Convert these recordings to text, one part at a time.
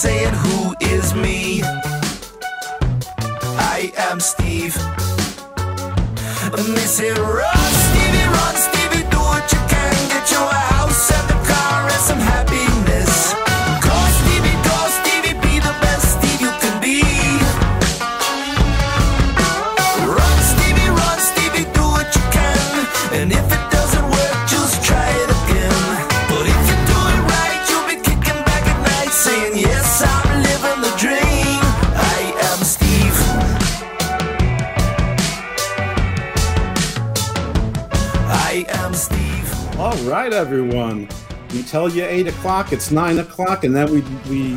saying, Who is me? I am Steve. And they everyone. We tell you eight o'clock. It's nine o'clock, and then we we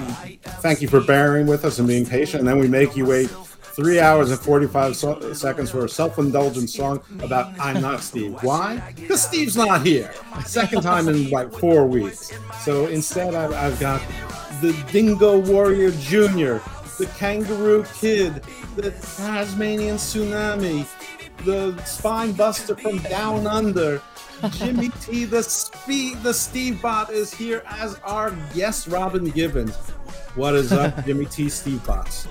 thank you for bearing with us and being patient. And then we make you wait three hours and forty-five so- seconds for a self-indulgent song about "I'm Not Steve." Why? Because Steve's not here. Second time in like four weeks. So instead, I've, I've got the Dingo Warrior Junior, the Kangaroo Kid, the Tasmanian Tsunami, the Spine Buster from Down Under. Jimmy T, the speed, the Steve Bot is here as our guest, Robin Gibbons. What is up, Jimmy T, Steve Bots?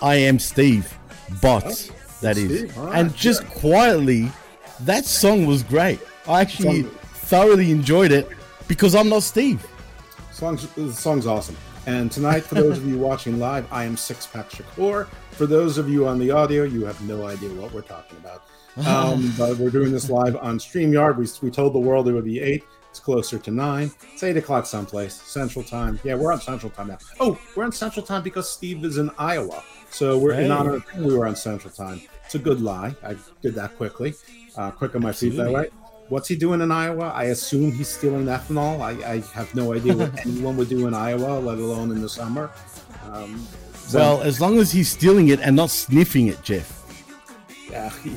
I am Steve Bots. Oh, that is, Steve, right, and just good. quietly, that song was great. I actually Song- thoroughly enjoyed it because I'm not Steve. Song's, the song's awesome. And tonight, for those of you watching live, I am Six Pack Shakur. For those of you on the audio, you have no idea what we're talking about. Um, but we're doing this live on StreamYard. We, we told the world it would be 8. It's closer to 9. It's 8 o'clock someplace, Central Time. Yeah, we're on Central Time now. Oh, we're on Central Time because Steve is in Iowa. So we're in honor of him, we were on Central Time. It's a good lie. I did that quickly. Uh, quick on my feet that way. What's he doing in Iowa? I assume he's stealing ethanol. I, I have no idea what anyone would do in Iowa, let alone in the summer. Um, so- Well, as long as he's stealing it and not sniffing it, Jeff. Yeah, he,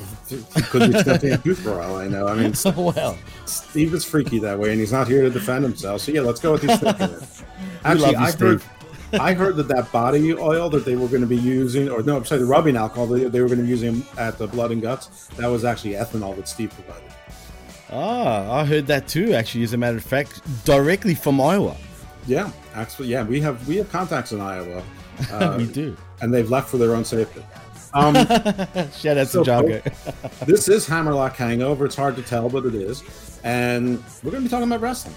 he could be a tooth for all I know. I mean, well, Steve is freaky that way, and he's not here to defend himself. So yeah, let's go with these sniffing. Actually, you, I heard, I heard that that body oil that they were going to be using, or no, I'm sorry, the rubbing alcohol they, they were going to be using at the Blood and Guts, that was actually ethanol that Steve provided. ah, I heard that too. Actually, as a matter of fact, directly from Iowa. Yeah, actually, yeah, we have we have contacts in Iowa. Uh, we do. and they've left for their own safety. Um, Shout out So to this is Hammerlock Hangover. It's hard to tell, but it is. And we're going to be talking about wrestling.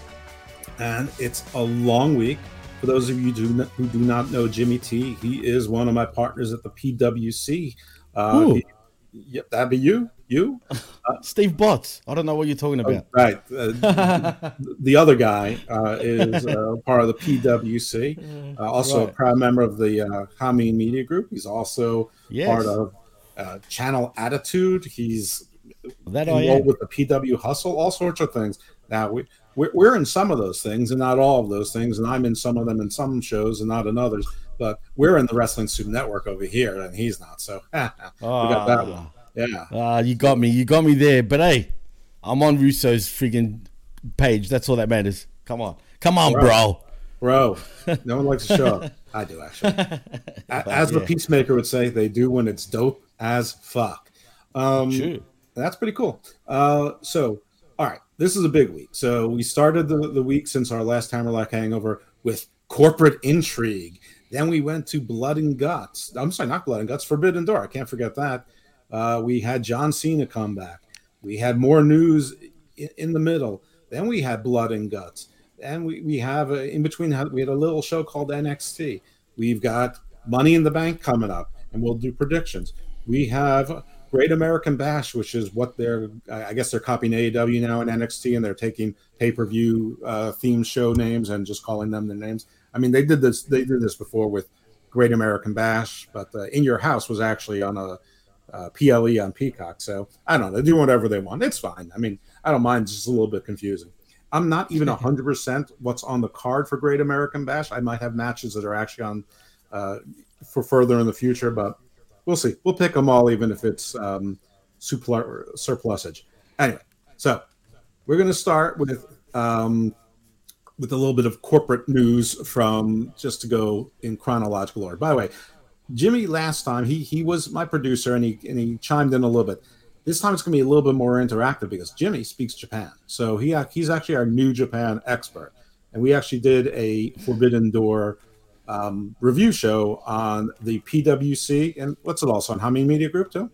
And it's a long week. For those of you do not, who do not know Jimmy T, he is one of my partners at the PWC. Uh, he- yep, that'd be you. You? Steve Bots. I don't know what you're talking about. Right. Uh, the other guy uh, is uh, part of the PWC, uh, also a proud member of the uh, Hameen Media Group. He's also Yes. part of uh, Channel Attitude. He's that enrolled with the PW Hustle, all sorts of things. Now we we're, we're in some of those things and not all of those things, and I'm in some of them in some shows and not in others. But we're in the Wrestling Soup Network over here, and he's not. So we got that one. Yeah. Ah, you got me. You got me there. But hey, I'm on Russo's friggin' page. That's all that matters. Come on. Come on, bro. Bro, no one likes to show up. I do actually. A- As the yeah. Peacemaker would say, they do when it's dope as fuck. Um, True. That's pretty cool. Uh, so, all right, this is a big week. So we started the, the week since our last Hammerlock Hangover with corporate intrigue. Then we went to Blood and Guts. I'm sorry, not Blood and Guts, Forbidden Door. I can't forget that. Uh, we had John Cena come back. We had more news in, in the middle. Then we had Blood and Guts. And we, we have a, in between, we had a little show called NXT. We've got Money in the Bank coming up, and we'll do predictions. We have Great American Bash, which is what they're, I guess they're copying AEW now in NXT, and they're taking pay per view uh, theme show names and just calling them their names. I mean, they did this, they did this before with Great American Bash, but uh, In Your House was actually on a uh, PLE on Peacock. So I don't know. They do whatever they want. It's fine. I mean, I don't mind. It's just a little bit confusing. I'm not even 100% what's on the card for Great American Bash. I might have matches that are actually on uh, for further in the future, but we'll see. We'll pick them all, even if it's um, surplusage. Anyway, so we're going to start with um, with a little bit of corporate news from just to go in chronological order. By the way, Jimmy last time he he was my producer and he and he chimed in a little bit. This time it's going to be a little bit more interactive because Jimmy speaks Japan, so he he's actually our new Japan expert, and we actually did a Forbidden Door um, review show on the PWC and what's it also on Hameen Media Group too.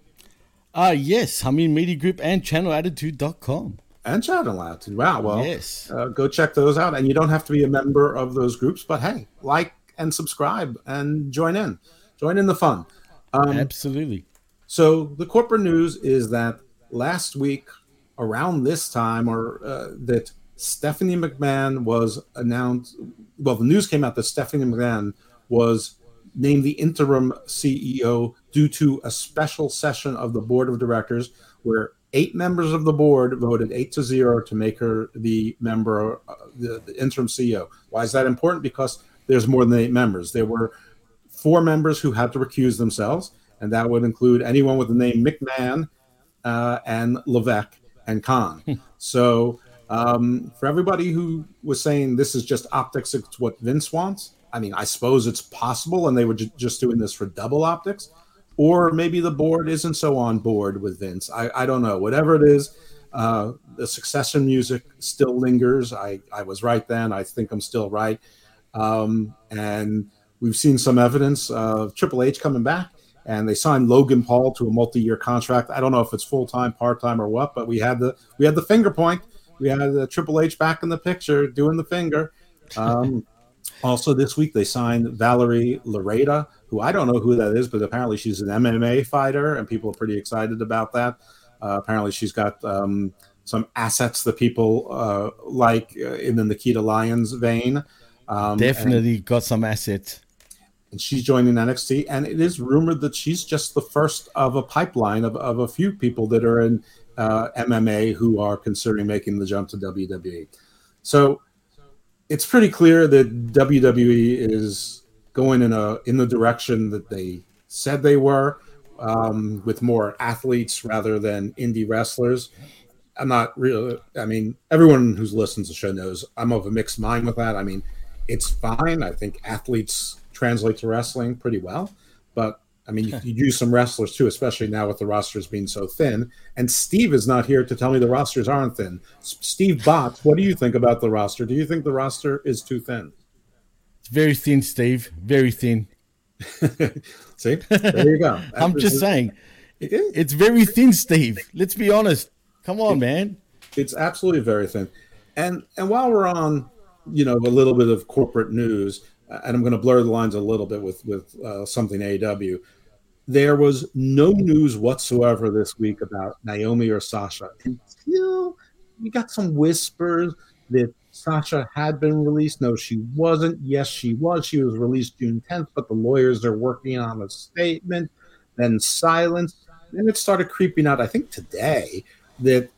Uh yes, Hameen Media Group and channelattitude.com and Channel Attitude. Wow. Well, yes. Uh, go check those out. And you don't have to be a member of those groups, but hey, like and subscribe and join in. Join in the fun. Um, Absolutely. So the corporate news is that last week, around this time, or uh, that Stephanie McMahon was announced. Well, the news came out that Stephanie McMahon was named the interim CEO due to a special session of the board of directors where eight members of the board voted eight to zero to make her the member, uh, the, the, interim CEO. Why is that important? Because there's more than eight members. There were four members who had to recuse themselves, and that would include anyone with the name McMahon uh, and Levesque and Khan. Hmm. so um, for everybody who was saying this is just optics, it's what Vince wants. I mean, I suppose it's possible, and they were ju- just doing this for double optics or maybe the board isn't so on board with Vince. I, I don't know. Whatever it is, uh, the succession music still lingers. I, I was right then. I think I'm still right. Um, and we've seen some evidence of Triple H coming back, and they signed Logan Paul to a multi-year contract. I don't know if it's full time, part time, or what, but we had the we had the finger point. We had the Triple H back in the picture doing the finger. Um, also, this week they signed Valerie Loureda, who I don't know who that is, but apparently she's an MMA fighter, and people are pretty excited about that. Uh, apparently, she's got um, some assets that people uh, like uh, in the Nikita Lyons vein. Um, Definitely and, got some assets. And she's joining NXT, and it is rumored that she's just the first of a pipeline of, of a few people that are in uh, MMA who are considering making the jump to WWE. So it's pretty clear that WWE is going in a in the direction that they said they were, um, with more athletes rather than indie wrestlers. I'm not really. I mean, everyone who's listens to the show knows I'm of a mixed mind with that. I mean, it's fine. I think athletes translate to wrestling pretty well, but I mean, you, you use some wrestlers too, especially now with the rosters being so thin. And Steve is not here to tell me the rosters aren't thin. Steve Botts, what do you think about the roster? Do you think the roster is too thin? It's very thin, Steve. Very thin. See, there you go. I'm just saying, it's very thin, Steve. Let's be honest. Come on, man. It's absolutely very thin. And and while we're on, you know, a little bit of corporate news, and I'm going to blur the lines a little bit with with uh, something AW. There was no news whatsoever this week about Naomi or Sasha until we got some whispers that Sasha had been released. No, she wasn't. Yes, she was. She was released June 10th, but the lawyers are working on a statement. Then silence. Then it started creeping out, I think today, that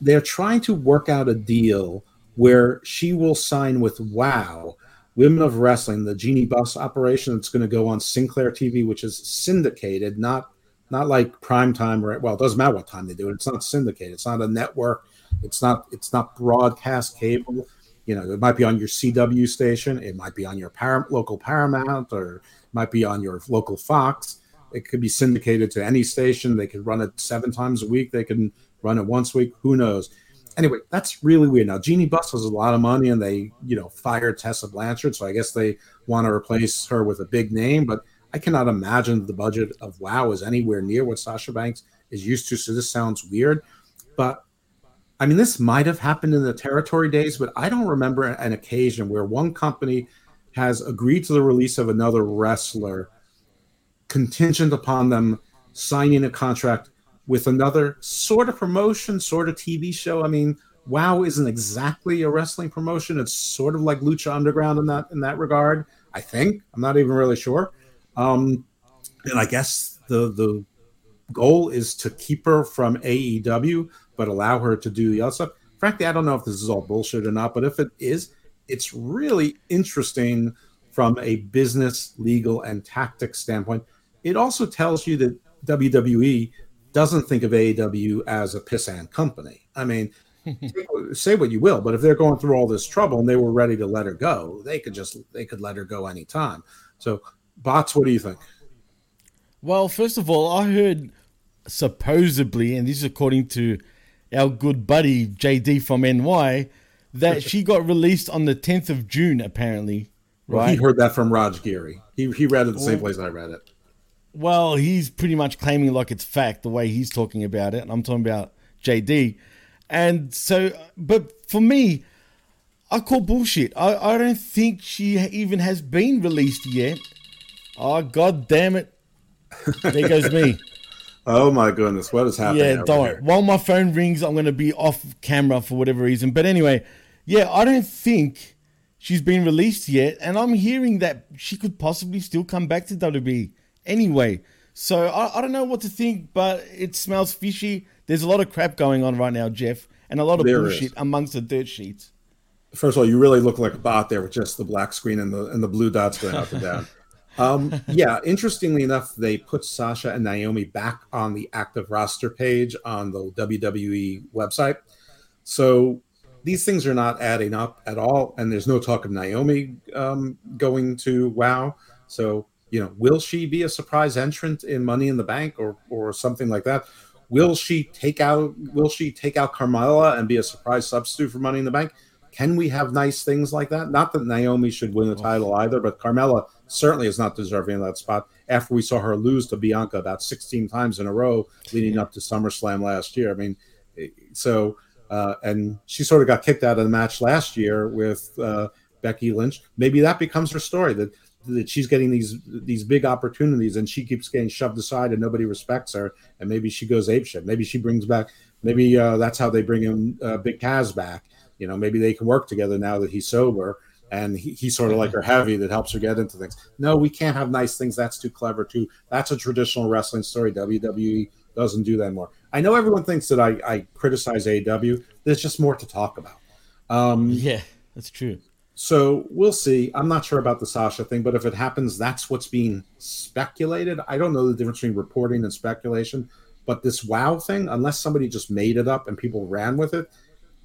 they're trying to work out a deal where she will sign with WOW Women of Wrestling, the Jeanie Buss operation that's going to go on Sinclair TV, which is syndicated, not not like prime time or well, it doesn't matter what time they do it. It's not syndicated. It's not a network. It's not it's not broadcast cable. You know, it might be on your CW station. It might be on your local Paramount, or it might be on your local Fox. It could be syndicated to any station. They could run it seven times a week. They can run it once a week. Who knows? Anyway, that's really weird. Now, Jeanie Buss has a lot of money, and they, you know, fired Tessa Blanchard, so I guess they want to replace her with a big name. But I cannot imagine the budget of WoW is anywhere near what Sasha Banks is used to. So this sounds weird, but I mean, this might have happened in the territory days, but I don't remember an occasion where one company has agreed to the release of another wrestler contingent upon them signing a contract with another sort of promotion, sort of TV show. I mean, WoW isn't exactly a wrestling promotion. It's sort of like Lucha Underground in that in that regard. I think I'm not even really sure. Um, and I guess the the goal is to keep her from AEW, but allow her to do the other stuff. Frankly, I don't know if this is all bullshit or not, but if it is, it's really interesting from a business, legal, and tactics standpoint. It also tells you that WWE doesn't think of AEW as a pissant company. I mean, say what you will, but if they're going through all this trouble and they were ready to let her go, they could just they could let her go anytime. So, bots, what do you think? Well, first of all, I heard supposedly, and this is according to our good buddy JD from NY, that she got released on the 10th of June, apparently. Right? Well, he heard that from Raj Giri. He, he read it the same oh. place I read it. Well, he's pretty much claiming like it's fact the way he's talking about it. And I'm talking about JD. And so, but for me, I call bullshit. I, I don't think she even has been released yet. Oh, god damn it. There goes me. oh my goodness. What is happening? Yeah, don't. Here? While my phone rings, I'm going to be off camera for whatever reason. But anyway, yeah, I don't think she's been released yet. And I'm hearing that she could possibly still come back to WWE anyway. So I, I don't know what to think, but it smells fishy. There's a lot of crap going on right now, Jeff, and a lot of there bullshit is. amongst the dirt sheets. First of all, you really look like a bot there with just the black screen and the and the blue dots going up and down. Um, yeah, interestingly enough, they put Sasha and Naomi back on the active roster page on the WWE website. So these things are not adding up at all, and there's no talk of Naomi um, going to WoW. So you know, will she be a surprise entrant in Money in the Bank or or something like that? Will she take out Will she take out Carmella and be a surprise substitute for Money in the Bank? Can we have nice things like that? Not that Naomi should win the title either, but Carmella certainly is not deserving of that spot after we saw her lose to Bianca about 16 times in a row leading up to SummerSlam last year. I mean, so uh, and she sort of got kicked out of the match last year with uh, Becky Lynch. Maybe that becomes her story that that she's getting these these big opportunities and she keeps getting shoved aside and nobody respects her. And maybe she goes apeshit maybe she brings back maybe uh, that's how they bring him uh, big Cass back. You know maybe they can work together now that he's sober and he, he's sort of like her heavy that helps her get into things. No we can't have nice things. That's too clever too. That's a traditional wrestling story. Wwe doesn't do that anymore. I know everyone thinks that i, I criticize aw there's just more to talk about. Um, yeah that's true so we'll see. I'm not sure about the Sasha thing, but if it happens, that's what's being speculated. I don't know the difference between reporting and speculation, but this wow thing, unless somebody just made it up and people ran with it,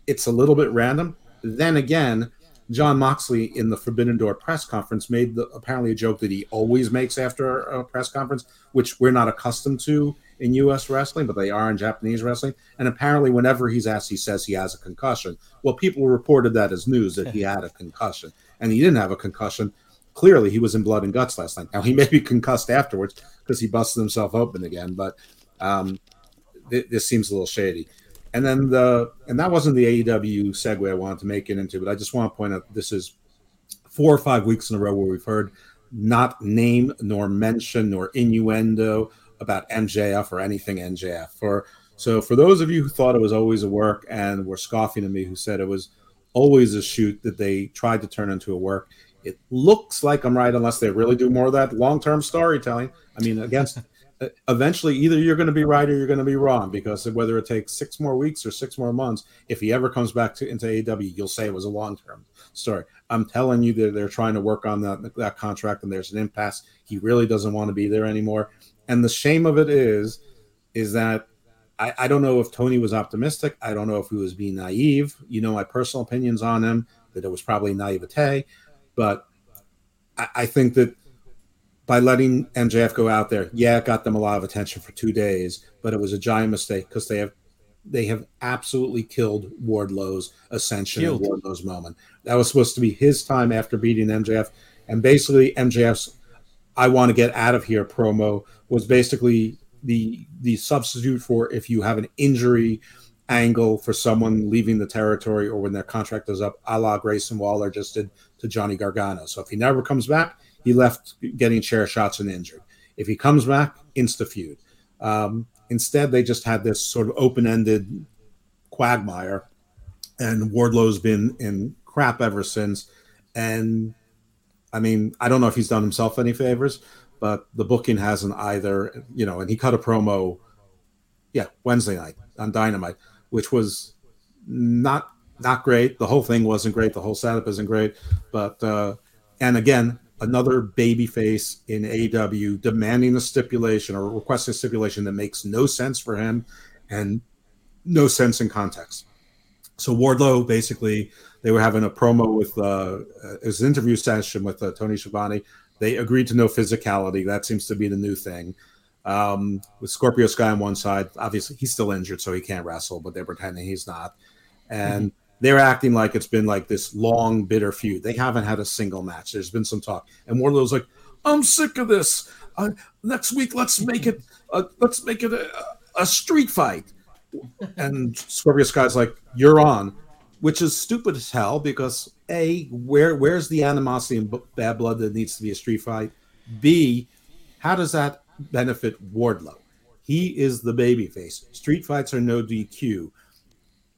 it's a little bit random. Then again, Jon Moxley in the Forbidden Door press conference made the, apparently a joke that he always makes after a press conference, which we're not accustomed to in U.S. wrestling, but they are in Japanese wrestling. And apparently, whenever he's asked, he says he has a concussion. Well, people reported that as news that he had a concussion, and he didn't have a concussion. Clearly, he was in blood and guts last night. Now he may be concussed afterwards because he busted himself open again, but um, th- this seems a little shady. And then the and that wasn't the AEW segue I wanted to make it into, but I just want to point out this is four or five weeks in a row where we've heard not name nor mention nor innuendo about MJF or anything MJF. For so for those of you who thought it was always a work and were scoffing at me, who said it was always a shoot that they tried to turn into a work, it looks like I'm right unless they really do more of that long term storytelling. I mean, against eventually either you're going to be right or you're going to be wrong because whether it takes six more weeks or six more months, if he ever comes back to into AEW, you'll say it was a long term story. I'm telling you that they're trying to work on that that contract and there's an impasse. He really doesn't want to be there anymore. And the shame of it is, is that I, I don't know if Tony was optimistic. I don't know if he was being naive. You know my personal opinions on him that it was probably naivete, but I, I think that by letting MJF go out there, yeah, it got them a lot of attention for two days, but it was a giant mistake because they have they have absolutely killed Wardlow's ascension killed. Wardlow's moment. That was supposed to be his time after beating MJF, and basically MJF's "I want to get out of here" promo was basically the the substitute for if you have an injury angle for someone leaving the territory or when their contract is up, a la Grayson Waller just did to Johnny Gargano. So if he never comes back, he left getting chair shots and injured. If he comes back, insta feud. Um, instead, they just had this sort of open ended quagmire, and Wardlow's been in crap ever since. And I mean, I don't know if he's done himself any favors, but the booking hasn't either. You know, and he cut a promo, yeah, Wednesday night on Dynamite, which was not not great. The whole thing wasn't great. The whole setup isn't great, but uh, and again, another baby face in AW demanding a stipulation or requesting a stipulation that makes no sense for him and no sense in context. so Wardlow basically they were having a promo with uh, interview session with uh, Tony Schiavone. They agreed to no physicality. That seems to be the new thing. Um, with Scorpio Sky on one side, obviously he's still injured, so he can't wrestle, but they're pretending he's not. And mm-hmm. They're acting like it's been like this long, bitter feud. They haven't had a single match. There's been some talk, and Wardlow's like, "I'm sick of this. Uh, next week, let's make it. Uh, let's make it a, a street fight." And Scorpio Sky's like, "You're on." which is stupid as hell because a where where's the animosity and bad blood that needs to be a street fight? B, how does that benefit Wardlow? He is the babyface. Street fights are no DQ.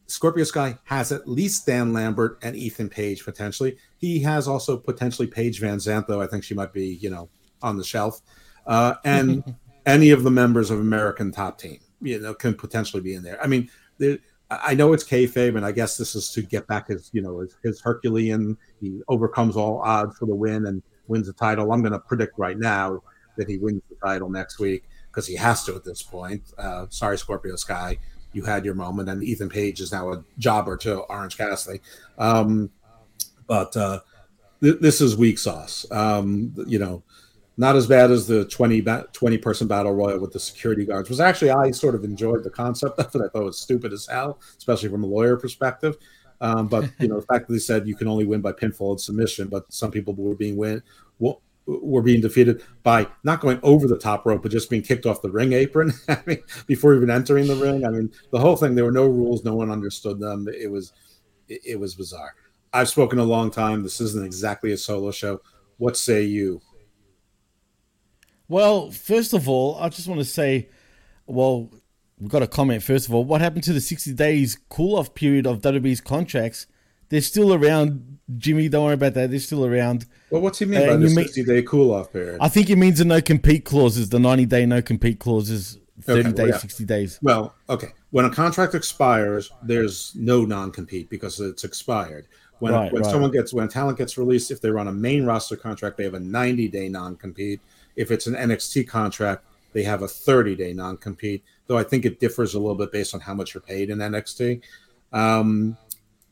Scorpio Sky has at least Dan Lambert and Ethan Page potentially. He has also potentially Paige VanZant, though I think she might be, you know, on the shelf. Uh, and any of the members of American Top Team, you know, can potentially be in there. I mean, there, I know it's kayfabe, and I guess this is to get back his, you know, his, his Herculean. He overcomes all odds for the win and wins the title. I'm going to predict right now that he wins the title next week because he has to at this point. Uh, sorry, Scorpio Sky, you had your moment, and Ethan Page is now a jobber to Orange Cassidy. Um, but uh, th- this is weak sauce. Um, you know, not as bad as the 20, 20 person battle royal with the security guards was actually i sort of enjoyed the concept of it i thought it was stupid as hell especially from a lawyer perspective um, but you know the fact that they said you can only win by pinfall and submission but some people were being win were being defeated by not going over the top rope but just being kicked off the ring apron I mean, before even entering the ring. I mean the whole thing there were no rules. No one understood them. It was it, it was bizarre. I've spoken a long time. This isn't exactly a solo show. What say you? Well, first of all, I just want to say, well, we've got a comment. First of all. What happened to the 60 days cool off period of WWE's contracts? They're still around, Jimmy. Don't worry about that. They're still around. Well, what's he mean uh, by the 60 day cool off period? I think it means the no compete clauses, the 90 day no compete clauses, 30 okay, days, well, yeah. 60 days. Well, okay. When a contract expires, there's no non compete because it's expired. When, right, when right. someone gets, when talent gets released, if they're on a main roster contract, they have a 90 day non compete if it's an NXT contract, they have a 30 day non compete, though I think it differs a little bit based on how much you're paid in NXT. Um,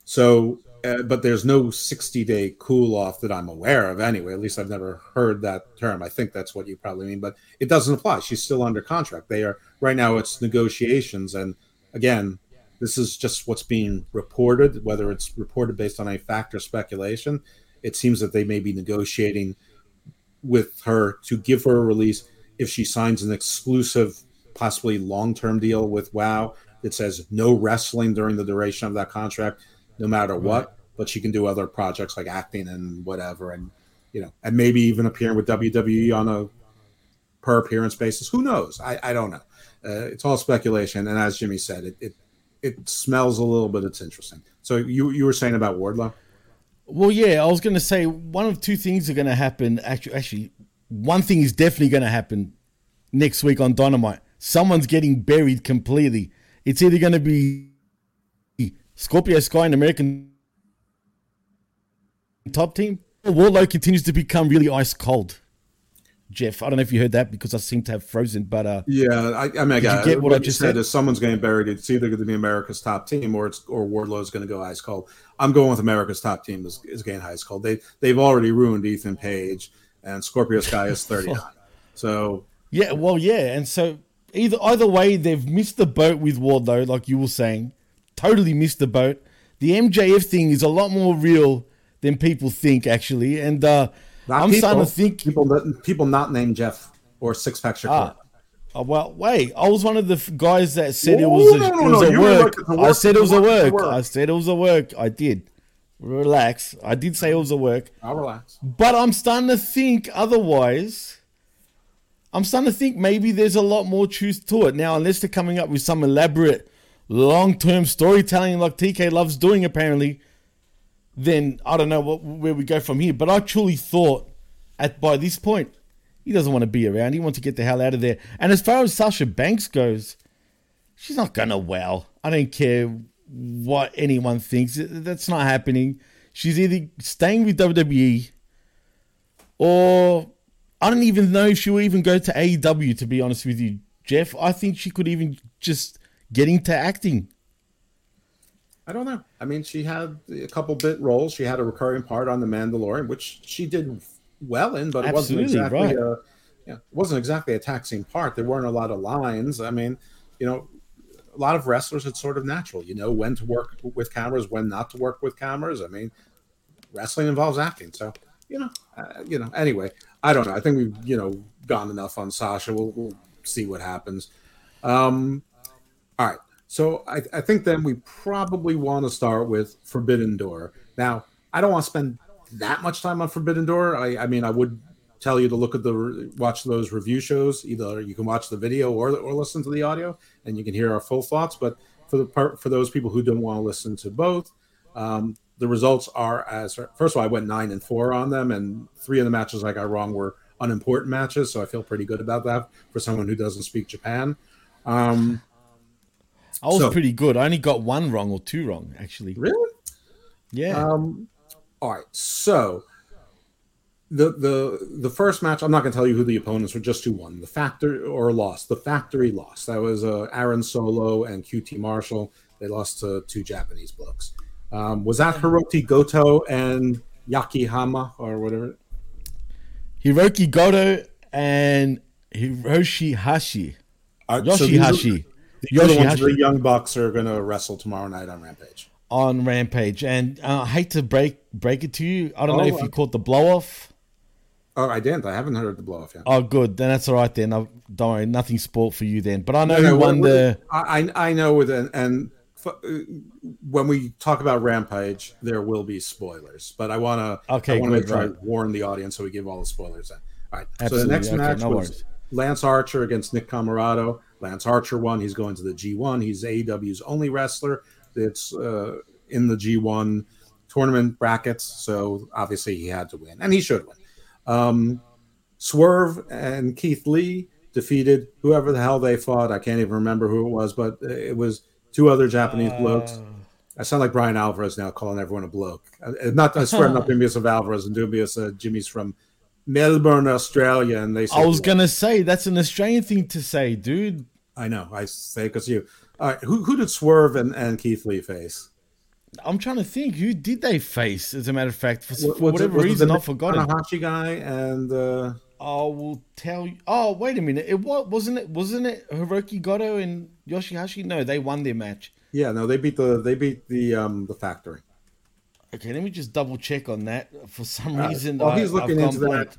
so, uh, but there's no 60 day cool off that I'm aware of anyway. At least I've never heard that term. I think that's what you probably mean, but it doesn't apply. She's still under contract. They are right now, it's negotiations. And again, this is just what's being reported, whether it's reported based on a fact or speculation. It seems that they may be negotiating with her to give her a release if she signs an exclusive, possibly long term deal with WoW that says no wrestling during the duration of that contract, no matter what. But she can do other projects like acting and whatever, and you know, and maybe even appearing with WWE on a per appearance basis. Who knows? I, I don't know. Uh, it's all speculation, and as Jimmy said, it, it it smells a little bit. It's interesting. So you you were saying about Wardlow? Well, yeah, I was going to say one of two things are going to happen. Actually, actually, one thing is definitely going to happen next week on Dynamite. Someone's getting buried completely. It's either going to be Scorpio Sky and American top team. Wardlow continues to become really ice cold. Jeff. I don't know if you heard that because I seem to have frozen, but uh, yeah, I, I mean, I got get what, what I just said. said. Is someone's getting buried? It's either going to be America's top team or it's or Wardlow's going to go ice cold. I'm going with America's top team is, is getting ice cold. They they've already ruined Ethan Page and Scorpio Sky is 39. so yeah, well, yeah, and so either either way, they've missed the boat with Wardlow, like you were saying, totally missed the boat. The MJF thing is a lot more real than people think, actually, and. uh I'm people, starting to think people that, people not named Jeff or Six Pack Shakur. Ah, well, wait. I was one of the guys that said it was a, no, no, it was no, a work. work. I said it was a work. work. I said it was a work. I did. Relax. I did say it was a work. I'll relax. But I'm starting to think otherwise. I'm starting to think maybe there's a lot more truth to it now, unless they're coming up with some elaborate, long-term storytelling like TK loves doing. Apparently, then I don't know what, where we go from here. But I truly thought at by this point, he doesn't want to be around. He wants to get the hell out of there. And as far as Sasha Banks goes, she's not gonna well. I don't care what anyone thinks. That's not happening. She's either staying with WWE or I don't even know if she'll even go to AEW, to be honest with you, Jeff. I think she could even just get into acting. I don't know. I mean, she had a couple bit roles. She had a recurring part on The Mandalorian, which she did well in, but it wasn't exactly right. a yeah, it wasn't exactly a taxing part. There weren't a lot of lines. I mean, you know, a lot of wrestlers it's sort of natural. You know when to work with cameras, when not to work with cameras. I mean, wrestling involves acting, so you know, uh, you know. Anyway, I don't know. I think we've you know gone enough on Sasha. We'll, we'll see what happens. Um, all right. So I, I think then we probably want to start with Forbidden Door. Now, I don't want to spend that much time on Forbidden Door. I, I mean, I would tell you to look at the watch those review shows. Either you can watch the video or or listen to the audio, and you can hear our full thoughts. But for the part for those people who don't want to listen to both, um, the results are as first of all, I went nine and four on them, and three of the matches I got wrong were unimportant matches. So I feel pretty good about that for someone who doesn't speak Japan. Um, I was So- pretty good. I only got one wrong or two wrong, actually. really? Yeah. Um, all right. So the the the first match, I'm not going to tell you who the opponents were. Just who won. The factor or lost. The factory lost. That was uh, Aaron Solo and QT Marshall. They lost to two Japanese blokes. Um, was that Hirooki Goto and Yakihama or whatever? Hirooki Goto and Hiroshi Hashi. Uh, so these are- Yoshihashi. the ones the Young Bucks are going to wrestle tomorrow night on Rampage. on Rampage. And uh, I hate to break break it to you. I don't know Oh, if you uh, caught the blow off. Oh, I didn't. I haven't heard the blow off yet. Oh, good. Then that's all right. Then I, don't worry. Nothing sport for you then. But I know No, no, who won the. I I I know with an and uh, when we talk about Rampage, there will be spoilers, but I want to Okay, I want to try right. warn the audience so we give all the spoilers. Then. All right. Absolutely, So the next okay, match no was worries. Lance Archer against Nick Comoroto. Lance Archer won. He's going to the G1. He's AEW's only wrestler that's uh, in the G1 tournament brackets. So obviously he had to win, and he should win. Um, Swerve and Keith Lee defeated whoever the hell they fought. I can't even remember who it was, but it was two other Japanese blokes. I sound like Bryan Alvarez now, calling everyone a bloke. Uh, Not, I swear, I'm not dubious of Alvarez and dubious. Uh, Jimmy's from Melbourne, Australia, and they. Say I was gonna say that's an Australian thing to say, dude. I know. I say because you. All right, who who did Swerve and, and Keith Lee face? I'm trying to think who did they face. As a matter of fact, for, Wa- for whatever was it reason, I've forgotten. Tanahashi guy and uh, I will tell you. Oh, wait a minute. It what wasn't it? Wasn't it Hirooki Goto and Yoshihashi? No, they won their match. yeah, no, they beat the they beat the um the factory. Okay, let me just double check on that. For some Uh, reason, while I- he's looking into that, blank.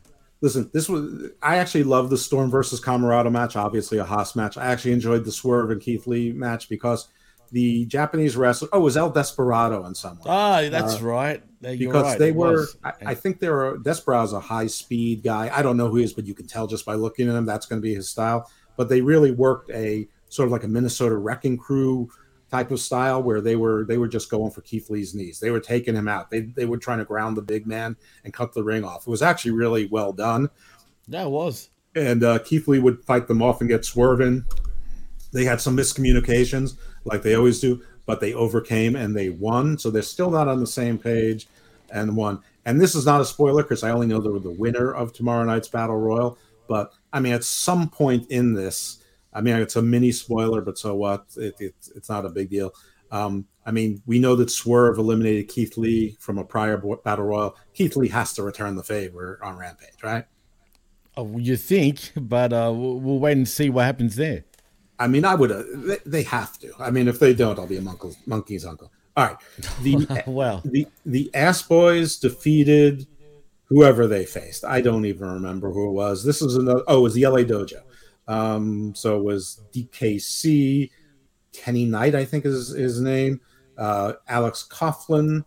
listen, this was I actually love the Storm versus Comoroto match. Obviously, a Haas match. I actually enjoyed the Swerve and Keith Lee match because the Japanese wrestler. Oh, it was El Desperado and someone. Ah, that's right. You're because right, they were. I, I think they were. Desperado's a high speed guy. I don't know who he is, but you can tell just by looking at him that's going to be his style. But they really worked a sort of like a Minnesota Wrecking Crew type of style where they were they were just going for Keith Lee's knees. They were taking him out. They they were trying to ground the big man and cut the ring off. It was actually really well done. Yeah, it was. And uh, Keith Lee would fight them off and get swerving. They had some miscommunications, like they always do, but they overcame and they won. So they're still not on the same page and won. And this is not a spoiler because I only know they were the winner of tomorrow night's battle royal. But I mean, at some point in this, I mean, it's a mini spoiler, but so what? It, it, it's not a big deal. Um, I mean, we know that Swerve eliminated Keith Lee from a prior bo- battle royal. Keith Lee has to return the favor on Rampage, right? Oh, you think, but uh, we'll, wait and see what happens there. I mean, I would. Uh, they, they have to. I mean, if they don't, I'll be a monkey's, monkey's uncle. All right. The Well, the the Ass Boys defeated whoever they faced. I don't even remember who it was. This was another. Oh, it was the LA Dojo. Um, so it was DKC, Kenny Knight, I think is his name. Uh, Alex Coughlin.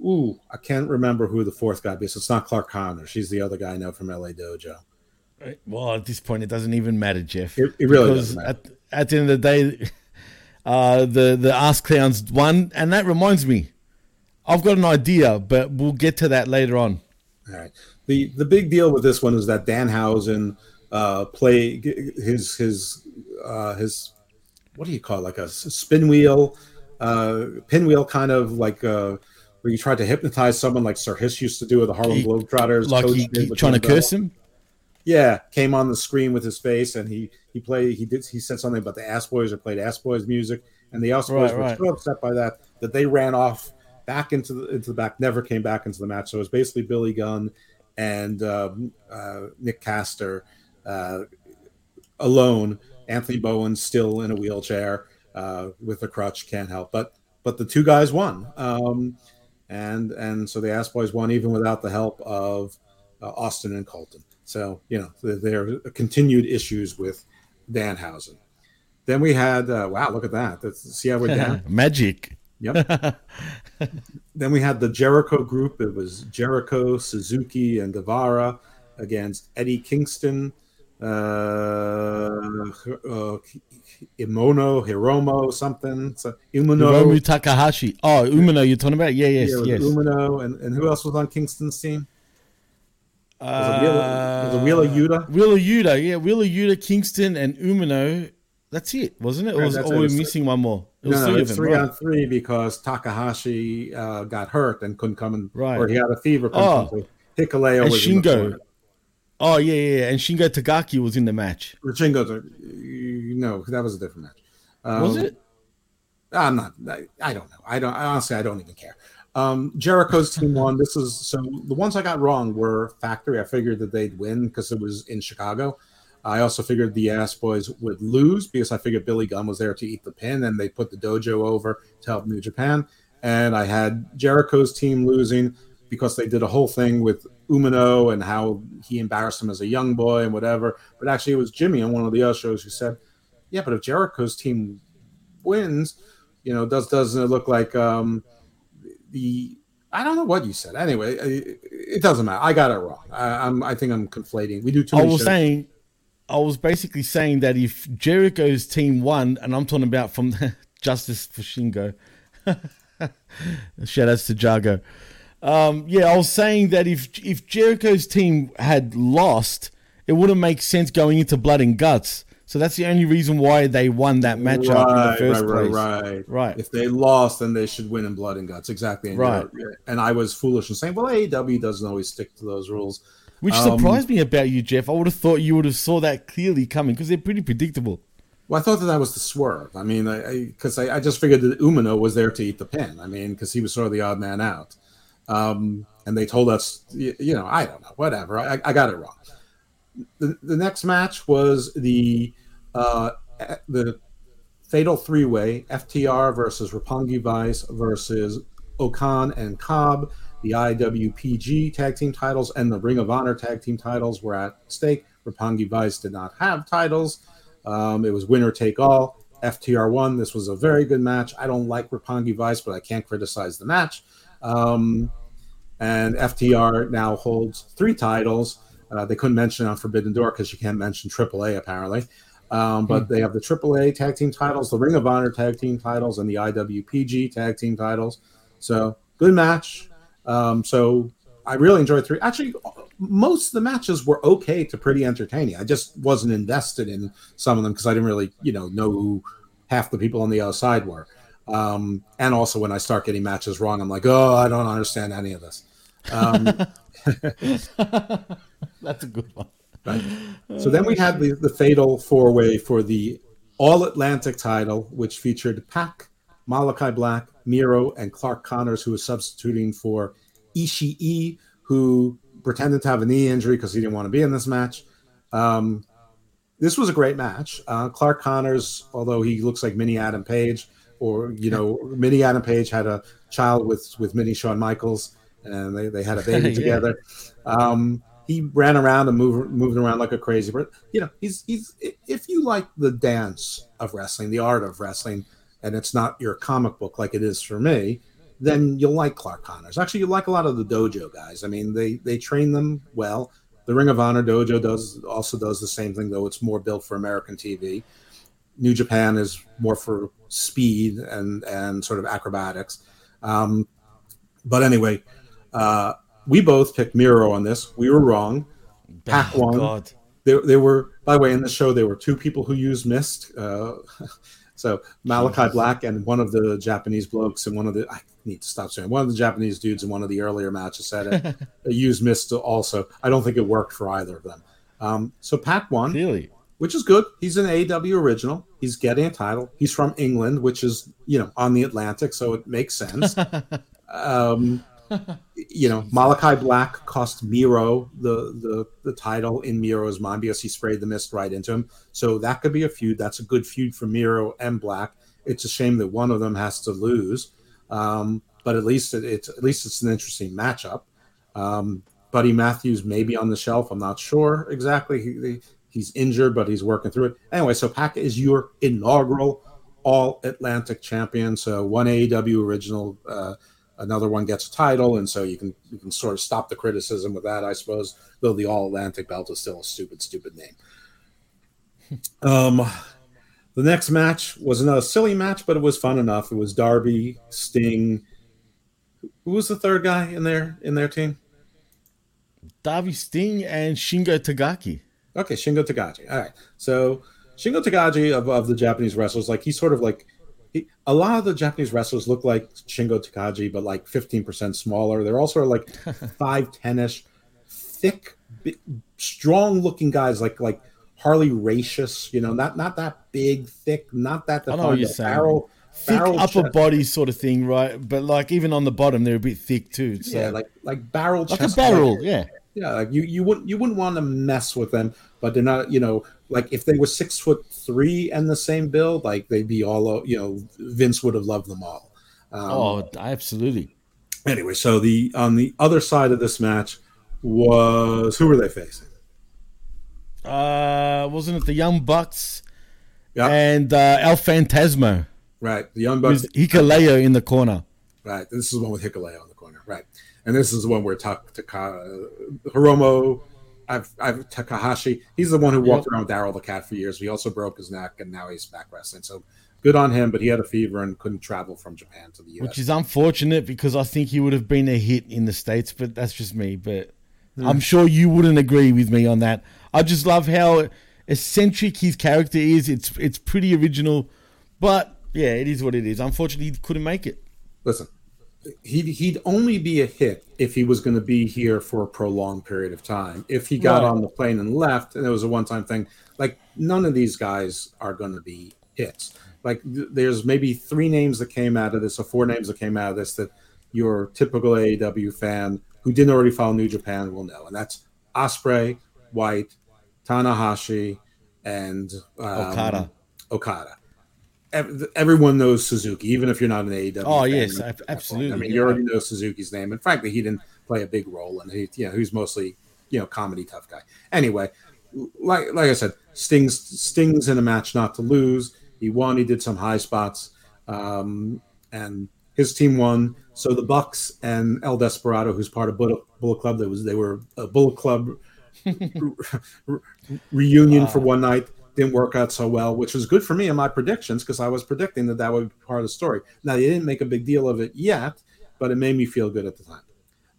Ooh, I can't remember who the fourth guy is. It's not Clark Connor. She's the other guy I know from LA Dojo. well, at this point, it doesn't even matter, Jeff. It, it really doesn't at, at the end of the day, uh, the the ass clowns won, and that reminds me, I've got an idea, but we'll get to that later on. All right. The the big deal with this one is that Danhausen uh play his his uh his what do you call it? like a spin wheel uh pinwheel kind of like uh where you tried to hypnotize someone like Sir Hiss used to do with the Harlem He- Globetrotters. Like he, he trying to Bell. curse him. Yeah, came on the screen with his face and he he played he did he said something about the Ass Boys or played Ass Boys music and the Ospreys Right, were right. so upset by that that they ran off back into the into the back, never came back into the match. So it was basically Billy Gunn and um, uh, Nick Castor uh, alone. Anthony Bowen still in a wheelchair uh, with a crutch, can't help. But but the two guys won, um, and and so the Ass Boys won even without the help of uh, Austin and Colton. So you know there are continued issues with Danhausen. Then we had uh, wow, look at that. That's, see how we're down. Magic. Yep. then we had the Jericho group. It was Jericho, Suzuki, and Guevara against Eddie Kingston, Imono, Hiromo, something. So, Umino, Hiromu Takahashi. Oh, Umino, you're talking about? Yeah, yes, yeah, yes. Umino, and, and who else was on Kingston's team? Uh, was it Wheeler Yuta? Wheeler Yuta, yeah, Wheeler Yuta, Kingston, and Umino. That's it, wasn't it? Or, was, it. we're missing one more? It was No, three no, it's three on three because Takahashi uh, got hurt and couldn't come in, Right. or he had a fever. Oh. Hikuleo And was Shingo. Oh, yeah, yeah, yeah. And Shingo Takagi was in the match. Shingo's a, no, that was a different match. Um, Was it? I'm not. I, I don't know. I don't. Honestly, I don't even care. Um, Jericho's team won. This is so. The ones I got wrong were Factory. I figured that they'd win because it was in Chicago. I also figured the Ass Boys would lose because I figured Billy Gunn was there to eat the pin, and they put the dojo over to help New Japan. And I had Jericho's team losing because they did a whole thing with Umino and how he embarrassed him as a young boy and whatever. But actually, it was Jimmy on one of the other shows who said, "Yeah, but if Jericho's team wins, you know, does doesn't it look like um, the I don't know what you said. Anyway, it, doesn't matter. I got it wrong. I, I'm I think I'm conflating. We do too I was shows. saying, I was basically saying that if Jericho's team won, and I'm talking about from Justice for Shingo, shout outs to Jago. Um, yeah, I was saying that if if Jericho's team had lost, it wouldn't make sense going into Blood and Guts. So that's the only reason why they won that matchup in the right, first right, place. right, right, Right. If they lost, then they should win in blood and guts. Exactly. And Right. you're- And I was foolish in saying, well, AEW doesn't always stick to those rules. Which Um, surprised me about you, Jeff. I would have thought you would have saw that clearly coming because they're pretty predictable. Well, I thought that that was the swerve. I mean, I because I, I, just figured that Umino was there to eat the pin. I mean, because he was sort of the odd man out. Um, and they told us, you, you know, I don't know, whatever. I, I got it wrong. The, the next match was the uh, the fatal three way FTR versus Roppongi Vice versus O-Khan and Cobb. The IWPG tag team titles and the Ring of Honor tag team titles were at stake. Roppongi Vice did not have titles. Um, it was winner take all. FTR won. This was a very good match. I don't like Roppongi Vice, but I can't criticize the match. Um, and FTR now holds three titles. Uh, they couldn't mention it on Forbidden Door because you can't mention AAA apparently. Um, but they have the AAA tag team titles, the Ring of Honor tag team titles, and the IWPG tag team titles. So good match. Um, so I really enjoyed three. Actually, most of the matches were okay to pretty entertaining. I just wasn't invested in some of them because I didn't really, you know, know who half the people on the other side were. Um, and also when I start getting matches wrong, I'm like, oh, I don't understand any of this. Um, That's a good one. Right. So then we had the, the fatal four way for the All Atlantic title, which featured Pac, Malachi Black, Miro, and Clark Connors, who was substituting for Ishii, who pretended to have a knee injury because he didn't want to be in this match. Um, this was a great match. Uh, Clark Connors, although he looks like Mini Adam Page, or you know, Mini Adam Page had a child with with Mini Shawn Michaels, and they, they had a baby Yeah. together. Um, he ran around and moved moved around like a crazy. But you know, he's he's if you like the dance of wrestling, the art of wrestling, and it's not your comic book like it is for me, then you'll like Clark Connors. Actually, you like a lot of the dojo guys. I mean, they they train them well. The Ring of Honor dojo does also does the same thing, though it's more built for American TV. New Japan is more for speed and and sort of acrobatics. Um, but anyway, uh, we both picked Miro on this. We were wrong. Pac Oh, won. God. There, there were, by the way, in the show, there were two people who used mist. Uh, so Malachi. Black and one of the Japanese blokes and one of the, I need to stop saying, one of the Japanese dudes in one of the earlier matches said it, used mist also. I don't think it worked for either of them. Um, so Pac won. Really? which is good. He's an AEW original. He's getting a title. He's from England, which is you know on the Atlantic, so it makes sense. um, you know, Malachi Black cost Miro the, the the title in Miro's mind because he sprayed the mist right into him. So that could be a feud. That's a good feud for Miro and Black. It's a shame that one of them has to lose, um, but at least it, it's at least it's an interesting matchup. Um, Buddy Matthews may be on the shelf. I'm not sure exactly. He, he's injured, but he's working through it. Anyway, so Pac is your inaugural All Atlantic champion. So one AEW original, uh, another one gets a title, and so you can you can sort of stop the criticism with that, I suppose. Though the All Atlantic belt is still a stupid, stupid name. Um, the next match was another silly match, but it was fun enough. It was Darby, Sting. Who was the third guy in their in their team? Darby Sting and Shingo Takagi. Okay, Shingo Takagi. All right. So Shingo Takagi of, of the Japanese wrestlers, like he's sort of like he, a lot of the Japanese wrestlers look like Shingo Takagi, but like 15% smaller. They're all sort of like 5'10 ish, thick, strong looking guys like like Harley Racious, you know, not not that big, thick, not that I know you're saying. Barrel, thick upper chest. body sort of thing, right? But like even on the bottom, they're a bit thick too. So. Yeah, like like barrel, like a barrel, yeah yeah, like you you wouldn't you wouldn't want to mess with them, but they're not. You know, like if they were six foot three and the same build, like they'd be all. You know, Vince would have loved them all. Um, oh, absolutely. Anyway, so the on the other side of this match was who were they facing? Uh, wasn't it the Young Bucks yep. and uh, El Phantasmo. Right, the Young Bucks. Hikuleo in the corner. Right, this is the one with Hikuleo in the corner. Right and this is the one where Ta- Taka, Hiromu, I've, I've Takahashi. He's the one who walked yep. around with Daryl the cat for years. He also broke his neck, and now he's back wrestling. So good on him. But he had a fever and couldn't travel from Japan to the U.S., which is unfortunate because I think he would have been a hit in the states. But that's just me. But mm. I'm sure you wouldn't agree with me on that. I just love how eccentric his character is. It's it's pretty original, but yeah, it is what it is. Unfortunately, he couldn't make it. Listen, he'd, he'd only be a hit if he was going to be here for a prolonged period of time. If he got right. on the plane and left, and it was a one time thing, like none of these guys are going to be hits. Like th- there's maybe three names that came out of this, or four names that came out of this that your typical AEW fan who didn't already follow New Japan will know, and that's Ospreay, White, Tanahashi, and um, Okada. Okada everyone knows Suzuki, even if you're not an AEW. Oh yes, absolutely. I mean, you already know Suzuki's name, and frankly, he didn't play a big role, and he, you know, he's mostly you know comedy tough guy. Anyway, like like I said, Stings Stings in a match not to lose. He won. He did some high spots, um, and his team won. So the Bucks and El Desperado, who's part of Bullet, Bullet Club, that was they were a Bullet Club reunion for one night didn't work out so well, which was good for me in my predictions because I was predicting that that would be part of the story. Now they didn't make a big deal of it yet, but it made me feel good at the time.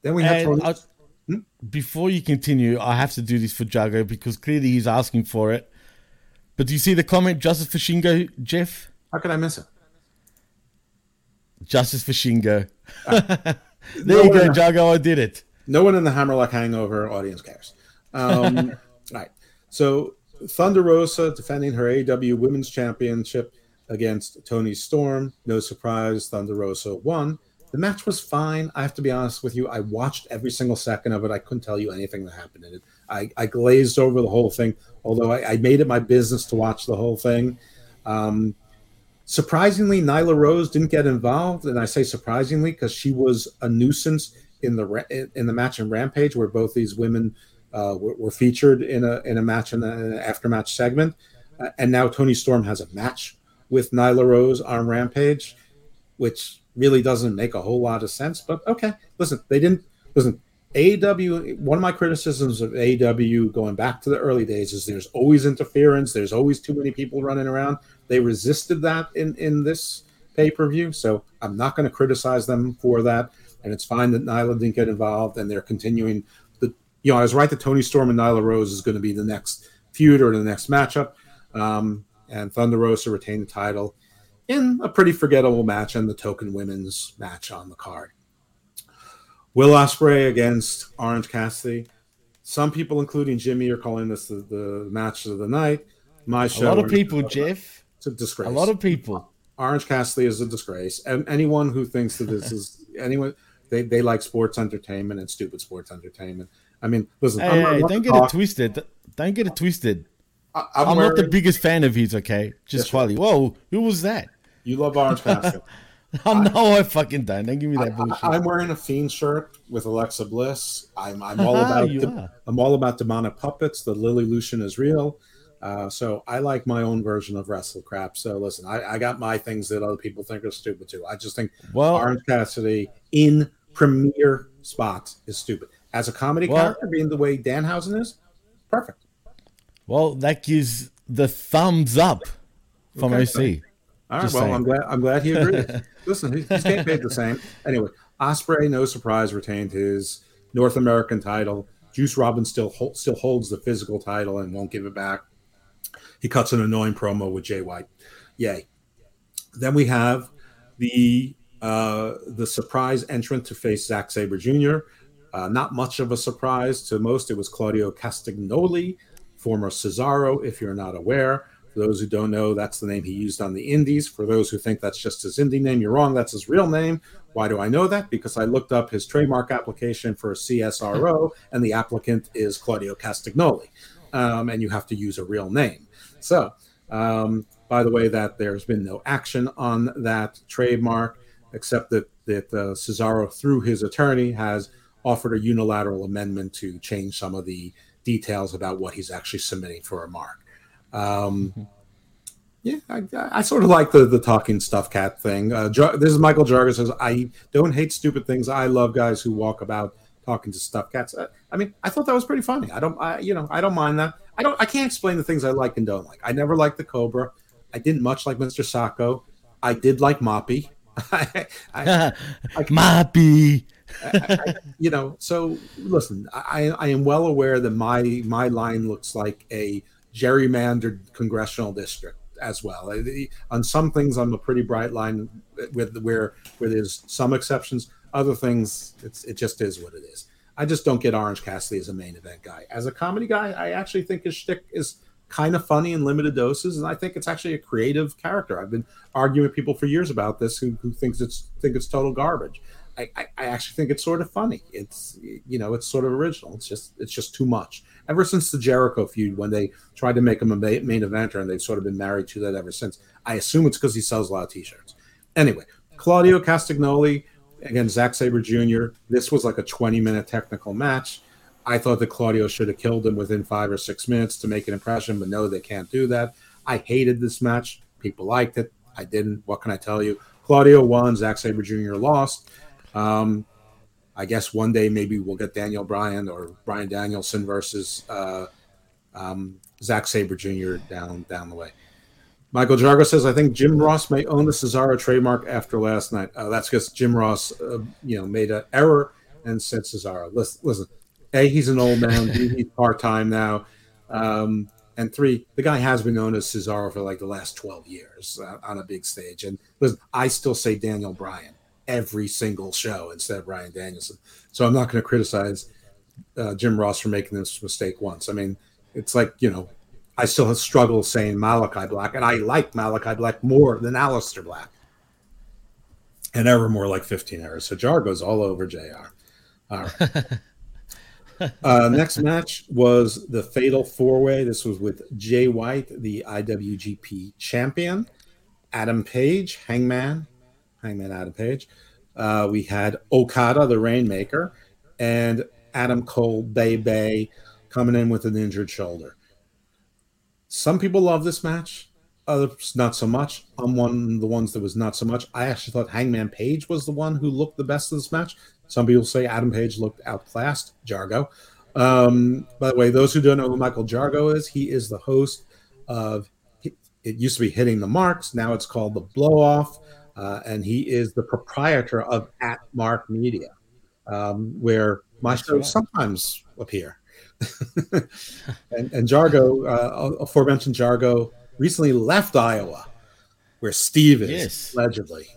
Then we had Tony- hmm? before you continue, I have to do this for Jargo because clearly he's asking for it. But do you see the comment, Justice for Shingo, Jeff? How could I miss it? Justice for Shingo. there no you go, the, Jargo. I did it. No one in the Hammerlock Hangover audience cares. Um, right. So Thunder Rosa defending her AW Women's Championship against Toni Storm. No surprise, Thunder Rosa won. The match was fine. I have to be honest with you. I watched every single second of it. I couldn't tell you anything that happened in it. I, I glazed over the whole thing, although I, I, made it my business to watch the whole thing. Um, surprisingly, Nyla Rose didn't get involved, and I say surprisingly because she was a nuisance in the in the match in Rampage, where both these women uh, were, were, featured in a in a match in an after match segment, uh, and now Toni Storm has a match with Nyla Rose on Rampage, which really doesn't make a whole lot of sense. But okay, listen, they didn't listen. AW. one of my criticisms of AW going back to the early days is there's always interference. There's always too many people running around. They resisted that in in this pay per view, so I'm not going to criticize them for that. And it's fine that Nyla didn't get involved, and they're continuing you know, I was right that Toni Storm and Nyla Rose is going to be the next feud or the next matchup. Um, and Thunder Rosa retained the title in a pretty forgettable match and the token women's match on the card. Will Ospreay against Orange Cassidy. Some people, including Jimmy, are calling this the, the match of the night. my show. A lot of people, Jeff. It's a disgrace. A lot of people. Orange Cassidy is a disgrace, and anyone who thinks that this is anyone they, they like sports entertainment and stupid sports entertainment. I mean, listen, Hey, I'm not hey, one don't get it twisted. Don't get it twisted. I- I'm, I'm, not the biggest fan of his, okay? Just Yes, quietly. Whoa, who was that? You love Orange Cassidy. Oh, no, I fucking don't. Don't give me that bullshit. I, am wearing a fiend shirt with Alexa Bliss. I'm, I'm all about de- I'm all about demonic puppets. The Lily Lucian is real. Uh, so I like my own version of wrestle crap. So listen, I, I got my things that other people think are stupid too. I just think well, Orange Cassidy in premier spots is stupid. As a comedy Well- character, being the way Danhausen is, perfect. well, that gives the thumbs up from Okay, OC. All right. Just well, saying. I'm glad. I'm glad he agreed. Listen, he- he's getting paid the same. Anyway, Ospreay, no surprise, retained his North American title. Juice Robin still still holds the physical title and won't give it back. He cuts an annoying promo with Jay White. Yay. Then we have the uh, the surprise entrant to face Zack Sabre Jr. Uh, not much of a surprise to most. It was Claudio Castagnoli, former Cesaro, if you're not aware. For those who don't know, that's the name he used on the Indies. For those who think that's just his indie name, you're wrong. That's his real name. Why do I know that? Because I looked up his trademark application for a CSRO, and the applicant is Claudio Castagnoli. Um, and you have to use a real name. So, um, by the way, that there's been no action on that trademark, except that that uh, Cesaro, through his attorney, has offered a unilateral amendment to change some of the details about what he's actually submitting for a mark. Um, yeah, I, I sort of like the the talking stuff cat thing. Uh, Jar- this is Michael Jargo says, "I don't hate stupid things. I love guys who walk about talking to stuff cats." Uh, I mean, I thought that was pretty funny. I don't, I, you know, I don't mind that. I don't, I can't explain the things I like and don't like. I never liked the Cobra. I didn't much like Mr. Socko. I did like Moppy. I, I, Mappy. I- you know, so listen, I, I am well aware that my my line looks like a gerrymandered congressional district as well. On some things, I'm a pretty bright line with where where there's some exceptions. Other things, it's it just is what it is. I just don't get Orange Cassidy as a main event guy. As a comedy guy, I actually think his shtick is kind of funny in limited doses, and I think it's actually a creative character. I've been arguing with people for years about this who, who thinks it's think it's total garbage. I, I, actually think it's sort of funny. It's you know it's sort of original. It's just it's just too much. Ever since the Jericho feud, when they tried to make him a main eventer, and they've sort of been married to that ever since. I assume it's because he sells a lot of T-shirts. Anyway, Claudio Castagnoli against Zack Sabre Jr. This was like a 20 minute technical match. I thought that Claudio should have killed him within five or six minutes to make an impression, but no, they can't do that. I hated this match. People liked it. I didn't. What can I tell you? Claudio won. Zack Sabre Jr. lost. Um, I guess one day maybe we'll get Daniel Bryan or Bryan Danielson versus uh, um, Zack Sabre Jr. down down the way. Michael Jargo says, "I think Jim Ross may own the Cesaro trademark after last night. Uh, that's because Jim Ross, uh, you know, made an error and said Cesaro. Listen, listen, a he's an old man. He's part time now, um, and three, the guy has been known as Cesaro for like the last twelve years uh, on a big stage. And listen, I still say Daniel Bryan every single show instead of Ryan Danielson. So I'm not going to criticize uh, Jim Ross for making this mistake once. I mean, it's like you know." I still have struggle saying Malachi Black, and I like Malachi Black more than Aleister Black, and ever more like 15 errors. So Jargo's all over JR. All right. uh, next match was the Fatal Four Way. This was with Jay White, the IWGP champion, Adam Page, Hangman, Hangman Adam Page. Uh, we had Okada, the Rainmaker, and Adam Cole, Bay Bay, coming in with an injured shoulder. Some people love this match, others not so much. I'm one of the ones that was not so much. I actually thought Hangman Page was the one who looked the best in this match. Some people say Adam Page looked outclassed Jargo. Um, by the way, those who don't know who Michael Jargo is, he is the host of. It used to be Hitting the Marks. Now it's called the Blow Off, uh, and he is the proprietor of At Mark Media, um, where my shows sometimes appear. and, and Jargo, uh, aforementioned Jargo, recently left Iowa, where Steve is Yes. allegedly.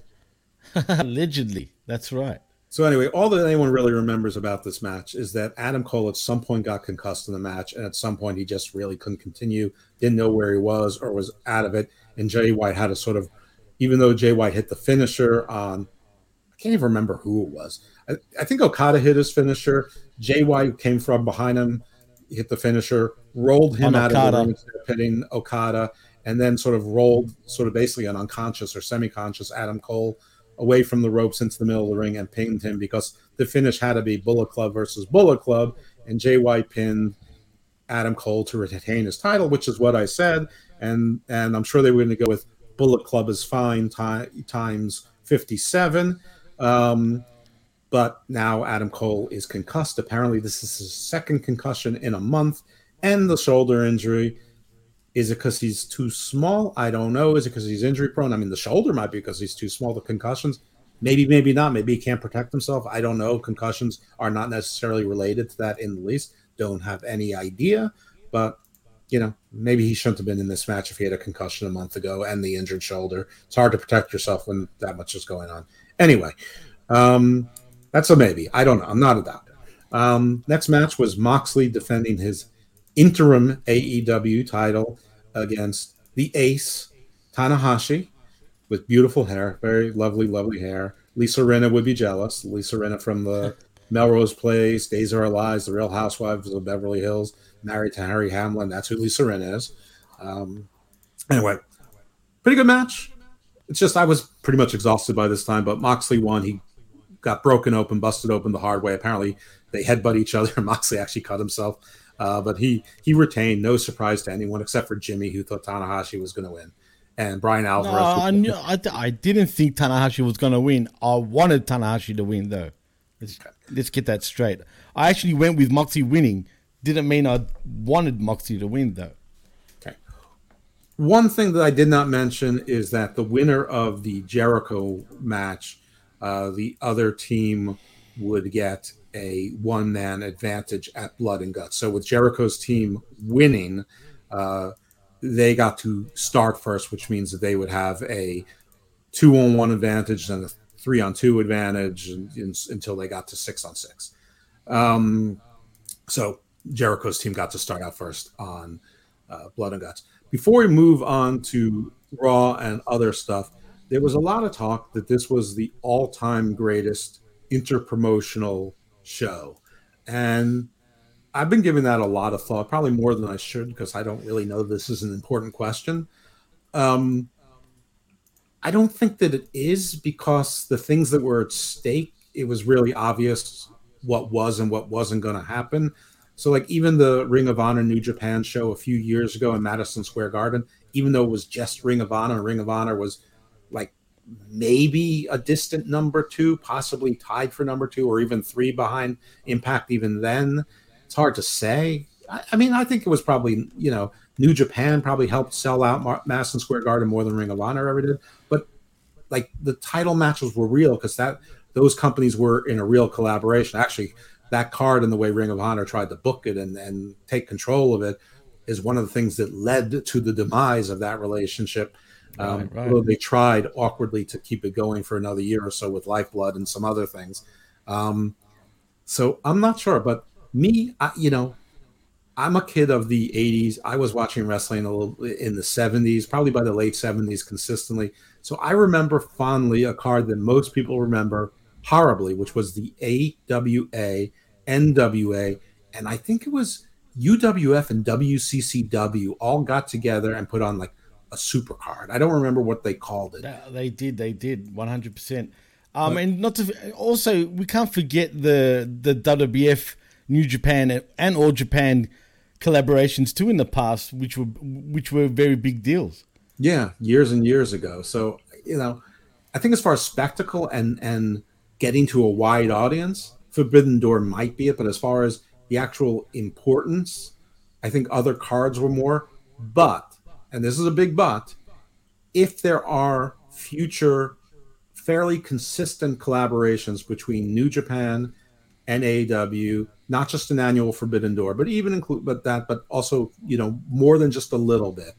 Allegedly. That's right. So anyway, all that anyone really remembers about this match is that Adam Cole at some point got concussed in the match, and at some point he just really couldn't continue, didn't know where he was or was out of it. And Jay White had to sort of, even though Jay White hit the finisher on, I can't even remember who it was. I, I think Okada hit his finisher. Jay White came from behind him, hit the finisher, rolled him out of the ring, hitting Okada, and then sort of rolled, sort of basically an unconscious or semi-conscious Adam Cole away from the ropes into the middle of the ring and pinned him because the finish had to be Bullet Club versus Bullet Club, and Jay White pinned Adam Cole to retain his title, which is what I said, and and I'm sure they were going to go with Bullet Club is fine ti- times 57. Um, but now Adam Cole is concussed. Apparently, this is his second concussion in a month, and the shoulder injury. Is it because he's too small? I don't know. Is it because he's injury prone? I mean, the shoulder might be because he's too small. The concussions, maybe, maybe not. Maybe he can't protect himself. I don't know. Concussions are not necessarily related to that in the least. Don't have any idea. But you know, maybe he shouldn't have been in this match if he had a concussion a month ago and the injured shoulder. It's hard to protect yourself when that much is going on. Anyway, um, that's a maybe. I don't know. I'm not a doctor. Um, next match was Moxley defending his interim AEW title against the Ace Tanahashi with beautiful hair, very lovely, lovely hair. Lisa Rinna would be jealous. Lisa Rinna from the Melrose Place, Days Are Lives, The Real Housewives of Beverly Hills, married to Harry Hamlin. That's who Lisa Rinna is. Um, anyway, pretty good match. It's just I was pretty much exhausted by this time, but Moxley won. He got broken open, busted open the hard way. Apparently, they headbutt each other. Moxley actually cut himself, uh, but he he retained. No surprise to anyone except for Jimmy, who thought Tanahashi was going to win, and Bryan Alvarez. No, I, knew, I, I didn't think Tanahashi was going to win. I wanted Tanahashi to win, though. Let's, let's get that straight. I actually went with Moxie winning. Didn't mean I wanted Moxie to win, though. Okay. One thing that I did not mention is that the winner of the Jericho match, uh, the other team would get a one man advantage at Blood and Guts. So with Jericho's team winning, uh, they got to start first, which means that they would have a two on one advantage and a three on two advantage and, and- until they got to six on six. Um, so Jericho's team got to start out first on uh, Blood and Guts. Before we move on to Raw and other stuff, there was a lot of talk that this was the all time greatest interpromotional show. And I've been giving that a lot of thought, probably more than I should, because I don't really know this is an important question. Um, I don't think that it is because the things that were at stake, it was really obvious what was and what wasn't going to happen. So, like, even the Ring of Honor New Japan show a few years ago in Madison Square Garden, even though it was just Ring of Honor, Ring of Honor was like maybe a distant number two, possibly tied for number two, or even three behind Impact, even then. It's hard to say. I, I mean, I think it was probably, you know, New Japan probably helped sell out Mar- Madison Square Garden more than Ring of Honor ever did. But like the title matches were real because that those companies were in a real collaboration. Actually, that card and the way Ring of Honor tried to book it and, and take control of it is one of the things that led to the demise of that relationship. Um, Right, right. Although they tried awkwardly to keep it going for another year or so with Lifeblood and some other things. Um, so I'm not sure, but me, I, you know, I'm a kid of the 80s. I was watching wrestling a little in the 70s, probably by the late 70s consistently. So I remember fondly a card that most people remember horribly, which was the AWA, NWA, and I think it was UWF and WCCW all got together and put on like a super card. I don't remember what they called it. They did, they did, one hundred percent. Um, and not to also, we can't forget the the WWF, New Japan, and- and All Japan collaborations too in the past, which were which were very big deals. Yeah, years and years ago. So you know, I think as far as spectacle and and getting to a wide audience, Forbidden Door might be it. But as far as the actual importance, I think other cards were more. But and this is a big but, if there are future fairly consistent collaborations between New Japan and AEW, not just an annual Forbidden Door, but even include but that, but also you know more than just a little bit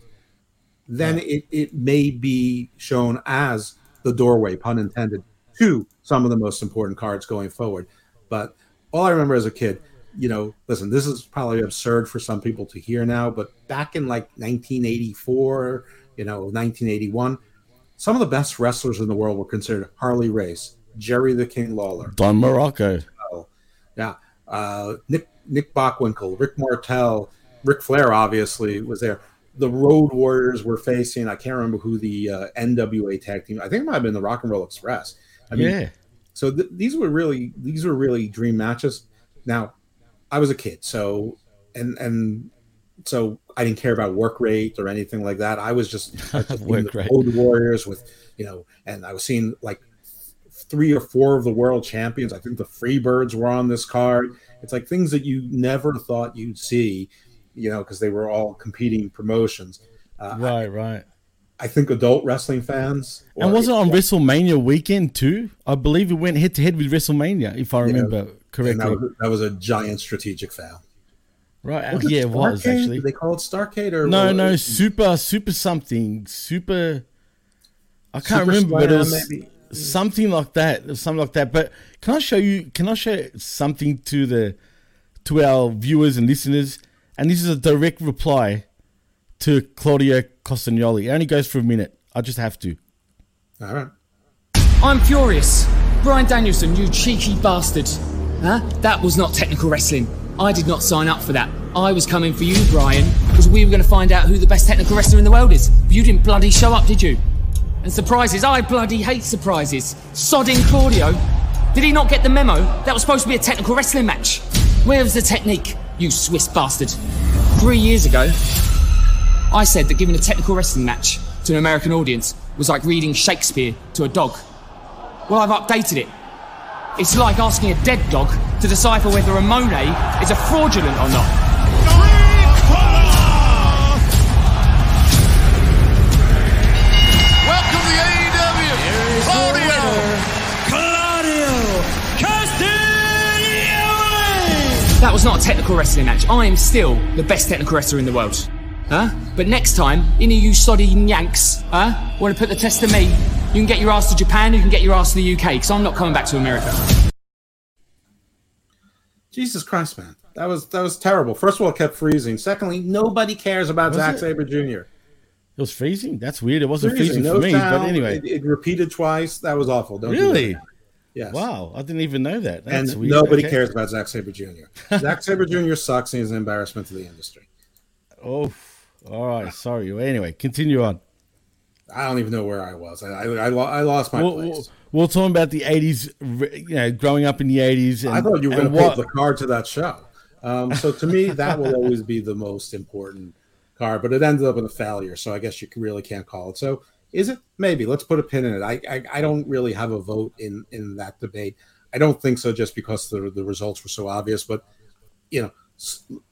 then it, it may be shown as the doorway, pun intended, to some of the most important cards going forward. But all I remember as a kid, you know, listen, this is probably absurd for some people to hear now, but back in like 1984, you know, 1981, some of the best wrestlers in the world were considered Harley Race, Jerry the King Lawler, Don Muraco. yeah, uh, Nick Nick Bockwinkel, Rick Martel, Ric Flair obviously was there. The Road Warriors were facing. I can't remember who the uh, NWA tag team. I think it might have been the Rock and Roll Express. I mean, yeah. so th- these were really these were really dream matches. Now, I was a kid, so and and so I didn't care about work rate or anything like that. I was just, I was just Work the. Road Warriors with you know, and I was seeing like three or four of the world champions. I think the Freebirds were on this card. It's like things that you never thought you'd see, you know, because they were all competing promotions. Uh, Right, right. I think adult wrestling fans. And was it on WrestleMania weekend too? I believe it went head to head with WrestleMania, if I remember and correctly. that was, that was a giant strategic foul. right? Was yeah, it was Starrcade? actually. Did they call it Starrcade or No, no, super, super something, super. I can't Super remember, but it was maybe? something like that, something like that. But can I show you? Can I show something to the to our viewers and listeners? And this is a direct reply to Claudio Castagnoli. It only goes for a minute. I just have to. All right. I'm furious. Bryan Danielson, you cheeky bastard. Huh? That was not technical wrestling. I did not sign up for that. I was coming for you, Bryan, because we were going to find out who the best technical wrestler in the world is. But you didn't bloody show up, did you? And surprises, I bloody hate surprises. Sodding Claudio. Did he not get the memo? That was supposed to be a technical wrestling match. Where was the technique, you Swiss bastard? Three years ago, I said that giving a technical wrestling match to an American audience was like reading Shakespeare to a dog. Well, I've updated it. It's like asking a dead dog to decipher whether a Monet is a fraudulent or not. Welcome to AEW. Claudio. That was not a technical wrestling match. I am still the best technical wrestler in the world. Huh? But next time, any of you soddy yanks, huh, want to put the test to me, you can get your ass to Japan, you can get your ass to the UK, because I'm not coming back to America. Jesus Christ, man, that was that was terrible. First of all, it kept freezing. Secondly, nobody cares about Was Zack it? Sabre Jr. It was freezing. That's weird. It wasn't Freezing, freezing no for me, sound. but anyway. it, it repeated twice. That was awful. Don't do Really? that. Yes. Wow, I didn't even know that. And weird. nobody Okay. cares about Zack Sabre Jr. Zack Sabre Jr. sucks and he's an embarrassment to the industry. Oh, all right. Sorry. Anyway, continue on. I don't even know where I was. I I, I, lost my We'll, place. we'll, we'll talk about the '80s. You know, growing up in the '80s. And, I thought you were going to what- pull the card to that show. Um, so to me, that will always be the most important card. But it ended up in a failure, so I guess you really can't call it. So is it? Maybe. Let's put a pin in it. I I, I don't really have a vote in in that debate. I don't think so, just because the the results were so obvious. But you know,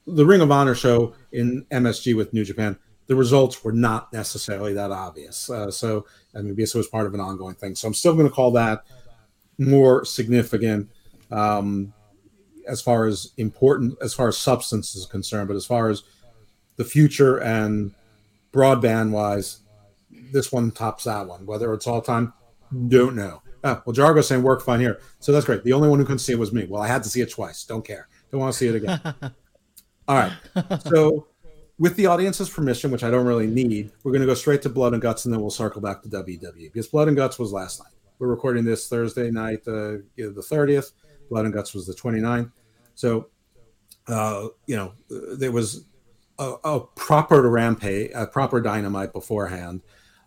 the Ring of Honor show in MSG with New Japan, the results were not necessarily that obvious. Uh, so I mean, it was part of an ongoing thing. So I'm still going to call that more significant. Um, as far as important as far as substance is concerned but as far as the future and broadband wise this one tops that one whether it's all time don't know ah, well jargo's saying work fine here so that's great the only one who couldn't see it was me well i had to see it twice don't care don't want to see it again all right so with the audience's permission which i don't really need we're going to go straight to blood and guts and then we'll circle back to wwe because blood and guts was last night we're recording this thursday night uh, the 30th blood and guts was the 29th so, uh, you know, there was a, a proper rampage, a proper dynamite beforehand.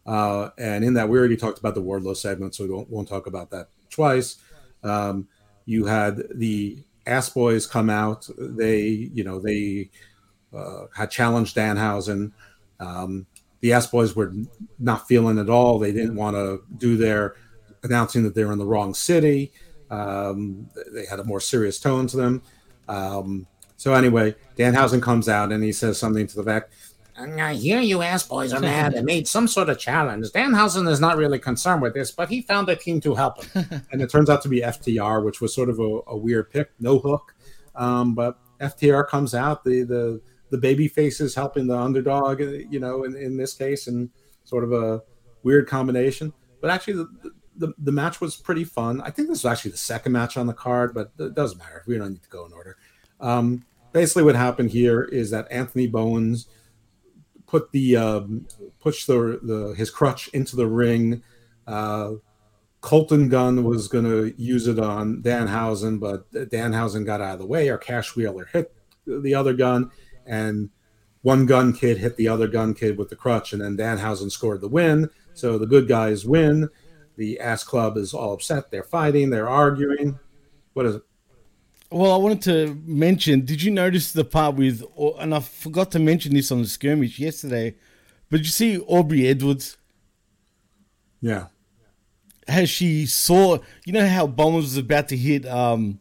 Uh, and in that, we already talked about the Wardlow segment, so we won't, won't talk about that twice. Um, you had the Ass Boys come out. They, you know, they uh, had challenged Danhausen. Um, the Ass Boys were not feeling at all. They didn't want to do their announcing that they were in the wrong city. Um, they had a more serious tone to them. Um, so anyway, Danhausen comes out and he says something to the fact, I hear you ass boys are mad and made some sort of challenge. Danhausen is not really concerned with this, but he found a team to help him. and it turns out to be FTR, which was sort of a, a weird pick, no hook. Um, but FTR comes out, the the the baby faces helping the underdog, you know, in, in this case, and sort of a weird combination. But actually, the, the the match was pretty fun. I think this was actually the second match on the card, but it doesn't matter. We don't need to go in order. Um, basically, what happened here is that Anthony Bowens put the um, pushed the, the his crutch into the ring. Uh, Colten Gunn was going to use it on Danhausen, but Danhausen got out of the way. Or cash wheeler hit the other gun, and one gun kid hit the other gun kid with the crutch, and then Danhausen scored the win. So the good guys win. The ass club is all upset. They're fighting. They're arguing. What is it? Well, I wanted to mention. Did you notice the part with? And I forgot to mention this on the skirmish yesterday. But you see Aubrey Edwards. Yeah. Has she saw? You know how Bowens was about to hit um,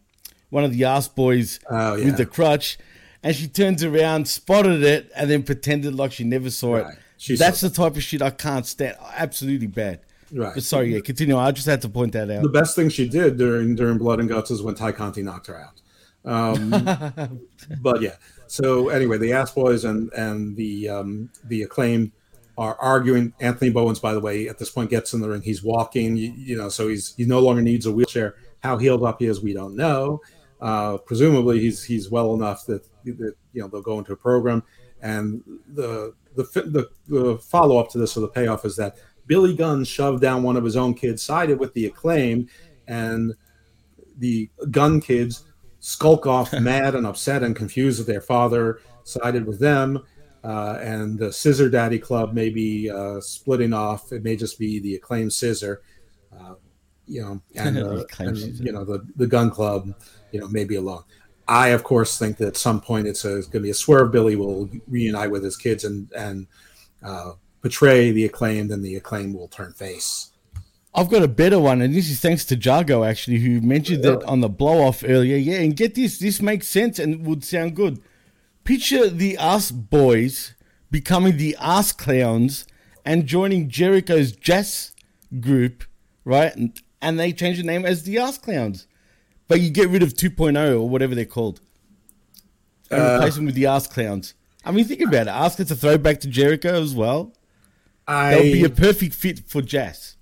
one of the ass boys Oh, yeah. with the crutch, and she turns around, spotted it, and then pretended like she never saw Right. it. She That's saw the type of shit I can't stand. Absolutely bad. Right. But sorry, yeah, continue. I just had to point that out. The best thing she did during during Blood and Guts is when Tay Conti knocked her out. Um, but yeah. So anyway, the Ass Boys and and the um, the acclaim are arguing. Anthony Bowens, by the way, at this point gets in the ring. He's walking. You, you know, so he's he no longer needs a wheelchair. How healed up he is, we don't know. Uh, presumably, he's he's well enough that, that you know they'll go into a program. And the the the, the follow up to this or the payoff is that Billy Gunn shoved down one of his own kids, sided with the acclaim, and the gun kids skulk off mad and upset and confused that their father sided with them. Uh, and the Scissor Daddy Club may be uh, splitting off. It may just be the acclaimed Scissor, uh, you know, and, The uh, and, you know the the Gunn Club, you know, maybe alone. I, of course, think that at some point it's, it's going to be a swerve. Billy will reunite with his kids and and uh, betray the acclaimed, and the acclaim will turn face. I've got a better one, and this is thanks to Jargo actually, who mentioned that on the blow off earlier. Yeah, and get this, this makes sense and would sound good. Picture the ass boys becoming the ass clowns and joining Jericho's jazz group, right? And, and they change the name as the ass clowns, but you get rid of 2.0 or whatever they're called, and uh, replace them with the ass clowns. I mean, think about it. Ask it's a throwback to Jericho as well. I That would be a perfect fit for jazz.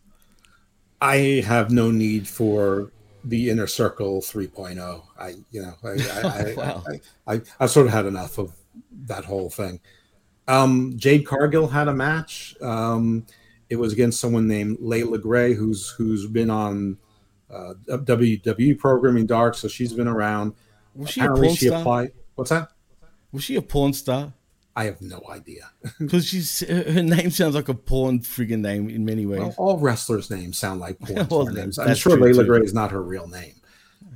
I have no need for the inner circle 3.0. I, you know, I, I, I, Wow. I, I, I've sort of had enough of that whole thing. Um, Jade Cargill had a match. Um, it was against someone named Leila Grey, who's who's been on uh, WWE programming dark, so she's been around. Was she a porn she star? applied. What's that? Was she a porn star? I have no idea. Because she's her name sounds like a porn friggin' name in many ways. Well, all wrestlers' names sound like porn Well, names. I'm sure Layla too. Gray is not her real name.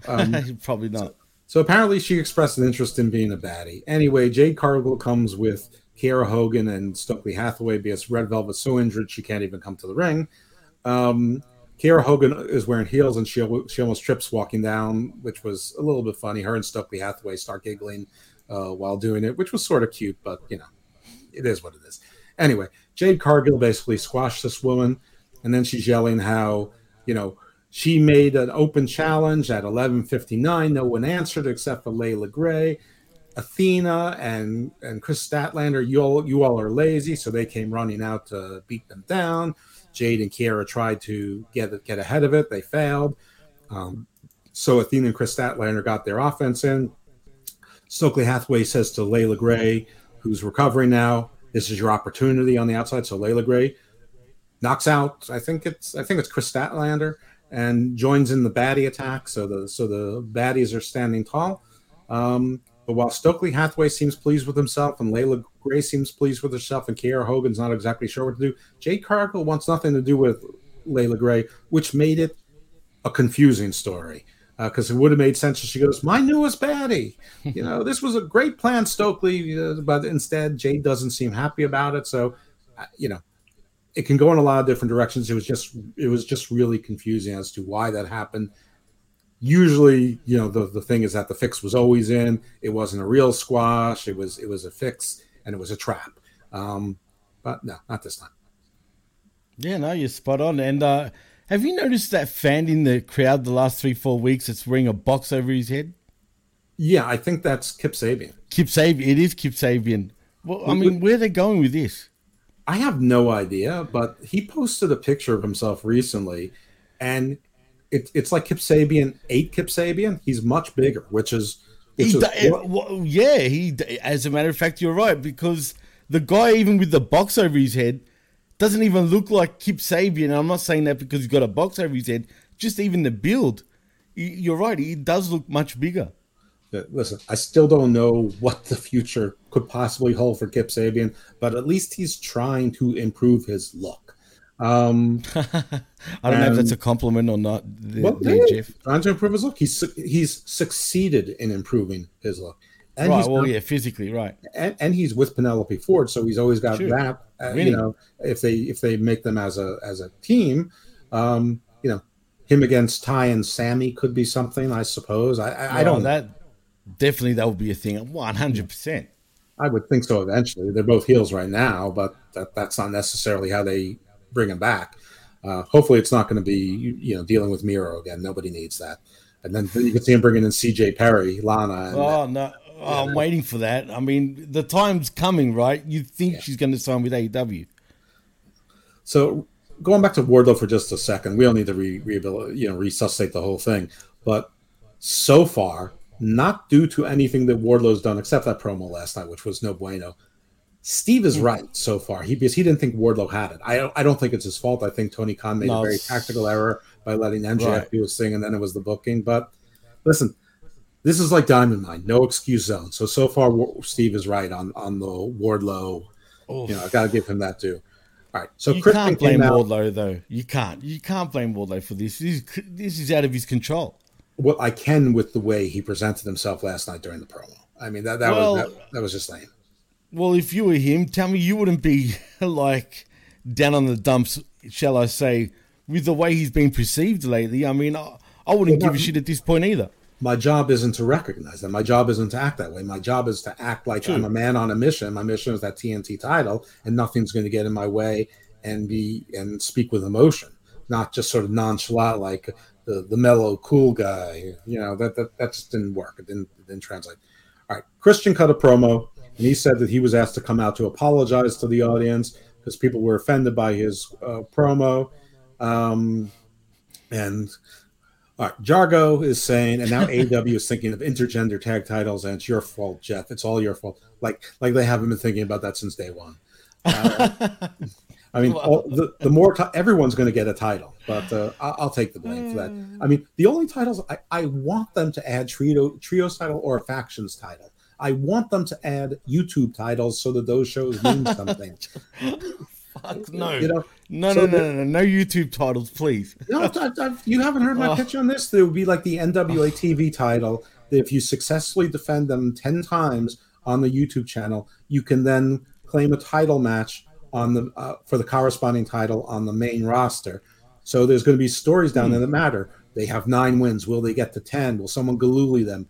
Probably not. So apparently she expressed an interest in being a baddie. Anyway, Jade Cargill comes with Kiera Hogan and Stokely Hathaway because Red Velvet's so injured she can't even come to the ring. Um, Hogan is wearing heels and she, she almost trips walking down, which was a little bit funny. Her and Stokely Hathaway start giggling uh, while doing it, which was sort of cute, but you know, it is what it is. Anyway, Jade Cargill basically squashed this woman, and then she's yelling how, you know, she made an open challenge at 11:59. No one answered except for Leila Grey, Athena, and and Kris Statlander. You all you all are lazy, so they came running out to beat them down. Jade and Kiera tried to get get ahead of it. They failed. Um, so Athena and Kris Statlander got their offense in. Stokely Hathaway says to Leila Grey, who's recovering now, "This is your opportunity on the outside." So Leila Grey knocks out. I think it's I think it's Kris Statlander and joins in the baddie attack. So the so the baddies are standing tall. Um, but while Stokely Hathaway seems pleased with himself and Leila Grey seems pleased with herself and Kiera Hogan's not exactly sure what to do, Jade Cargill wants nothing to do with Leila Grey, which made it a confusing story. Because it would have made sense she goes, My newest baddie. You know, this was a great plan, Stokely, uh, but instead, Jade doesn't seem happy about it. So, uh, you know, it can go in a lot of different directions. It was just it was just really confusing as to why that happened. Usually, you know, the, the thing is that the fix was always in. It wasn't a real squash. It was it was a fix and it was a trap. Um, but no, not this time. Yeah, no, you're spot on. And uh, have you noticed that fan in the crowd the last three, four weeks that's wearing a box over his head? Yeah, I think that's Kip Sabian. Kip Sabian. It is Kip Sabian. Well, I mean, where are they going with this? I have no idea, but he posted a picture of himself recently, and it, it's like Kip Sabian ate Kip Sabian. He's much bigger, which is which He is well, yeah, he. As a matter of fact, you're right because the guy, even with the box over his head, doesn't even look like Kip Sabian. I'm not saying that because he's got a box over his head. Just even the build, you're right. He does look much bigger. Listen, I still don't know what the future could possibly hold for Kip Sabian, but at least he's trying to improve his look. Um, I don't know if that's a compliment or not, there, well, there, yeah, Jeff. trying to improve his look. He's he's succeeded in improving his look, and Right. he's Well, yeah, physically, right. and, and he's with Penelope Ford, so he's always got Sure. that. Uh, you know, if they if they make them as a as a team, um, you know, him against Ty and Sammy could be something. I suppose. I I, I don't. That definitely that would be a thing. One hundred percent. I would think so eventually. They're both heels right now, but that, that's not necessarily how they bring him back. Uh, hopefully, it's not going to be you, you know dealing with Miro again. Nobody needs that. And then you can see him bringing in C.J. Perry, Lana, and Oh no, oh, I'm waiting for that. I mean, the time's coming, right? You think she's going to sign with AEW? So going back to Wardlow for just a second, we don't need to re, rehabil- you know resuscitate the whole thing, but so far, not due to anything that Wardlow's done except that promo last night, which was no bueno. Steve is mm. right so far. He because he didn't think Wardlow had it. I don't, I don't think it's his fault. I think Tony Khan made No, a very tactical error by letting MJF Right. do his thing, and then it was the booking. But listen, this is like Diamond Mine, no excuse zone. So so far, Steve is right on on the Wardlow. You know, I got to give him that too. All right, so you Christian can't blame. Wardlow though. You can't. You can't blame Wardlow for this. This is, this is out of his control. Well, I can with the way he presented himself last night during the promo. I mean that that Well- was that, that was just lame. Well, if you were him, tell me you wouldn't be like down on the dumps, shall I say, with the way he's been perceived lately. I mean, I, I wouldn't Well, give a shit at this point either. My job isn't to recognize that. My job isn't to act that way. My job is to act like I'm a man on a mission. My mission is that TNT title, and nothing's going to get in my way and be and speak with emotion, not just sort of nonchalant like the the mellow cool guy. You know that that, that just didn't work. It didn't it didn't translate. All right, Christian cut a promo, and he said that he was asked to come out to apologize to the audience because people were offended by his uh, promo. Um, and all right, Jargo is saying, and now AW is thinking of intergender tag titles, and it's your fault, Jeff. It's all your fault. Like, like they haven't been thinking about that since day one. Uh, I mean, all, the, the more ti everyone's going to get a title, but uh, I'll, I'll take the blame for that. I mean, the only titles I, I want them to add trio trios title or a factions title. I want them to add YouTube titles so that those shows mean something. Fuck no. You know, no, so no, no, no, no, no YouTube titles, please. No, I, I, you haven't heard my Oh. pitch on this. There would be like the NWA TV title. If you successfully defend them ten times on the YouTube channel, you can then claim a title match on the uh, for the corresponding title on the main roster. So there's going to be stories down there that matter. They have nine wins. Will they get to ten? Will someone galooly them?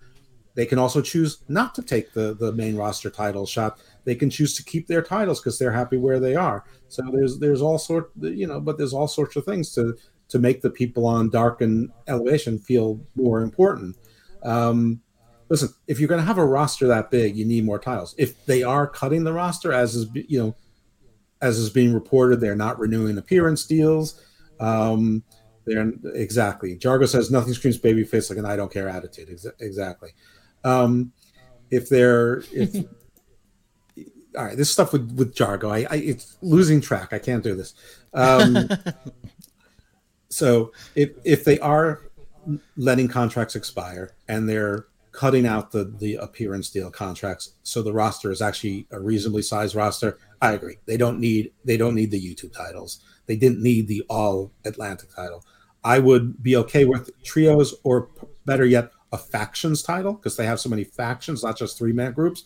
They can also choose not to take the, the main roster title shot. They can choose to keep their titles because they're happy where they are. So there's there's all sort you know, but there's all sorts of things to to make the people on Dark and Elevation feel more important. Um, listen, if you're going to have a roster that big, you need more titles. If they are cutting the roster, as is you know, as is being reported, they're not renewing appearance deals. Um, they're exactly. Jargo says nothing screams babyface like an I don't care attitude. Ex- exactly. Um, if they're if all right, this stuff with with Jargo, I, I it's losing track. I can't do this. Um, so if if they are letting contracts expire and they're cutting out the the appearance deal contracts, so the roster is actually a reasonably sized roster, I agree. They don't need they don't need the YouTube titles. They didn't need the All Atlantic title. I would be okay with trios or better yet a factions title because they have so many factions, not just three man groups,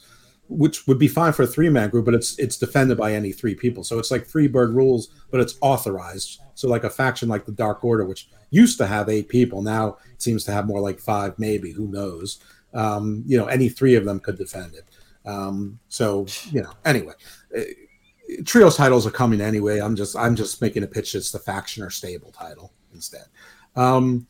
which would be fine for a three man group, but it's it's defended by any three people. So it's like Freebird rules, but it's authorized. So like a faction like the Dark Order, which used to have eight people, now seems to have more like five, maybe. Who knows? Um, you know, any three of them could defend it. Um, so you know, anyway, uh, trios titles are coming anyway. I'm just I'm just making a pitch. It's the faction or stable title instead. Um,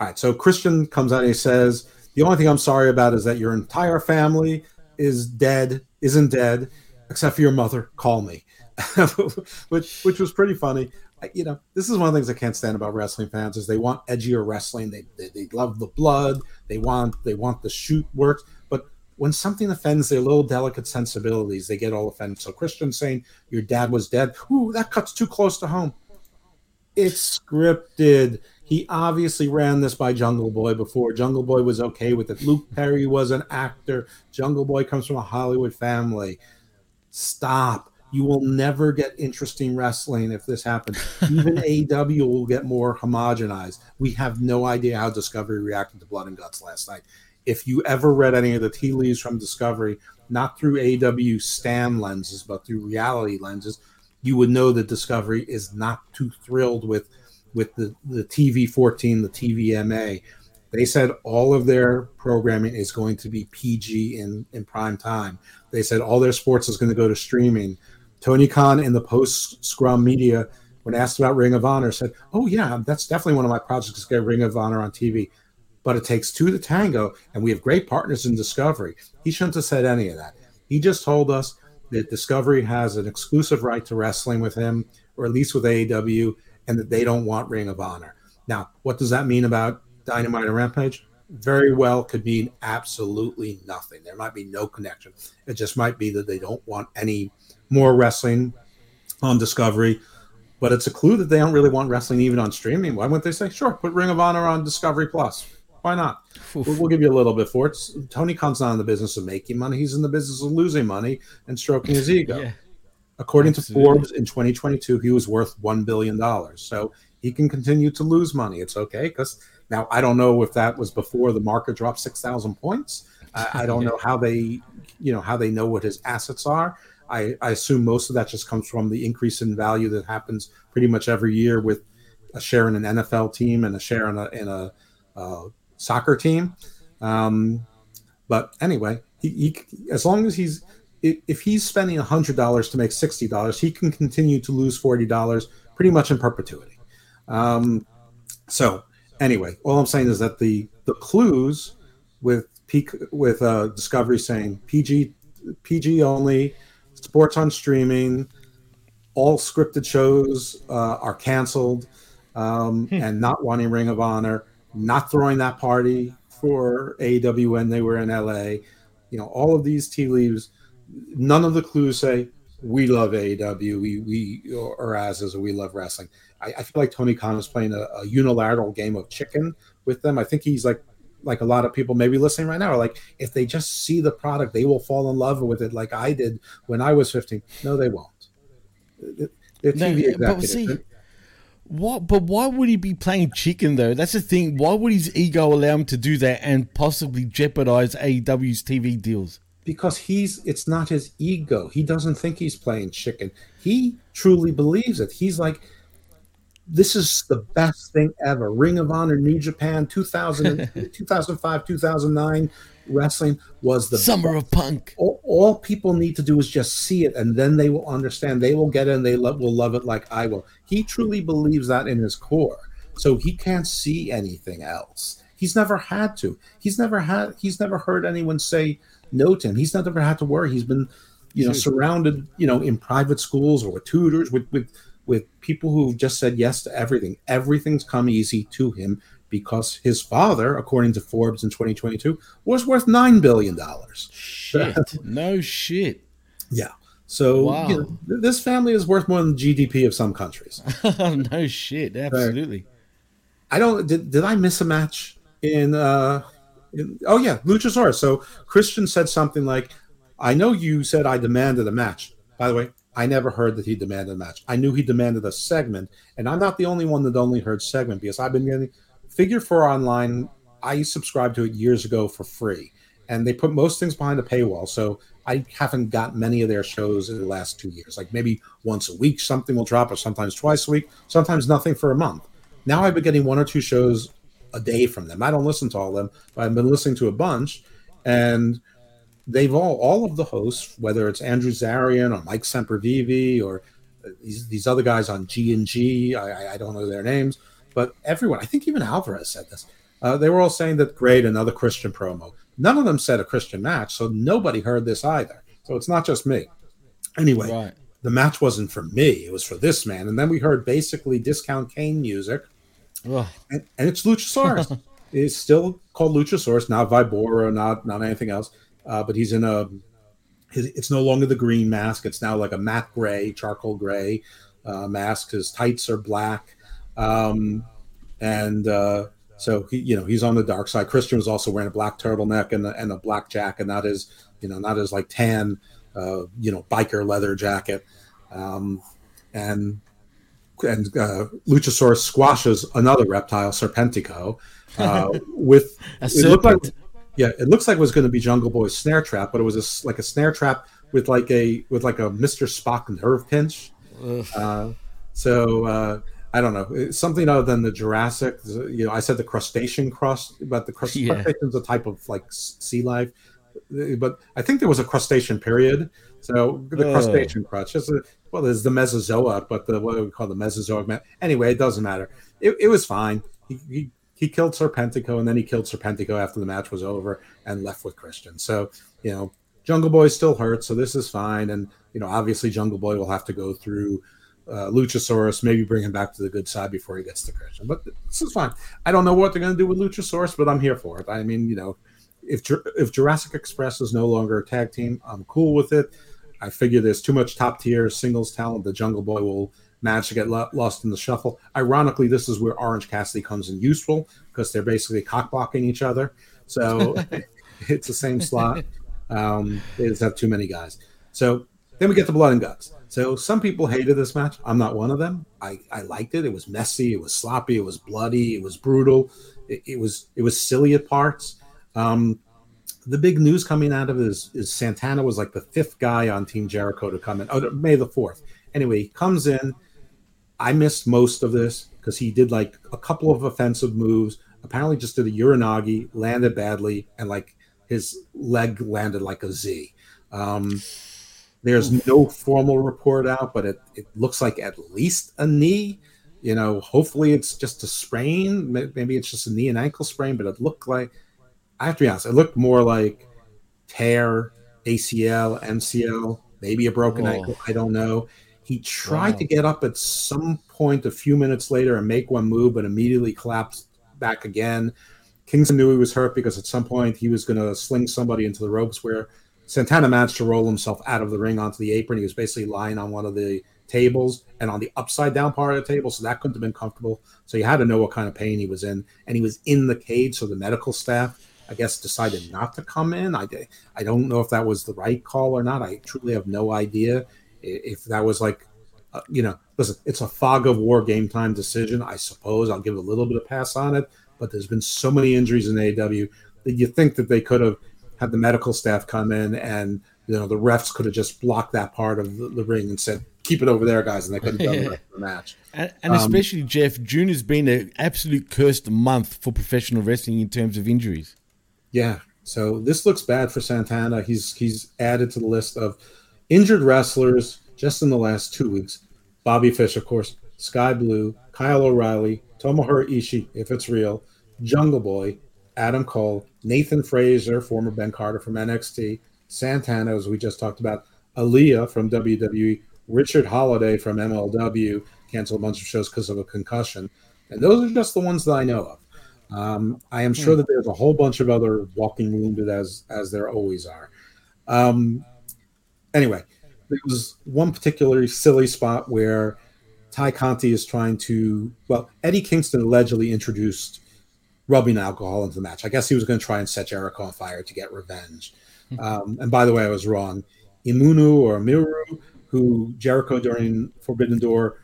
all right. So Christian comes out and he says, "The only thing I'm sorry about is that your entire family is dead, isn't dead, except for your mother. Call me," which which was pretty funny. I- you know, this is one of the things I can't stand about wrestling fans is they want edgier wrestling. They, they they love the blood. They want they want the shoot work. But when something offends their little delicate sensibilities, they get all offended. So Christian saying your dad was dead, ooh, that cuts too close to home. It's scripted. He obviously ran this by Jungle Boy before. Jungle Boy was okay with it. Luke Perry was an actor. Jungle Boy comes from a Hollywood family. Stop. You will never get interesting wrestling if this happens. Even AEW will get more homogenized. We have no idea how Discovery reacted to Blood and Guts last night. If you ever read any of the tea leaves from Discovery, not through AEW Stan lenses, but through reality lenses, you would know that Discovery is not too thrilled with with the, the TV 14, the TVMA. They said all of their programming is going to be PG in, in prime time. They said all their sports is going to go to streaming. Tony Khan in the post scrum media, when asked about Ring of Honor, said, Oh, yeah, that's definitely one of my projects to get Ring of Honor on TV. But it takes two to tango, and we have great partners in Discovery. He shouldn't have said any of that. He just told us that Discovery has an exclusive right to wrestling with him, or at least with AEW, and that they don't want Ring of Honor. Now, what does that mean about Dynamite and Rampage? Very well could mean absolutely nothing. There might be no connection. It just might be that they don't want any more wrestling on Discovery. But it's a clue that they don't really want wrestling even on streaming. Why wouldn't they say, sure, put Ring of Honor on Discovery Plus? Why not? We'll, we'll give you a little bit for it. Tony Khan's not in the business of making money. He's in the business of losing money and stroking his ego. Yeah. According Absolutely. to Forbes, in 2022, he was worth $1 billion. So he can continue to lose money. It's okay. Because now I don't know if that was before the market dropped 6,000 points. I, I don't know how they, you know, how they know what his assets are. I, I assume most of that just comes from the increase in value that happens pretty much every year with a share in an NFL team and a share in a, in a uh, soccer team. Um, but anyway, he, he as long as he's if he's spending hundred dollars to make sixty dollars, he can continue to lose forty dollars pretty much in perpetuity. Um, so anyway, all I'm saying is that the the clues with peak with uh, Discovery saying PG PG only, sports on streaming, all scripted shows uh, are canceled, um, and not wanting Ring of Honor, not throwing that party for AEW when they were in LA. You know, all of these tea leaves, none of the clues say we love AEW, we we or as is we love wrestling. I, I feel like Tony Khan is playing a, a unilateral game of chicken with them. I think he's like like a lot of people maybe listening right now are like if they just see the product they will fall in love with it like i did when i was 15 no they won't they're No, but see, what? But why would he be playing chicken though? That's the thing. Why would his ego allow him to do that and possibly jeopardize AEW's TV deals? Because he's it's not his ego. He doesn't think he's playing chicken. He truly believes it. He's like this is the best thing ever. Ring of honor new japan 2000 2005 2009 wrestling was the Summer of Punk. all, all people need to do is just see it and then they will understand. They will get it and they lo- will love it like i will. He truly believes that in his core. So he can't see anything else. He's never had to. He's never had he's never heard anyone say no to him he's not ever had to worry he's been you know surrounded you know in private schools or with tutors with with with people who've just said yes to everything everything's come easy to him because his father according to forbes in 2022 was worth nine billion dollars Shit. no shit. yeah. So Wow. you know, this family is worth more than GDP of some countries. no shit. Absolutely. I don't. Did, did I miss a match in? uh Oh yeah, Luchasaurus. So Christian said something like, "I know you said I demanded a match. By the way, I never heard that he demanded a match. I knew he demanded a segment, and I'm not the only one that only heard segment because I've been getting Figure Four online. I subscribed to it years ago for free, and they put most things behind a paywall. So I haven't got many of their shows in the last two years. Like maybe once a week something will drop, or sometimes twice a week, sometimes nothing for a month. Now I've been getting one or two shows a day from them. I don't listen to all of them, but I've been listening to a bunch, and they've all all of the hosts, whether it's Andrew Zarian or Mike Sempervive or these, these other guys on G and G, I, I- don't know their names, but everyone, I think even Alvarez said this. Uh, they were all saying that great, another Christian promo. None of them said a Christian match, so nobody heard this either. So it's not just me. Anyway, Right. the match wasn't for me; it was for this man. And then we heard basically discount Kane music. And, and it's Luchasaurus. it's still called Luchasaurus, not Vibora, not not anything else. Uh, but he's in a. His, it's no longer the green mask. It's now like a matte gray, charcoal gray uh, mask. His tights are black, um, and uh, so he, you know, he's on the dark side. Christian was also wearing a black turtleneck and a, and a black jacket, not his, you know, not his like tan, uh, you know, biker leather jacket. Um, and and uh, Luchasaurus squashes another reptile, Serpentico, uh, with A it looked like, yeah, it looks like it was going to be Jungle Boy's snare trap, but it was a like a snare trap with like a with like a Mister Spock nerve pinch. Uh, so uh, I don't know It's something other than the Jurassic. You know, I said the crustacean crust, but the crust- Yeah. crustacean is a type of like sea life. But I think there was a crustacean period. So the crustacean crust, just a, well, there's the Mesozoa, but the what do we call the Mesozoic man? Anyway, it doesn't matter. It, it was fine. He, he he killed Serpentico, and then he killed Serpentico after the match was over and left with Christian. So you know, Jungle Boy still hurt, so this is fine. And you know, obviously, Jungle Boy will have to go through uh, Luchasaurus, maybe bring him back to the good side before he gets to Christian. But this is fine. I don't know what they're going to do with Luchasaurus, but I'm here for it. I mean, you know, if if Jurassic Express is no longer a tag team, I'm cool with it. I figure there's too much top tier singles talent. The Jungle Boy will manage to get lo- lost in the shuffle. Ironically, this is where Orange Cassidy comes in useful because they're basically cock blocking each other. So it's the same slot. Um, they just have too many guys. So then we get the blood and guts. So some people hated this match. I'm not one of them. I, I liked it. It was messy. It was sloppy. It was bloody. It was brutal. It, it was it was silly at parts. Um, the big news coming out of it is, is Santana was like the fifth guy on Team Jericho to come in. Oh, May the fourth. Anyway, he comes in. I missed most of this because he did like a couple of offensive moves. Apparently, just did a Uranage, landed badly, and like his leg landed like a Z. Um, there's no formal report out, but it, it looks like at least a knee. You know, hopefully it's just a sprain. Maybe it's just a knee and ankle sprain, but it looked like, I have to be honest, it looked more like tear, ACL, MCL, maybe a broken Oh. ankle. I don't know. He tried Wow. to get up at some point a few minutes later and make one move, but immediately collapsed back again. Kingston knew he was hurt because at some point he was going to sling somebody into the ropes where Santana managed to roll himself out of the ring onto the apron. He was basically lying on one of the tables and on the upside down part of the table, so that couldn't have been comfortable. So you had to know what kind of pain he was in, and he was in the cage. So the medical staff, I guess, decided not to come in. I I don't know if that was the right call or not. I truly have no idea if that was like, uh, you know, listen, it's a fog of war game time decision. I suppose I'll give a little bit of pass on it, but there's been so many injuries in AEW that you think that they could have had the medical staff come in and you know the refs could have just blocked that part of the, the ring and said keep it over there guys and they could have done the the match And, and Um, especially Jeff, June has been an absolute cursed month for professional wrestling in terms of injuries. Yeah. So this looks bad for santana. He's he's added to the list of injured wrestlers just in the last two weeks. Bobby fish of course Skye Blue kyle o'reilly tomohiro ishii if it's real jungle boy adam cole nathan frazer former ben carter from nxt santana as we just talked about Aliyah from WWE, Richard Holliday from MLW canceled a bunch of shows because of a concussion, and those are just the ones that I know of. Um, I am sure that there's a whole bunch of other walking wounded as as there always are. Um, anyway, there was one particularly silly spot where Tay Conti is trying to well, Eddie Kingston allegedly introduced rubbing alcohol into the match. I guess he was going to try and set Jericho on fire to get revenge. Um, and by the way, I was wrong. Imunu or Miru, who Jericho during Forbidden Door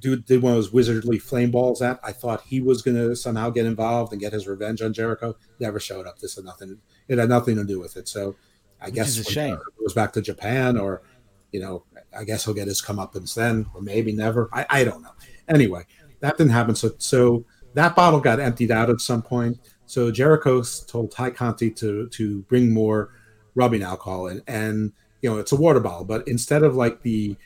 dude did one of those wizardly flame balls at. I thought he was going to somehow get involved and get his revenge on Jericho. Never showed up. This had nothing. It had nothing to do with it. So I guess is a shame. Goes back to Japan, or you know, I guess he'll get his comeuppance then, or maybe never. I, I don't know. Anyway, that didn't happen. So so that bottle got emptied out at some point. So Jericho told Tay Conti to to bring more rubbing alcohol and and you know it's a water bottle, but instead of like the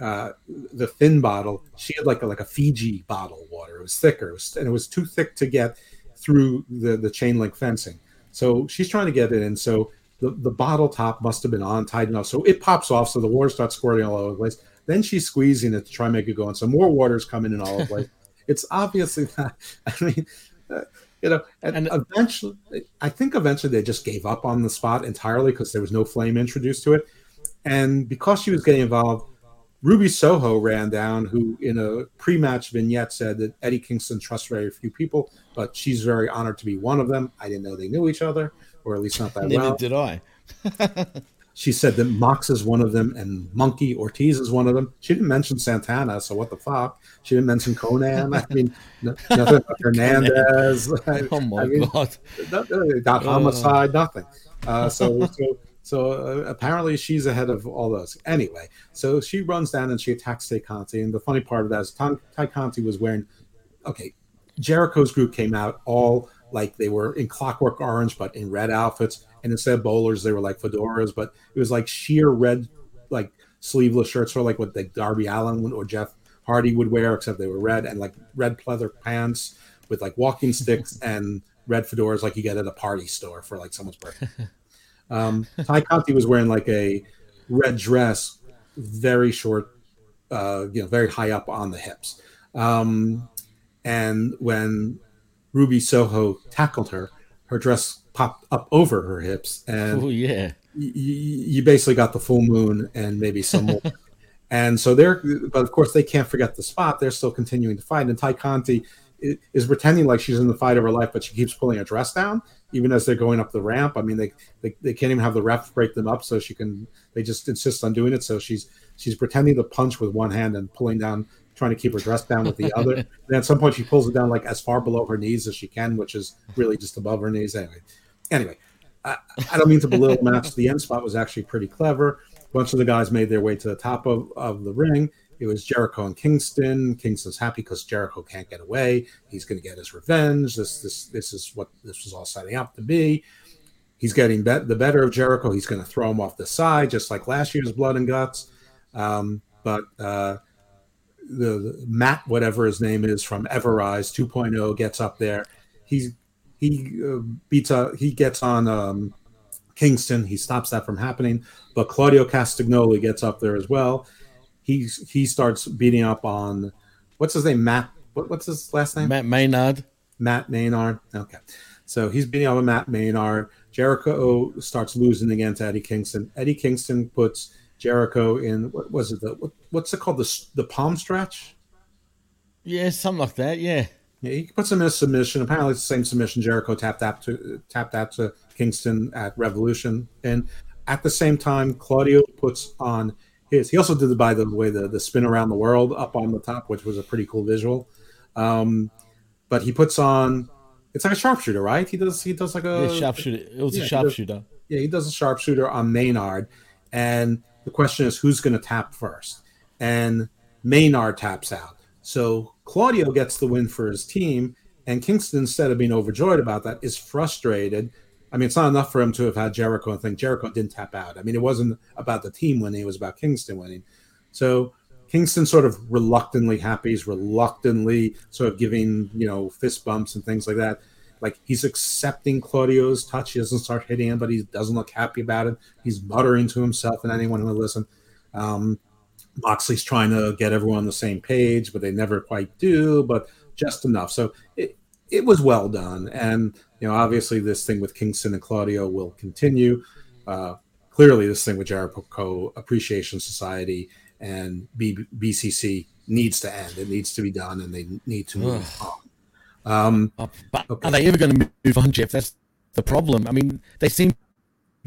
uh, the thin bottle, she had like a, like a Fiji bottle water. It was thicker, it was, and it was too thick to get through the the chain link fencing. So she's trying to get it in. So the, the bottle top must have been on tight enough, so it pops off. So the water starts squirting all over the place. Then she's squeezing it to try and make it go, and so more water's coming in all over the place. it's obviously not. I mean, uh, you know, and, And- eventually, I think eventually they just gave up on the spot entirely because there was no flame introduced to it, and because she was getting involved. Ruby Soho ran down, who in a pre-match vignette said that Eddie Kingston trusts very few people, but she's very honored to be one of them. I didn't know they knew each other, or at least not that Never well. did I. She said that Mox is one of them and Monkey Ortiz is one of them. She didn't mention Santana, so what the fuck? She didn't mention Konnan. I mean, no, nothing about Hernandez. Oh my I mean, god. no- no, not homicide, nothing. Uh, so, so, so uh, apparently she's ahead of all those. Anyway, so she runs down and she attacks Tay Conti. And the funny part of that is Ty Tay Conti was wearing, okay, Jericho's group came out all like they were in Clockwork Orange, but in red outfits. And instead of bowlers, they were like fedoras, but it was like sheer red, like sleeveless shirts, sort of like what like Darby Allin or Jeff Hardy would wear, except they were red and like red pleather pants with like walking sticks and red fedoras, like you get at a party store for like someone's birthday. um, Tay Conti was wearing like a red dress, very short, uh, you know, very high up on the hips. Um, and when Ruby Soho tackled her, her dress popped up over her hips, and Oh yeah. y- y- you basically got the full moon and maybe some more. and so they're, but of course they can't forget the spot. They're still continuing to fight, and Tay Conti is pretending like she's in the fight of her life, but she keeps pulling her dress down even as they're going up the ramp. I mean, they they, they can't even have the ref break them up, so she can. They just insist on doing it. So she's she's pretending to punch with one hand and pulling down, trying to keep her dress down with the other. and at some point, she pulls it down like as far below her knees as she can, which is really just above her knees. Anyway, anyway, I, I don't mean to belittle the match. The end spot was actually pretty clever. A bunch of the guys made their way to the top of, of the ring. It was Jericho and Kingston. Kingston's happy because Jericho can't get away. He's going to get his revenge. This this this is what this was all setting up to be. He's getting the better of Jericho. He's going to throw him off the side, just like last year's Blood and Guts. Um, but uh, the, the Matt, whatever his name is from Everrise 2.0, gets up there. He's he uh, beats uh, he gets on um, Kingston. He stops that from happening. But Claudio Castagnoli gets up there as well. He he starts beating up on what's his name? Matt. What, what's his last name? Matt Menard. Matt Menard. Okay. So he's beating up on Matt Menard. Jericho starts losing against Eddie Kingston. Eddie Kingston puts Jericho in what was it? The, what, what's it called? The the palm stretch. Yeah, something like that. Yeah. Yeah, he puts him in a submission. Apparently, it's the same submission Jericho tapped out to tapped out to Kingston at Revolution, and at the same time, Claudio puts on his. He also did, by the way, the the spin around the world up on the top, which was a pretty cool visual. Um, but he puts on. It's like a sharpshooter, right? He does. He does like a Yeah, sharpshooter. It was yeah, a sharpshooter. yeah, he does a sharpshooter on Menard, and the question is who's going to tap first, and Menard taps out. So Claudio gets the win for his team, and Kingston, instead of being overjoyed about that, is frustrated. I mean, it's not enough for him to have had Jericho and think Jericho didn't tap out. I mean, it wasn't about the team winning; it was about Kingston winning. So Kingston sort of reluctantly happy, he's reluctantly sort of giving you know fist bumps and things like that. Like he's accepting Claudio's touch. He doesn't start hitting him, but he doesn't look happy about it. He's muttering to himself and anyone who will listen. Um, Moxley's trying to get everyone on the same page, but they never quite do, but just enough. So it, it was well done. And, you know, obviously this thing with Kingston and Claudio will continue. Uh, clearly, this thing with Jericho Appreciation Society and B- BCC needs to end. It needs to be done, and they need to move on. Um, Oh, but Okay. are they ever going to move on, Jeff? That's the problem. I mean, they seem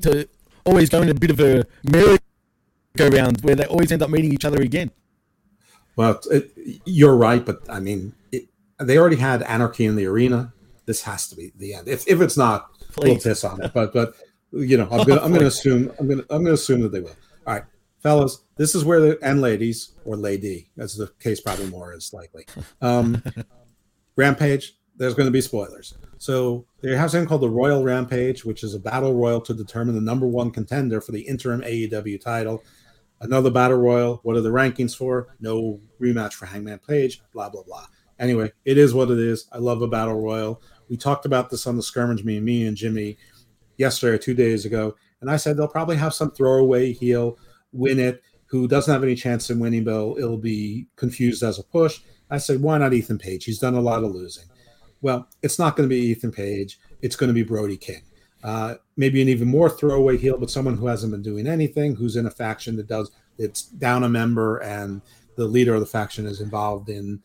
to always go in a bit of a merry-go-round where they always end up meeting each other again. Well, it, you're right, but I mean, they already had anarchy in the arena. This has to be the end. If, if it's not, we'll piss on it. But but you know, I'm gonna I'm gonna assume I'm gonna I'm gonna assume that they will. All right, fellas, this is where the and ladies or lady, as the case probably more is likely. Um, Rampage. There's going to be spoilers. So they have something called the Royal Rampage, which is a battle royal to determine the number one contender for the interim AEW title another battle royal. What are the rankings for? No rematch for Hangman Page. Blah blah blah. Anyway, it is what it is. I love a battle royal. We talked about this on the skirmish, me and me and Jimmy, yesterday or two days ago, and I said they'll probably have some throwaway heel win it, who doesn't have any chance in winning, but it'll, be confused as a push. I said, why not Ethan Page? He's done a lot of losing. Well, it's not going to be Ethan Page. It's going to be Brody King. Uh, maybe an even more throwaway heel, but someone who hasn't been doing anything, who's in a faction that does it's down a member, and the leader of the faction is involved in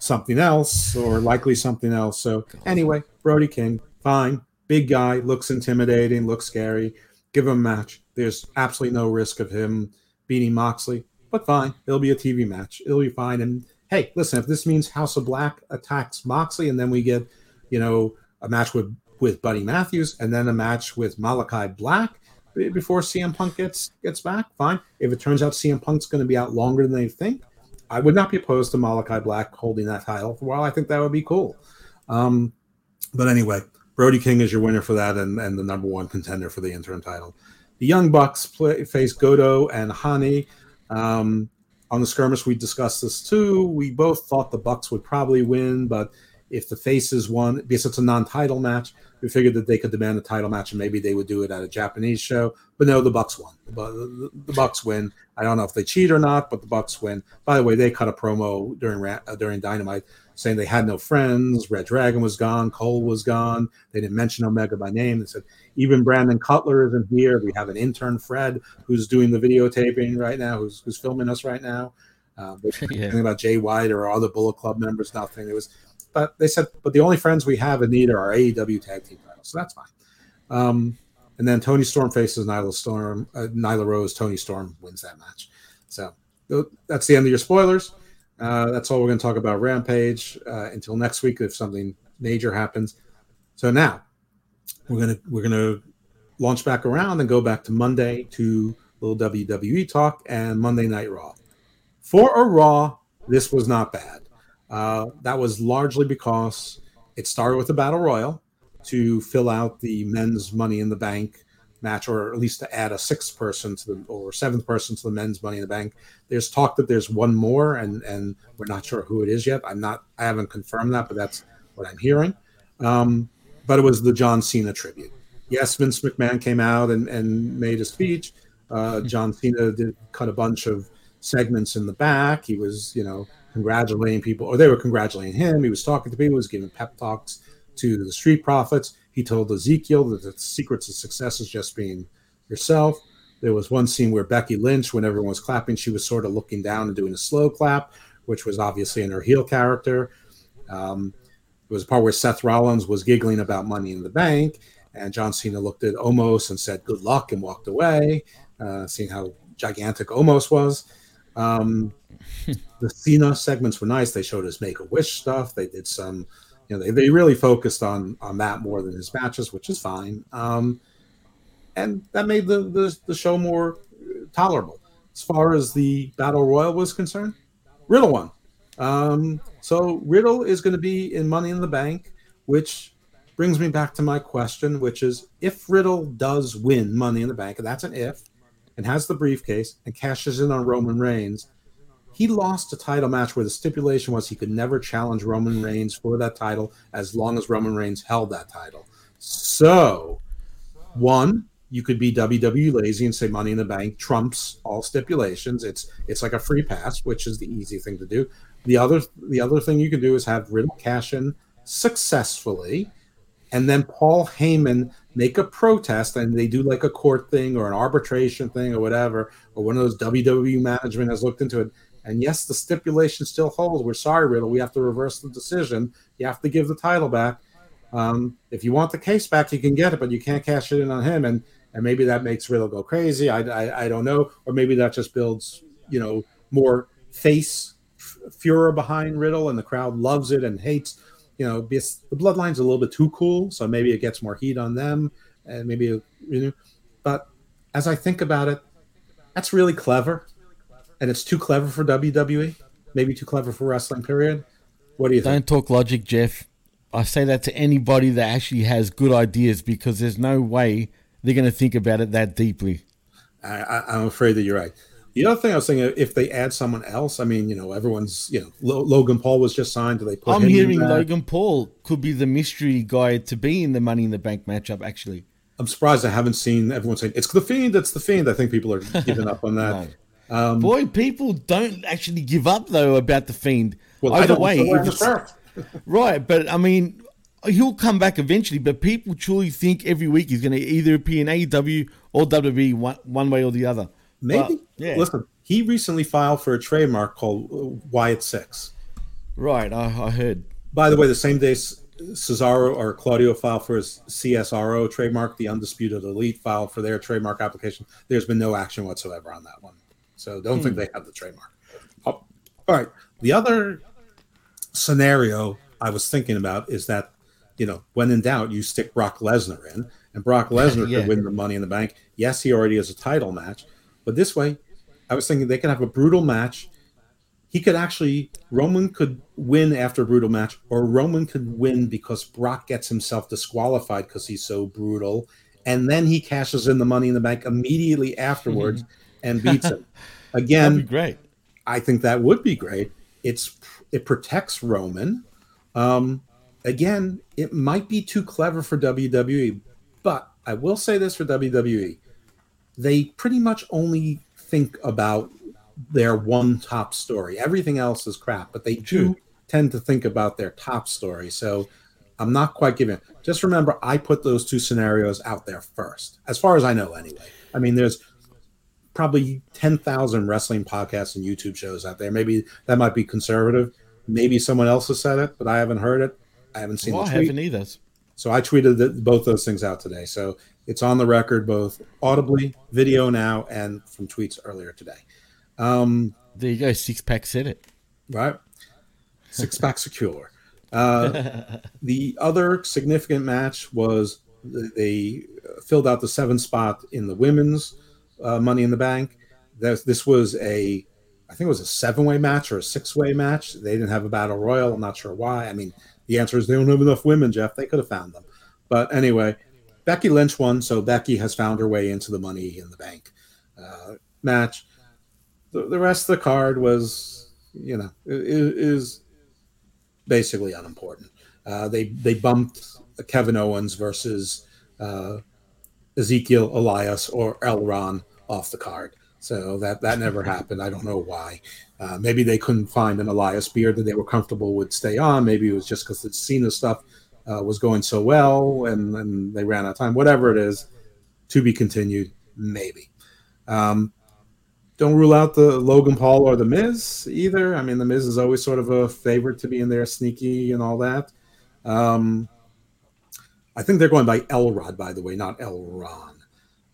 something else or likely something else. So anyway, Brody King, fine, big guy, looks intimidating, looks scary. Give him a match. There's absolutely no risk of him beating Moxley, but fine, it'll be a TV match. It'll be fine. And hey, listen, if this means House of Black attacks Moxley, and then we get, you know, a match with with Buddy Matthews, and then a match with Malachi Black before CM Punk gets gets back, fine. If it turns out CM Punk's going to be out longer than they think, I would not be opposed to Malachi Black holding that title for a while. I think that would be cool. Um, but anyway, Brody King is your winner for that, and, and the number one contender for the interim title. The Young Bucks play, face Goto and Hani. Um, on the skirmish, we discussed this too. We both thought the Bucks would probably win, but if the faces won, because it's a non-title match, we figured that they could demand a title match and maybe they would do it at a Japanese show. But no, the Bucks won. The, the Bucks win. I don't know if they cheat or not, but the Bucks win. By the way, they cut a promo during uh, during Dynamite saying they had no friends. Red Dragon was gone. Cole was gone. They didn't mention Omega by name. They said even Brandon Cutler isn't here. We have an intern Fred who's doing the videotaping right now, who's who's filming us right now. Uh, yeah. Anything about Jay White or other Bullet Club members? Nothing. It was but they said, but the only friends we have in need are our AEW tag team titles, so that's fine. Um, and then Toni Storm faces Nyla Storm, uh, Nyla Rose. Toni Storm wins that match. So that's the end of your spoilers. Uh, that's all we're going to talk about Rampage uh, until next week if something major happens. So now we're gonna we're gonna launch back around and go back to Monday to little WWE talk and Monday Night Raw. For a Raw, this was not bad. Uh, that was largely because it started with a battle royal to fill out the men's Money in the Bank match, or at least to add a sixth person to the or seventh person to the men's Money in the Bank. There's talk that there's one more, and and we're not sure who it is yet. I'm not, I haven't confirmed that, but that's what I'm hearing. Um, but it was the John Cena tribute. Yes, Vince McMahon came out and, and made a speech. Uh, John Cena did cut a bunch of segments in the back. He was, you know, congratulating people, or they were congratulating him. He was talking to people, he was giving pep talks to the Street Profits. He told Ezekiel that the secrets of success is just being yourself. There was one scene where Becky Lynch, when everyone was clapping, she was sort of looking down and doing a slow clap, which was obviously in her heel character. Um, there was a part where Seth Rollins was giggling about money in the bank, and John Cena looked at Omos and said, Good luck, and walked away, uh, seeing how gigantic Omos was. Um, the Cena segments were nice. They showed his Make a Wish stuff. They did some, you know, they, they really focused on on that more than his matches, which is fine. Um, and that made the, the the show more tolerable. As far as the battle royal was concerned, Riddle won. Um, so Riddle is going to be in Money in the Bank, which brings me back to my question, which is if Riddle does win Money in the Bank, and that's an if, and has the briefcase and cashes in on Roman Reigns, he lost a title match where the stipulation was he could never challenge Roman Reigns for that title as long as Roman Reigns held that title. So, one, you could be WWE lazy and say Money in the Bank trumps all stipulations. It's it's like a free pass, which is the easy thing to do. The other the other thing you can do is have Riddle cash in successfully, and then Paul Heyman make a protest and they do like a court thing or an arbitration thing or whatever, or one of those WWE management has looked into it and yes, the stipulation still holds. We're sorry, Riddle. We have to reverse the decision. You have to give the title back. Um, if you want the case back, you can get it, but you can't cash it in on him. And and maybe that makes Riddle go crazy. I, I, I don't know. Or maybe that just builds, you know, more face furor behind Riddle, and the crowd loves it and hates. You know, because the Bloodline's a little bit too cool, so maybe it gets more heat on them, and maybe you know. But as I think about it, that's really clever and it's too clever for WWE, maybe too clever for wrestling. Period. What do you think? Don't talk logic, Jeff. I say that to anybody that actually has good ideas because there's no way they're going to think about it that deeply. I, am afraid that you're right. The other thing I was thinking, if they add someone else, I mean, you know, everyone's, you know, Logan Paul was just signed. Do they put? I'm hearing Logan Paul could be the mystery guy to be in the Money in the Bank matchup. Actually, I'm surprised I haven't seen everyone saying it's the Fiend. It's the Fiend. I think people are giving up on that. no. Um, Boy, people don't actually give up though about the fiend. Well, Either way, know where if to it's- start. right? But I mean, he'll come back eventually. But people truly think every week he's going to either appear in AEW or WWE one, one way or the other. Maybe. But, yeah. Listen, he recently filed for a trademark called uh, Wyatt Six. Right, I, I heard. By the way, the same day Cesaro or Claudio filed for his CSRO trademark, the Undisputed Elite filed for their trademark application. There's been no action whatsoever on that one. So don't think they have the trademark. Oh, all right. The other scenario I was thinking about is that, you know, when in doubt, you stick Brock Lesnar in, and Brock Lesnar Yeah. could win the money in the bank. Yes, he already has a title match, but this way, I was thinking they could have a brutal match he could actually Roman could win after a brutal match, or Roman could win because Brock gets himself disqualified because he's so brutal, and then he cashes in the money in the bank immediately afterwards and beats him. Again, be great. I think that would be great. It's it protects Roman. Um, again, it might be too clever for WWE, but I will say this for WWE: they pretty much only think about their one top story. Everything else is crap, but they do tend to think about their top story. So I'm not quite giving. Just remember, I put those two scenarios out there first, as far as I know, anyway. I mean, there's probably 10,000 wrestling podcasts and YouTube shows out there. Maybe that might be conservative. Maybe someone else has said it, but I haven't heard it. I haven't seen Well, I the tweet. haven't either. So I tweeted the, both those things out today. So it's on the record, both audibly, video now, and from tweets earlier today. Um, There you go. Six pack said it. right? Six pack secure. Uh, the other significant match was they filled out the seven spot in the women's uh, Money in the Bank. This, this was a, I think it was a seven way match or a six way match. They didn't have a battle royal. I'm not sure why. I mean, the answer is they don't have enough women, Jeff. They could have found them. But anyway, Becky Lynch won, so Becky has found her way into the Money in the Bank uh, match. The, the rest of the card was, you know, is basically unimportant. Uh, they they bumped Kevin Owens versus uh, Ezekiel Elias or Elron off the card. So that that never happened. I don't know why. Uh, maybe they couldn't find an Elias beard that they were comfortable would stay on. Maybe it was just because the Cena stuff uh, was going so well and, and they ran out of time. Whatever it is, to be continued. Maybe. Um, don't rule out the Logan Paul or the Miz either. I mean, the Miz is always sort of a favorite to be in there, sneaky and all that. Um, I think they're going by Elrod, by the way, not Elron.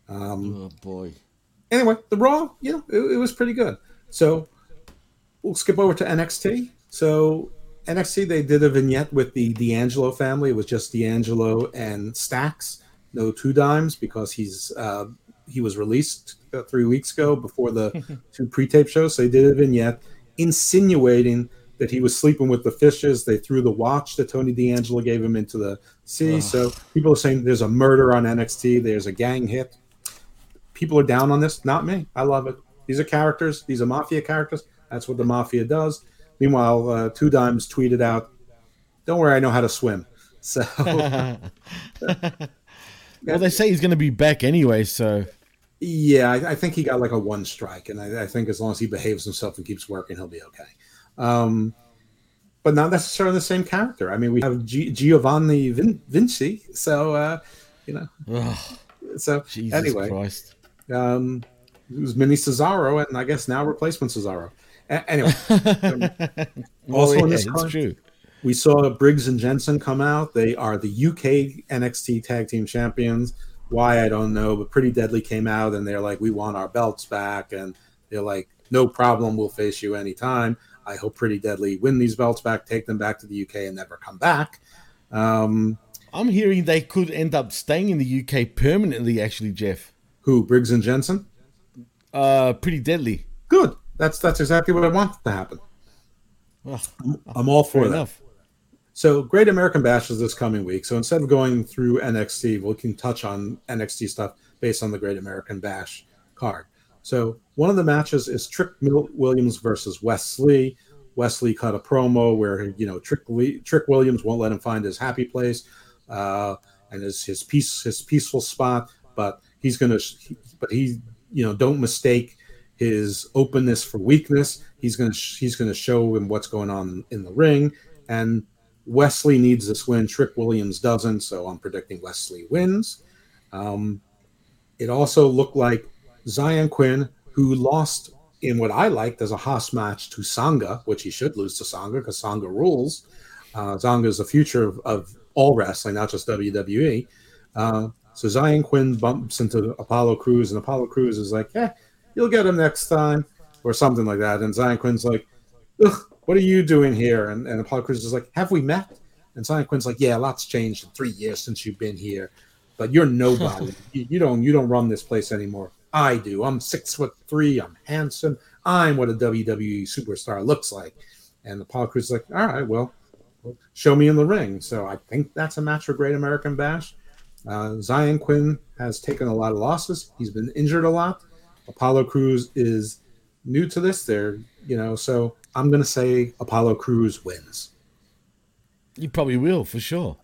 Um, Oh boy. anyway, the Raw, you know, it, it was pretty good. So we'll skip over to NXT. So NXT, they did a vignette with the D'Angelo family. It was just D'Angelo and Stacks, no two dimes, because he's uh, he was released uh, three weeks ago before the two pre-tape shows. So they did a vignette insinuating that he was sleeping with the fishes. They threw the watch that Tony D'Angelo gave him into the sea. So people are saying there's a murder on NXT. There's a gang hit people are down on this. Not me. I love it. These are characters. These are mafia characters. That's what the mafia does. Meanwhile, uh, Two Dimes tweeted out, "Don't worry, I know how to swim." So Well, they say he's going to be back anyway, so yeah, I, I think he got like a one strike, and I, I think as long as he behaves himself and keeps working, he'll be okay. Um, but not necessarily the same character. I mean, we have G- Giovanni Vin- Vinci, so uh, you know. So Jesus anyway, Christ. um, it was Mini Cesaro, and I guess now replacement Cesaro. Anyway, Well, also in this card, true. we saw Briggs and Jensen come out. They are the UK NXT Tag Team Champions. Why I don't know, but Pretty Deadly came out and they're like, "We want our belts back," and they're like, "No problem, we'll face you anytime." I hope Pretty Deadly win these belts back, take them back to the UK, and never come back. Um, I'm hearing they could end up staying in the UK permanently. Actually, Jeff, who Briggs and Jensen? uh, pretty deadly. Good. That's that's exactly what I want to happen. Well, I'm all for fair that. enough. So, Great American Bash is this coming week. So, instead of going through NXT, we can touch on NXT stuff based on the Great American Bash card. So, one of the matches is Trick Williams versus Wes Lee. Wesley cut a promo where you know Trick Lee, Trick Williams won't let him find his happy place uh, and his his peace his peaceful spot, but he's gonna but he you know don't mistake his openness for weakness. He's gonna he's gonna show him what's going on in the ring. And Wes Lee needs this win. Trick Williams doesn't, so I'm predicting Wes Lee wins. Um, it also looked like Xyon Quinn, who lost in what I liked as a Haas match to Sanga, which he should lose to Sanga because Sanga rules. Uh, Sanga is the future of, of all wrestling, not just WWE. Uh, so Xyon Quinn bumps into Apollo Crews, and Apollo Crews is like, "Yeah, you'll get him next time," or something like that. And Xyon Quinn's like, Ugh, "What are you doing here?" And, and Apollo Crews is like, "Have we met?" And Xyon Quinn's like, "Yeah, a lots changed in three years since you've been here, but you're nobody. you, you don't you don't run this place anymore. I do. I'm six foot three. I'm handsome. I'm what a WWE superstar looks like." And Apollo Crews is like, "All right, well." show me in the ring. So I think that's a match for Great American Bash. Uh, Xyon Quinn has taken a lot of losses. He's been injured a lot. Apollo Crews is new to this. There, you know, so I'm going to say Apollo Crews wins. You probably will for sure.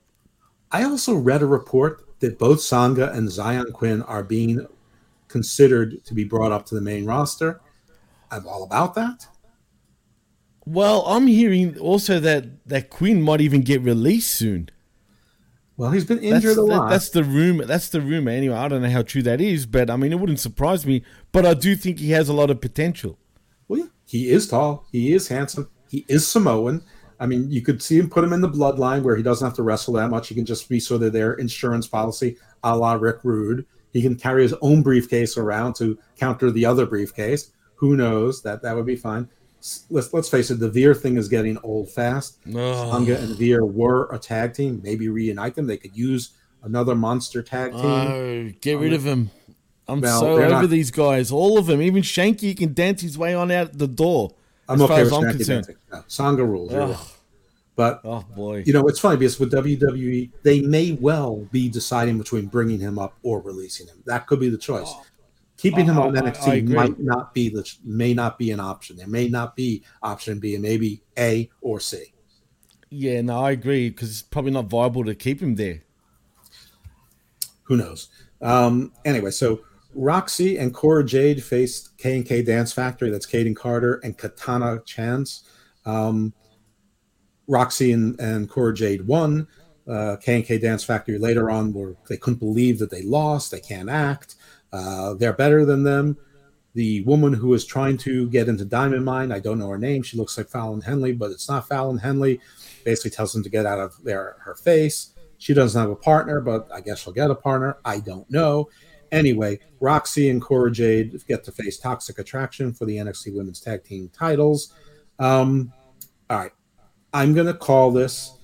I also read a report that both Sanga and Xyon Quinn are being considered to be brought up to the main roster. I'm all about that. Well, I'm hearing also that that Quinn might even get released soon. Well, he's been That's, injured a that- lot. that's the rumor. That's the rumor. Anyway, I don't know how true that is, but I mean, it wouldn't surprise me. But I do think he has a lot of potential. Well, yeah, he is tall. He is handsome. He is Samoan. I mean, you could see him put him in the bloodline where he doesn't have to wrestle that much. He can just be sort of their insurance policy, a la Rick Rude. He can carry his own briefcase around to counter the other briefcase. Who knows? That that would be fine. Let's let's face it. The Veer thing is getting old fast. Oh. Sanga and Veer were a tag team. Maybe reunite them. They could use another monster tag team. Oh, get rid of him. I'm Well, so over not- these guys. All of them. Even Shanky can dance his way on out the door. I'm as okay far with as I'm concerned. dancing. No, Sanga rules. right. But Oh boy. you know, it's funny because with WWE, they may well be deciding between bringing him up or releasing him. That could be the choice. Oh. Keeping him I- on NXT might not be the may not be an option. There may not be option B, and maybe A or C. Yeah, no, I agree because it's probably not viable to keep him there. Who knows? Um, anyway, so Roxy and Cora Jade faced K and K Dance Factory. That's Kayden Carter and Katana Chance. Um, Roxy and, and Cora Jade won. Uh, K and K Dance Factory later on were they couldn't believe that they lost. They can't act. Uh, they're better than them. The woman who is trying to get into Diamond Mine, I don't know her name. She looks like Fallon Henley, but it's not Fallon Henley. Basically tells them to get out of their her face. She doesn't have a partner, but I guess she'll get a partner. I don't know. Anyway, Roxy and Cora Jade get to face Toxic Attraction for the NXT Women's Tag Team titles. Um, all right, I'm gonna call this,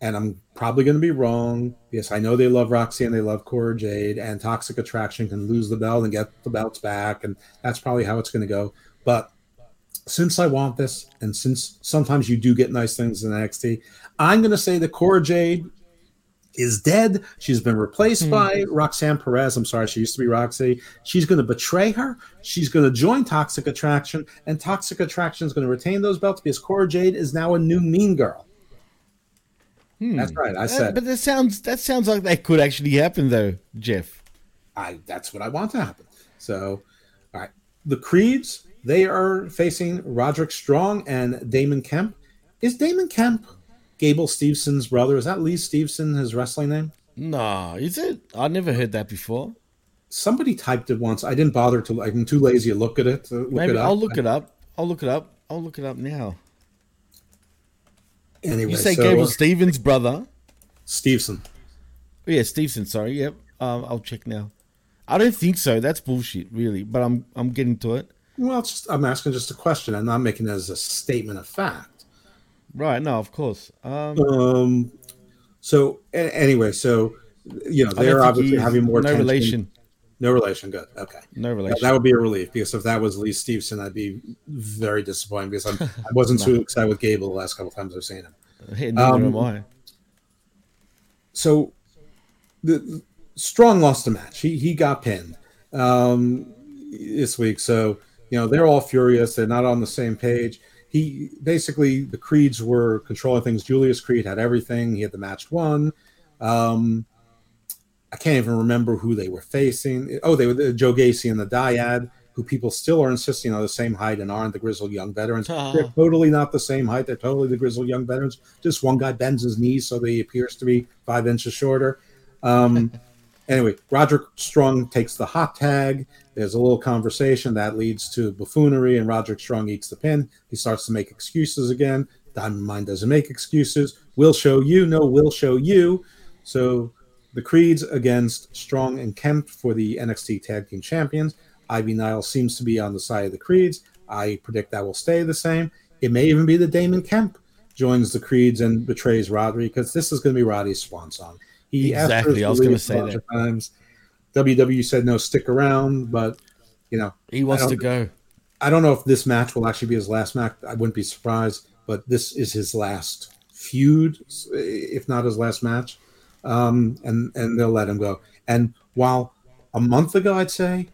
and I'm probably gonna be wrong. Yes, I know they love Roxy and they love Cora Jade, and Toxic Attraction can lose the belt and get the belts back, and that's probably how it's gonna go. But since I want this, and since sometimes you do get nice things in NXT, I'm gonna say that Cora Jade is dead. She's been replaced hmm. by Roxanne Perez. I'm sorry, she used to be Roxy. She's going to betray her. She's going to join Toxic Attraction, and Toxic Attraction is going to retain those belts because Cora Jade is now a new Mean Girl. That's right. I Uh, said but that sounds that sounds like that could actually happen though, Jeff. I. That's what I want to happen. So, all right, the Creeds they are facing Roderick Strong and Damon Kemp. Is Damon Kemp Gable Stevenson's brother? Is that Lee Stevenson his wrestling name? Nah, is it? I never heard that before. Somebody typed it once. I didn't bother to. I'm too lazy to look at it. Look Maybe it up. I'll look it up. I'll look it up. I'll look it up now. Anyway, You say so, Gable Stevens' brother? Stevenson. Oh, yeah, Stevenson. Sorry. Yep. Um, I'll check now. I don't think so. That's bullshit, really. But I'm I'm getting to it. Well, just, I'm asking just a question. I'm not making it as a statement of fact. Right. No, of course. Um, Um. So a- anyway, so you know they're obviously having more no attention. relation. No relation. Good. Okay. No That- relation. That would be a relief because if that was Lee Stevenson, I'd be very disappointed because I'm, I wasn't too excited with Gable the last couple times I've seen him. Hey, neither um, am I. so the, the strong lost the match. He he got pinned um, this week. So you know they're all furious. They're not on the same page. He basically the Creeds were controlling things. Julius Creed had everything. He had the match won. Um, I can't even remember who they were facing. Oh, they were the Joe Gacy and the Dyad. who people still are insisting are the same height and aren't the grizzled young veterans. They're totally not the same height. They're totally the grizzled young veterans. Just one guy bends his knees so that he appears to be five inches shorter. Um, anyway, Roger Strong takes the hot tag. There's a little conversation that leads to buffoonery, and Roger Strong eats the pin. He starts to make excuses again. Diamond Mine doesn't make excuses. We'll show you. No, we'll show you. So the Creeds against Strong and Kemp for the NXT Tag Team Champions. Ivy Nile seems to be on the side of the Creeds. I predict that will stay the same. It may even be that Damon Kemp joins the Creeds and betrays Roddy because this is going to be Roddy's swan song. He Exactly, I was gonna say that. Times. WWE said no, stick around, but you know He wants to go. I don't know if this match will actually be his last match. I wouldn't be surprised, but this is his last feud, if not his last match. Um, and and they'll let him go. And while a month ago I'd say,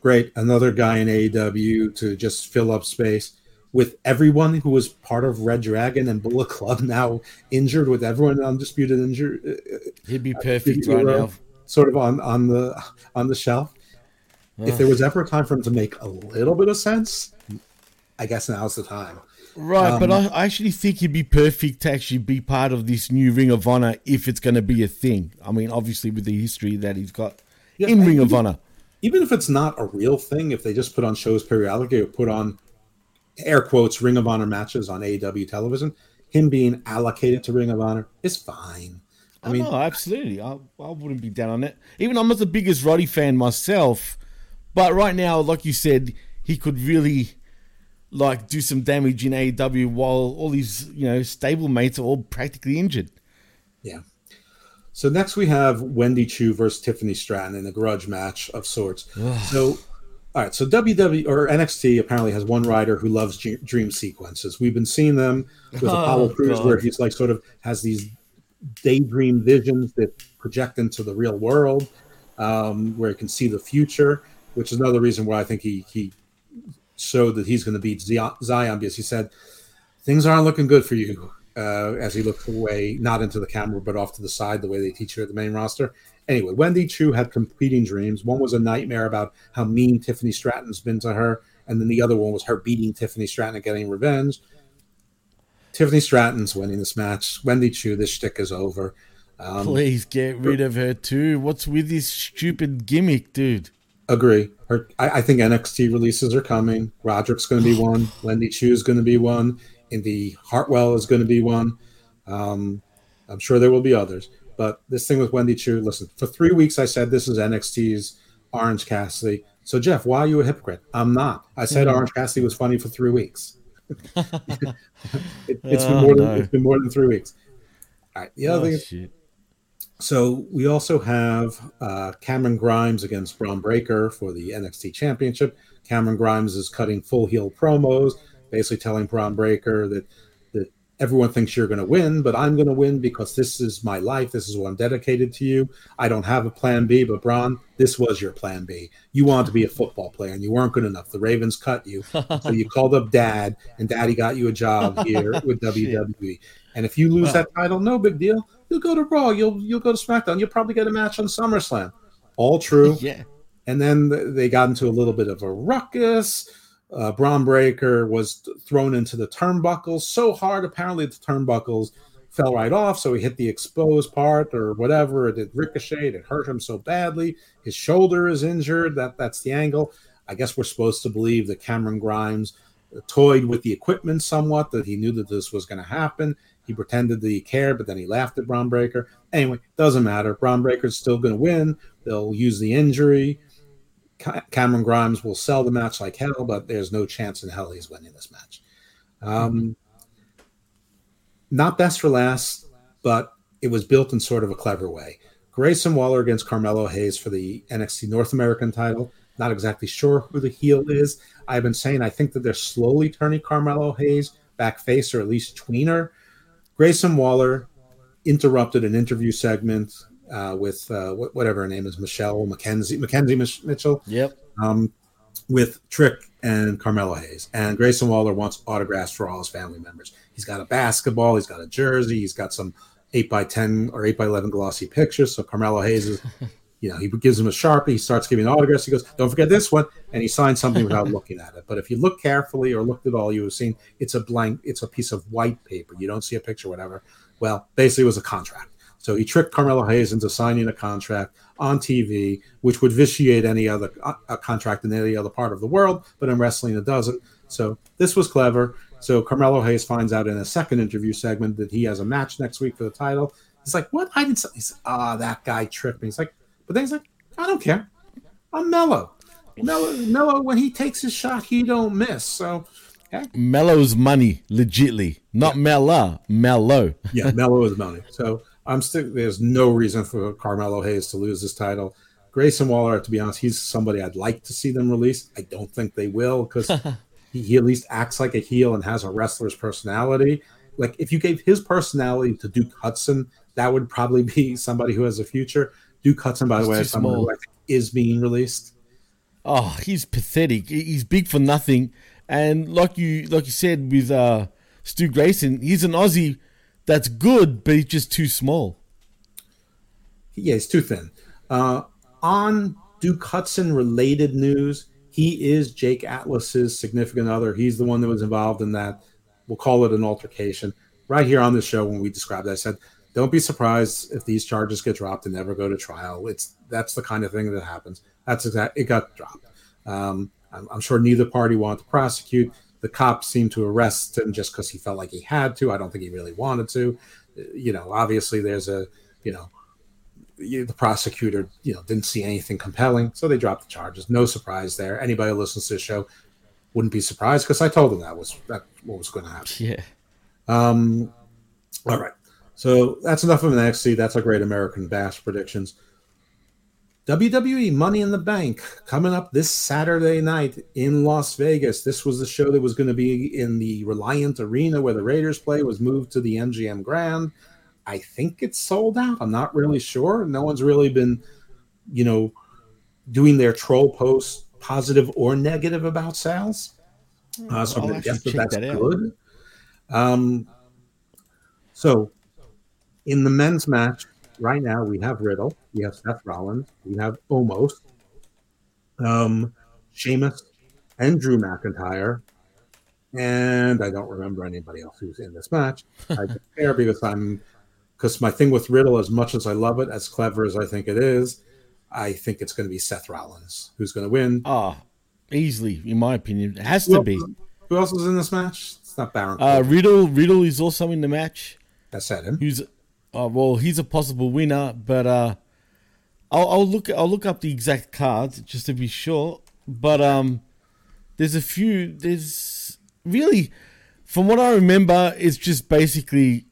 great, another guy in AEW to just fill up space. With everyone who was part of Red Dragon and Bullet Club now injured, with everyone undisputed injured, uh, He'd be perfect Hero right now. sort of on on the on the shelf. If there was ever a time for him to make a little bit of sense, I guess now's the time. Right, but Um, I, I actually think he'd be perfect to actually be part of this new Ring of Honor if it's going to be a thing. I mean, obviously with the history that he's got Yeah, in Ring of even- Honor. Even if it's not a real thing, if they just put on shows periodically or put on air quotes Ring of Honor matches on AEW television, him being allocated to Ring of Honor is fine. I I mean, no, absolutely. I, I wouldn't be down on it. Even I'm not the biggest Roddy fan myself, but right now, like you said, he could really like do some damage in AEW while all his you know stable mates are all practically injured. Yeah. So next we have Wendy Choo versus Tiffany Stratton in a grudge match of sorts. so, all right. So WW or NXT apparently has one rider who loves ge- dream sequences. We've been seeing them with Apollo Crews, where he's like sort of has these daydream visions that project into the real world, um, where he can see the future. Which is another reason why I think he he showed that he's going to beat Xyon Xyon because he said things aren't looking good for you uh, as he looked away, not into the camera, but off to the side, the way they teach you at the main roster. Anyway, Wendy Choo had competing dreams. One was a nightmare about how mean Tiffany Stratton's been to her, and then the other one was her beating Tiffany Stratton and getting revenge. Tiffany Stratton's winning this match. Wendy Choo, this shtick is over. Um, Please get rid of her too. What's with this stupid gimmick, dude? Agree. Her, I, I think NXT releases are coming. Roderick's going to be one. Wendy Choo is going to be one. Indy Hartwell is going to be one. Um, I'm sure there will be others. But this thing with Wendy Choo, listen, for three weeks I said this is NXT's Orange Cassidy. So, Jeff, why are you a hypocrite? I'm not. I said Orange Cassidy was funny for three weeks. it, it's, been Oh, more than, no. it's been more than three weeks. All right. The other Oh, thing is. So we also have uh, Cameron Grimes against Bron Breakker for the NXT Championship. Cameron Grimes is cutting full heel promos, basically telling Bron Breakker that that everyone thinks you're going to win, but I'm going to win because this is my life. This is what I'm dedicated to you. I don't have a plan B, but Bron, this was your plan B. You wanted to be a football player and you weren't good enough. The Ravens cut you, so you called up Dad, and Daddy got you a job here with WWE. And if you lose that title, no big deal. You'll go to Raw. You'll you'll go to SmackDown. You'll probably get a match on SummerSlam. All true. Yeah. And then they got into a little bit of a ruckus. Uh, Bron Breakker was thrown into the turnbuckles so hard, apparently the turnbuckles fell right off. So he hit the exposed part or whatever. It did ricochet. It hurt him so badly. His shoulder is injured. That that's the angle. I guess we're supposed to believe that Cameron Grimes toyed with the equipment somewhat, that he knew that this was going to happen. He pretended that he cared, but then he laughed at Bron Breakker. Anyway, doesn't matter. Bron Breakker's still going to win. They'll use the injury. Ca- Cameron Grimes will sell the match like hell, but there's no chance in hell he's winning this match. Um, not best for last, but it was built in sort of a clever way. Grayson Waller against Carmelo Hayes for the NXT North American title. Not exactly sure who the heel is. I've been saying I think that they're slowly turning Carmelo Hayes back face or at least tweener. Grayson Waller interrupted an interview segment uh, with uh, wh- whatever her name is, Michelle Mackenzie, Mackenzie Mich- Mitchell, Yep. um, with Trick and Carmelo Hayes. And Grayson Waller wants autographs for all his family members. He's got a basketball, he's got a jersey, he's got some 8 by 10 or 8 by 11 glossy pictures. So Carmelo Hayes is, you know, he gives him a sharpie. He starts giving autographs. He goes, "Don't forget this one," and he signs something without looking at it. But if you look carefully or looked at all, you have seen it's a blank. It's a piece of white paper. You don't see a picture, whatever. Well, basically, it was a contract. So he tricked Carmelo Hayes into signing a contract on TV, which would vitiate any other uh, a contract in any other part of the world. But in wrestling, it doesn't. So this was clever. So Carmelo Hayes finds out in a second interview segment that he has a match next week for the title. He's like, "What? I didn't." He's ah, that guy tricked me. He's like, but then he's like, I don't care. I'm mellow. Mellow, mellow. When he takes his shot, he don't miss. So, okay. Mellow's money, legitly, not Mella, mellow. yeah, mellow is money. So I'm still. There's no reason for Carmelo Hayes to lose his title. Grayson Waller, to be honest, he's somebody I'd like to see them release. I don't think they will because he, he at least acts like a heel and has a wrestler's personality. Like if you gave his personality to Duke Hudson, that would probably be somebody who has a future. Duke Hudson, by the way, is someone who I is being released. Oh, he's pathetic. He's big for nothing. And like you like you said with uh, Stu Grayson, he's an Aussie that's good, but he's just too small. Yeah, he's too thin. Uh, on Duke Hudson related news, he is Jake Atlas's significant other. He's the one that was involved in that. We'll call it an altercation. Right here on the show, when we described it, I said don't be surprised if these charges get dropped and never go to trial. It's that's the kind of thing that happens. That's exact. It got dropped. Um, I'm, I'm, sure neither party wanted to prosecute. The cops seemed to arrest him just because he felt like he had to. I don't think he really wanted to. You know, obviously there's a you know the prosecutor you know didn't see anything compelling, so they dropped the charges. No surprise there. Anybody who listens to the show wouldn't be surprised because I told them that was that what was going to happen. Yeah. Um. All right. So that's enough of an NXT. That's our great American Bash predictions. WWE Money in the Bank coming up this Saturday night in Las Vegas. This was the show that was going to be in the Reliant Arena where the Raiders play, was moved to the MGM Grand. I think it's sold out. I'm not really sure. No one's really been, you know, doing their troll posts, positive or negative about sales. Uh, so I'm going to guess that that's that good. Um, so in the men's match right now, we have Riddle, we have Seth Rollins, we have Omos, um, Sheamus, and Drew McIntyre. And I don't remember anybody else who's in this match. I don't care because I'm because my thing with Riddle, as much as I love it, as clever as I think it is, I think it's going to be Seth Rollins who's going to win. Ah, oh, easily, in my opinion, it has who to else, be. Who else is in this match? It's not Baron. Uh, Riddle. Riddle is also in the match. That's at him. Who's Oh well, he's a possible winner, but uh, I'll, I'll look. I'll look up the exact cards just to be sure. But um, there's a few. There's really, from what I remember, it's just basically,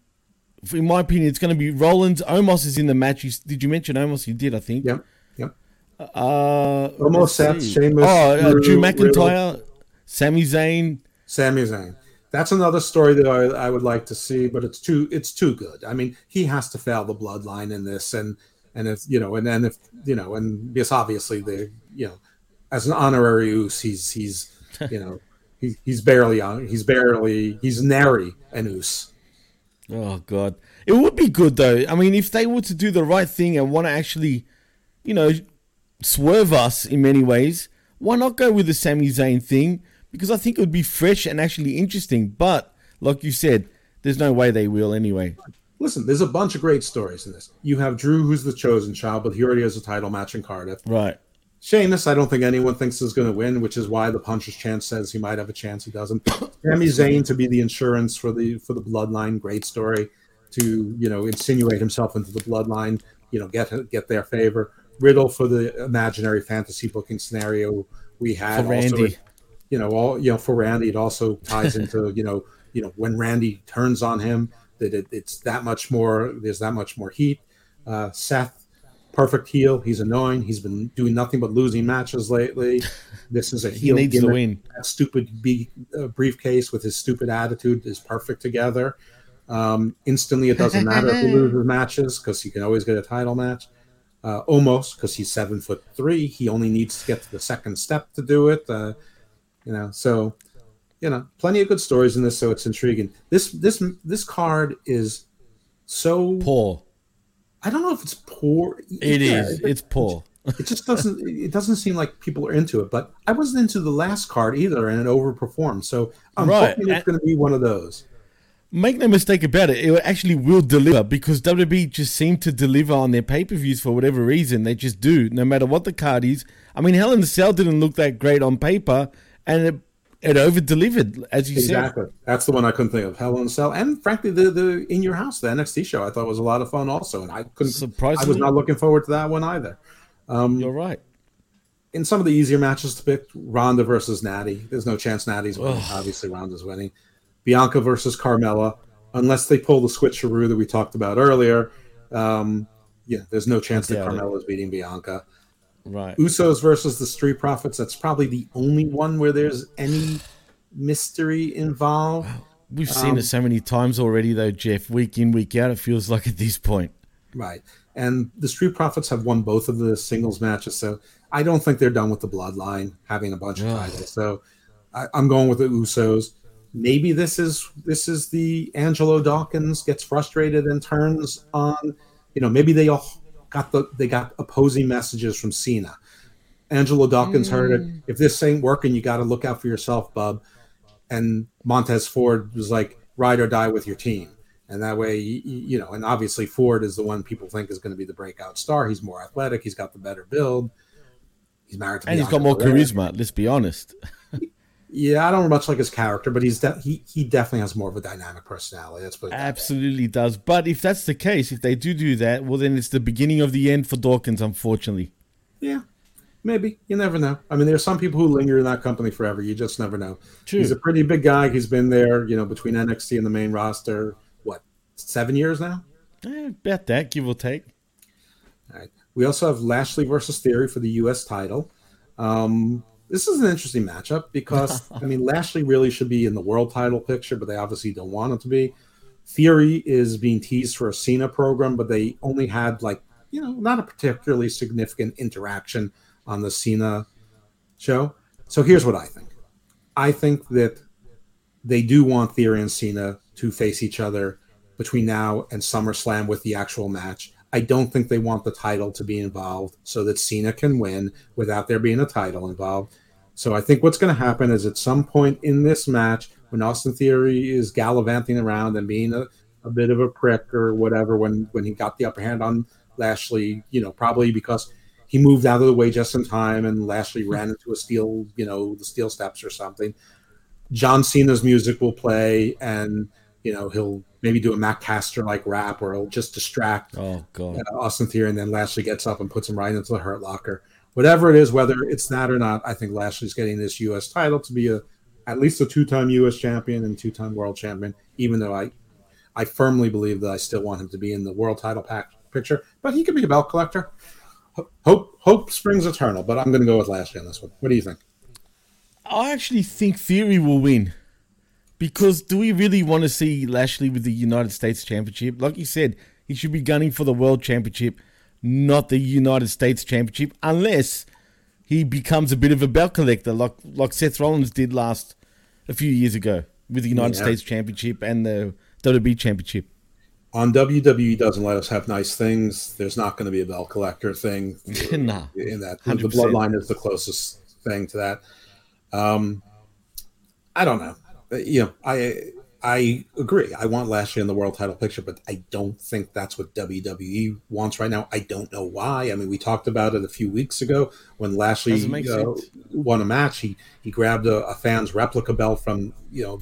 in my opinion, it's going to be Rollins. Omos is in the match. You, did you mention Omos? You did, I think. Yep. Yep. Uh, Omos, Seth, Sheamus, oh, uh, Drew, Drew McIntyre, Riddle. Sami Zayn. Sami Zayn that's another story that I, I, would like to see, but it's too it's too good. I mean, he has to fail the bloodline in this, and and if you know, and then if you know, and because obviously the you know, as an honorary Oos, he's he's you know, he, he's barely on, he's barely he's nary an Oos. Oh God, it would be good though. I mean, if they were to do the right thing and want to actually, you know, swerve us in many ways, why not go with the Sami Zayn thing? Because I think it would be fresh and actually interesting. But like you said, there's no way they will anyway. Listen, there's a bunch of great stories in this. You have Drew, who's the chosen child, but he already has a title match in Cardiff. Right. Sheamus, I don't think anyone thinks is going to win, which is why the puncher's chance says he might have a chance. He doesn't. Sami Zayn to be the insurance for the for the bloodline. Great story. To you know insinuate himself into the bloodline. You know get get their favor. Riddle for the imaginary fantasy booking scenario we had. For Randy. Also, you know, all you know for Randy, it also ties into you know, you know when Randy turns on him, that it, it's that much more. There's that much more heat. Uh, Seth, perfect heel. He's annoying. He's been doing nothing but losing matches lately. This is a heel. he needs to win. That stupid B, uh, briefcase with his stupid attitude is perfect together. Um, instantly, it doesn't matter if he loses matches because he can always get a title match. Uh, almost because he's seven foot three. He only needs to get to the second step to do it. Uh, you know so you know plenty of good stories in this so it's intriguing this this this card is so poor I don't know if it's poor. It Yeah, is. it- It's poor. it just doesn't it doesn't seem like people are into it but i wasn't into the last card either and it overperformed so i'm Right. hoping it's going to be one of those Make no mistake about it, it actually will deliver because WWE just seem to deliver on their pay per views for whatever reason. They just do, no matter what the card is. I mean, Hell in the Cell didn't look that great on paper, and it, it over delivered, as you said. exactly. That's the one i couldn't think of. Hell a cell and frankly the the in your house the nxt show i thought was a lot of fun also and i couldn't i was not looking forward to that one either. Said. You're right. in some of the easier matches to pick ronda versus natty. There's no chance natty's winning. Obviously ronda's winning. Bianca versus carmella. Unless they pull the switcheroo that we talked about earlier um yeah there's no chance that carmella's beating bianca Right. Usos versus the Street Profits. That's probably the only one where there's any mystery involved. We've seen Um, it so many times already, though, Jeff. Week in, week out, it feels like at this point. Right. And the Street Profits have won both of the singles matches. So I don't think they're done with the bloodline having a bunch of titles. So I, I'm going with the Usos. Maybe this is this is the Angelo Dawkins gets frustrated and turns on, you know, maybe they all got the they got opposing messages from Cena. Angelo Dawkins heard it. Mm. If this ain't working, you got to look out for yourself, bub. And Montez Ford was like, ride or die with your team. And that way, you, you know, and obviously Ford is the one people think is going to be the breakout star. He's more athletic. He's got the better build. He's married to And he's Bianca got more Belair. charisma, let's be honest. Yeah, I don't much like his character, but he's de- he he definitely has more of a dynamic personality. That's what Absolutely does. But if that's the case, if they do do that, well, then it's the beginning of the end for Dawkins, unfortunately. Yeah, maybe you never know. I mean, there's some people who linger in that company forever. You just never know. True. He's a pretty big guy. He's been there, you know, between NXT and the main roster. What seven years now? Eh, about that, give or take. All right. We also have Lashley versus Theory for the U.S. title. Um, this is an interesting matchup because I mean Lashley really should be in the world title picture, but they obviously don't want him to be. Theory is being teased for a Cena program, but they only had like you know not a particularly significant interaction on the Cena show. So here's what I think. I think that they do want Theory and Cena to face each other between now and SummerSlam with the actual match. I don't think they want the title to be involved so that Cena can win without there being a title involved. So I think what's going to happen is at some point in this match, when Austin Theory is gallivanting around and being a, a bit of a prick or whatever, when when he got the upper hand on Lashley, you know, probably because he moved out of the way just in time and Lashley ran into a steel, you know, the steel steps or something. John Cena's music will play and you know he'll maybe do a Max Caster like rap or he'll just distract Oh, God. uh, Austin Theory, and then Lashley gets up and puts him right into the Hurt Locker. Whatever it is, whether it's that or not, I think Lashley's getting this U.S. title to be a at least a two-time U.S. champion and two-time world champion. Even though I, I firmly believe that I still want him to be in the world title pack picture, but he could be a belt collector. Hope hope springs eternal, but I'm going to go with Lashley on this one. What do you think? I actually think Theory will win. Because do we really want to see Lashley with the United States Championship? Like you said, he should be gunning for the World Championship, not the United States Championship, unless he becomes a bit of a belt collector, like like Seth Rollins did last a few years ago with the United Yeah. States Championship and the WWE Championship. On WWE doesn't let us have nice things. There's not going to be a belt collector thing. nah. in that the 100%. bloodline is the closest thing to that. Um, I don't know. Uh, You know, I I agree. I want Lashley in the world title picture, but I don't think that's what WWE wants right now. I don't know why. I mean, we talked about it a few weeks ago when Lashley uh, won a match. He he grabbed a, a fan's replica belt from you know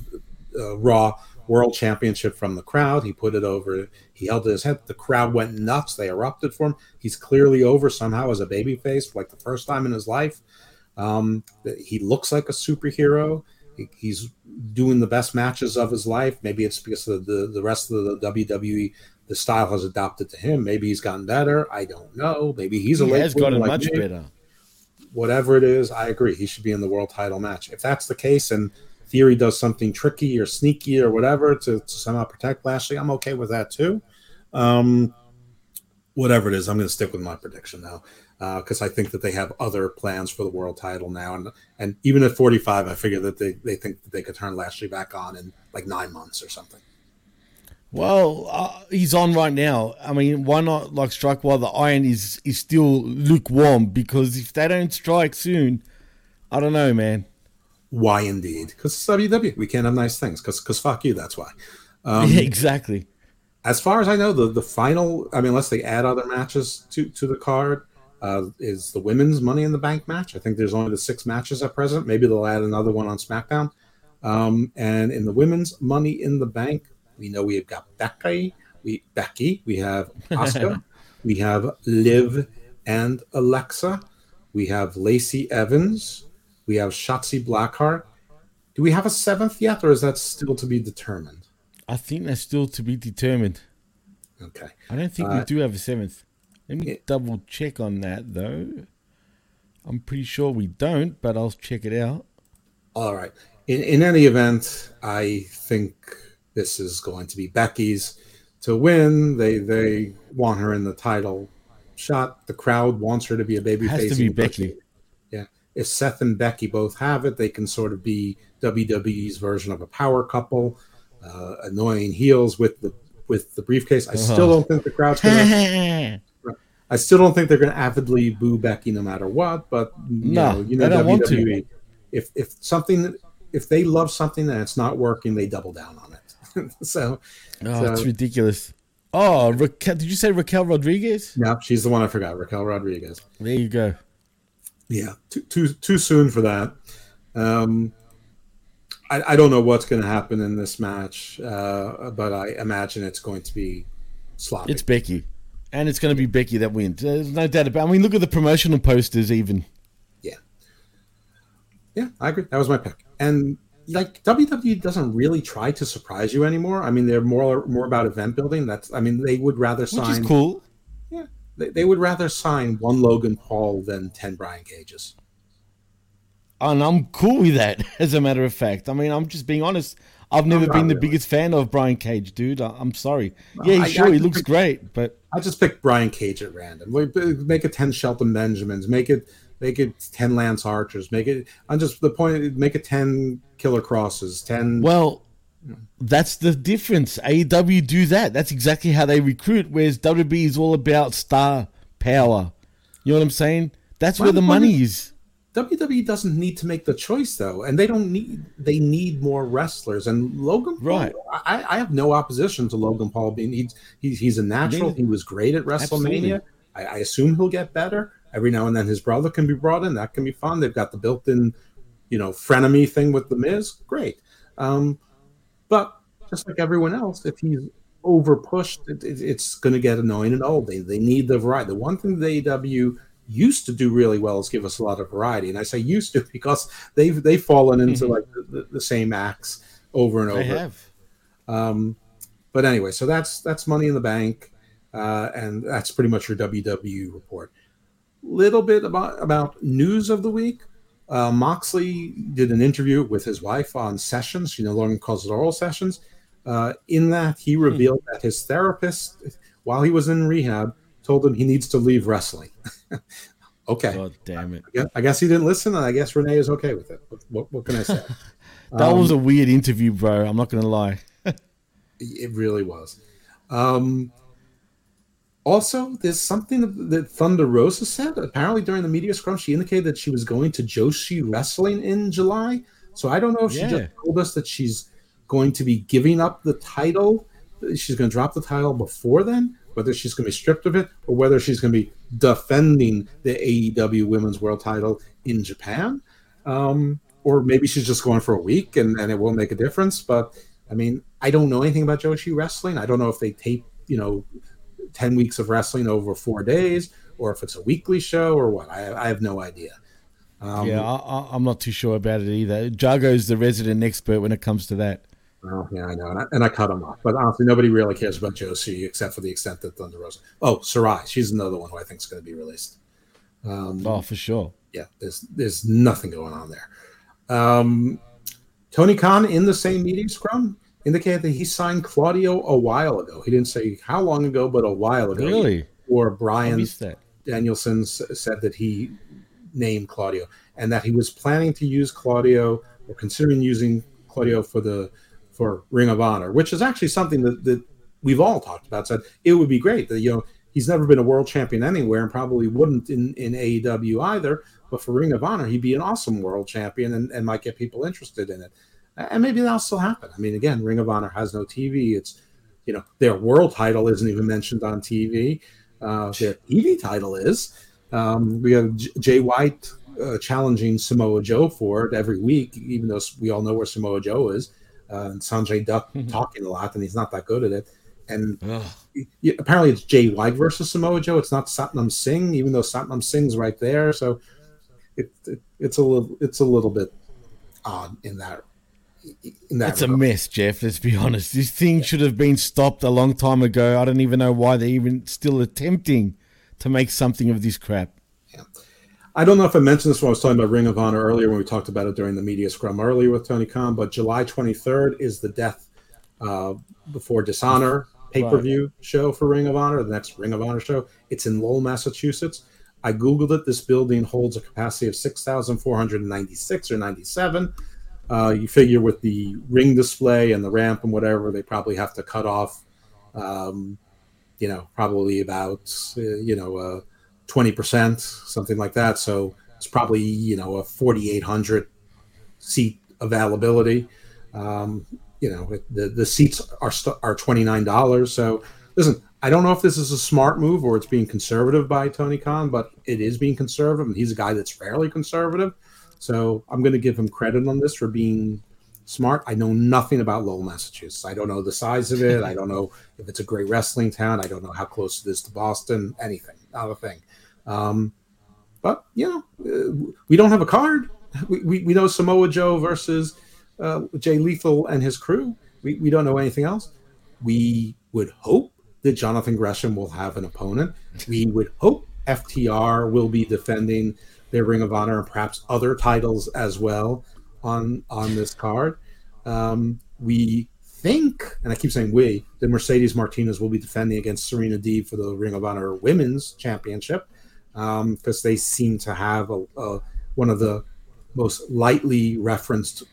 uh, Raw World Championship from the crowd. He put it over. He held it his head. The crowd went nuts. They erupted for him. He's clearly over somehow as a babyface, like the first time in his life. Um, he looks like a superhero. He, he's doing the best matches of his life. Maybe it's because of the the rest of the WWE. The style has adopted to him. Maybe he's gotten better. I don't know. Maybe he's a He late has gotten like much me better. whatever it is, I agree. He should be in the world title match. If that's the case and Theory does something tricky or sneaky or whatever to, to somehow protect Lashley, I'm okay with that too. Um, whatever it is, I'm going to stick with my prediction now because I think that they have other plans for the world title now. And and even at 45, I figure that they, they think that they could turn Lashley back on in like nine months or something. Well, uh, he's on right now. I mean, why not like strike while the iron is is still lukewarm? Because if they don't strike soon, I don't know, man. Why indeed? Because it's WWE. We can't have nice things. Because because fuck you. That's why. yeah, exactly. As far as I know, the the final. I mean, unless they add other matches to to the card, uh, is the women's Money in the Bank match. I think there's only the six matches at present. Maybe they'll add another one on SmackDown. Um, and in the women's Money in the Bank, we know we've got Becky, we Becky, we have Asuka, we have Liv and Alexa, we have Lacey Evans, we have Shotzi Blackheart. Do we have a seventh yet, or is that still to be determined? I think that's still to be determined. Okay. I don't think we do have a seventh. Let me double check on that though. I'm pretty sure we don't, but I'll check it out. All right. In in any event, I think this is going to be Becky's to win. They they want her in the title shot. The crowd wants her to be a baby Has face. to be first- Becky. Yeah. If Seth and Becky both have it, they can sort of be WWE's version of a power couple, uh, annoying heels with the with the briefcase. I still Uh-huh. don't think the crowd's gonna. I still don't think they're going to avidly boo Becky no matter what. But you No, know, you know they don't want to. WWE. If if something, if they love something and it's not working, they double down on it. so, Oh, so it's ridiculous. Oh, Raquel, did you say Raquel Rodriguez? no, she's the one I forgot, Raquel Rodriguez. There you go. Yeah, too too too soon for that. Um, I, I don't know what's going to happen in this match, uh, but I imagine it's going to be sloppy. It's Becky. And it's going to be Becky that wins. There's no doubt about it. I mean, look at the promotional posters, even. Yeah. Yeah, I agree. That was my pick. And like WWE doesn't really try to surprise you anymore. I mean, they're more more about event building. That's I mean, they would rather sign. Which is cool. Yeah. They, they would rather sign one Logan Paul than 10 Brian Cages. And I'm cool with that, as a matter of fact. I mean, I'm just being honest. I've never been the really. biggest fan of Brian Cage, dude. I- I'm sorry. Yeah, I- sure, I he looks pick- great, but I just picked Brian Cage at random. Make it 10 Shelton Benjamins, make it make it 10 Lance Archers, make it I'm just the point make it 10 Killer Krosses, 10 Well, that's the difference. AEW do that. That's exactly how they recruit. Whereas WB is all about star power. You know what I'm saying? That's where Well, the the money is. WWE doesn't need to make the choice though, and they don't need. They need more wrestlers. And Logan, Paul, Right. I, I have no opposition to Logan Paul being. He's he's, he's a natural. He was great at WrestleMania. I, I assume he'll get better. Every now and then, his brother can be brought in. That can be fun. They've got the built-in, you know, frenemy thing with the Miz. Great. Um, but just like everyone else, if he's over pushed, it, it, it's going to get annoying and old. They, they need the variety. The one thing the AEW used to do really well is give us a lot of variety. And I say used to because they've they've fallen into like the, the, same acts over and over. They have. Um, but anyway, so that's that's Money in the Bank, uh, and that's pretty much your WWE report. Little bit about about news of the week. Uh, Moxley did an interview with his wife on Sessions. She no longer calls it oral sessions. Uh, in that, he revealed that his therapist, while he was in rehab, told him he needs to leave wrestling. okay, God damn it. I guess, I guess he didn't listen, and I guess Renee is okay with it. What, what, what can I say? That Um, was a weird interview, bro. I'm not going to lie. It really was. Um, also, there's something that Thunder Rosa said. Apparently, during the media scrum, she indicated that she was going to Joshi Wrestling in July. So I don't know if she Yeah. just told us that she's going to be giving up the title. She's going to drop the title before then, whether she's going to be stripped of it or whether she's going to be defending the AEW Women's World Title in Japan. Um, or maybe she's just going for a week and, and it won't make a difference. But I mean, I don't know anything about Joshi Wrestling. I don't know if they tape, you know, 10 weeks of wrestling over four days or if it's a weekly show or what. I, I have no idea. Um, yeah, I, I'm not too sure about it either. Jargo's the resident expert when it comes to that. Well, yeah, I know, and I, and I cut him off. But honestly, nobody really cares about Joshi except for the extent that Thunder Rosa. Oh, Sarray, she's another one who I think is going to be released. Um, Oh, for sure. yeah, there's there's nothing going on there. Um, Tony Khan in the same meeting scrum indicated that he signed Claudio a while ago. He didn't say how long ago, but a while ago. Really? Or Bryan. Danielson said that he named Claudio and that he was planning to use Claudio or considering using Claudio for the for Ring of Honor, which is actually something that, that we've all talked about said it would be great that you know he's never been a world champion anywhere and probably wouldn't in in AEW either. But for Ring of Honor, he'd be an awesome world champion and, and might get people interested in it. And maybe that'll still happen. I mean, again, Ring of Honor has no TV. It's you know their world title isn't even mentioned on TV. Uh, their TV title is. Um, we have J- Jay White uh, challenging Samoa Joe for it every week, even though we all know where Samoa Joe is. Uh, and Sanjay Dutt talking a lot, and he's not that good at it. And apparently, it's Jay White versus Samoa Joe. It's not Satnam Singh, even though Satnam Singh's right there. So it, it, it's a little it's a little bit odd in that. In that It's a mess, Jeff. Let's be honest. This thing should have been stopped a long time ago. I don't even know why they're even still attempting to make something of this crap. I don't know if I mentioned this when I was talking about Ring of Honor earlier when we talked about it during the media scrum earlier with Tony Khan, but July 23rd is the death uh, before dishonor pay per view show for Ring of Honor, the next Ring of Honor show. It's in Lowell, Massachusetts. I Googled it. This building holds a capacity of 6,496 or 97. Uh, you figure with the ring display and the ramp and whatever, they probably have to cut off, um, you know, probably about, uh, you know, uh, 20%, something like that. So it's probably, you know, a 4,800 seat availability. Um, you know, the, the seats are, are $29. So listen, I don't know if this is a smart move or it's being conservative by Tony Khan, but it is being conservative. And he's a guy that's fairly conservative. So I'm going to give him credit on this for being smart. I know nothing about Lowell, Massachusetts. I don't know the size of it. I don't know if it's a great wrestling town. I don't know how close it is to Boston. Anything, not a thing. Um, but you know, uh, we don't have a card. We, we, we know Samoa Joe versus uh, Jay Lethal and his crew. We, we don't know anything else. We would hope that Jonathan Gresham will have an opponent. We would hope FTR will be defending their Ring of Honor and perhaps other titles as well on on this card. Um, we think, and I keep saying we, that Mercedes Martinez will be defending against Serena Deeb for the Ring of Honor Women's Championship because they seem to have a, a, one of the most lightly referenced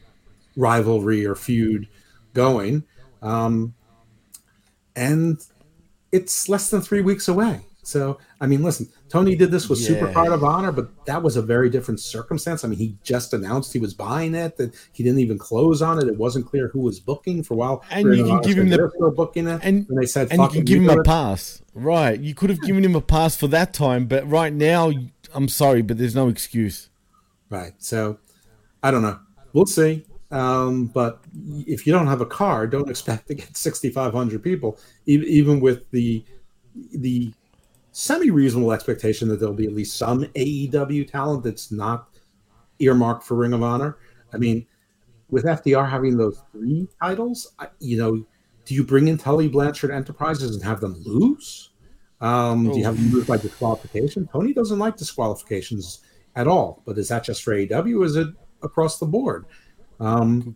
rivalry or feud going. Um, and it's less than three weeks away. So, I mean, listen, Tony did this with Yeah. Supercard of Honor, but that was a very different circumstance. I mean, he just announced he was buying it, that he didn't even close on it. It wasn't clear who was booking for a while. And you can give him the- booking it, and- and they said, And you can give him a it." pass. Right. You could have given him a pass for that time, but right now, I'm sorry, but there's no excuse. Right. So I don't know. We'll see. Um, but if you don't have a car, don't expect to get 6,500 people, even with the the semi reasonable expectation that there'll be at least some AEW talent that's not earmarked for Ring of Honor. I mean, with FTR having those three titles, I, you know, do you bring in Tully Blanchard Enterprises and have them lose? Um, do you have them lose by disqualification? Tony doesn't like disqualifications at all, but is that just for AEW? Or is it across the board? Um,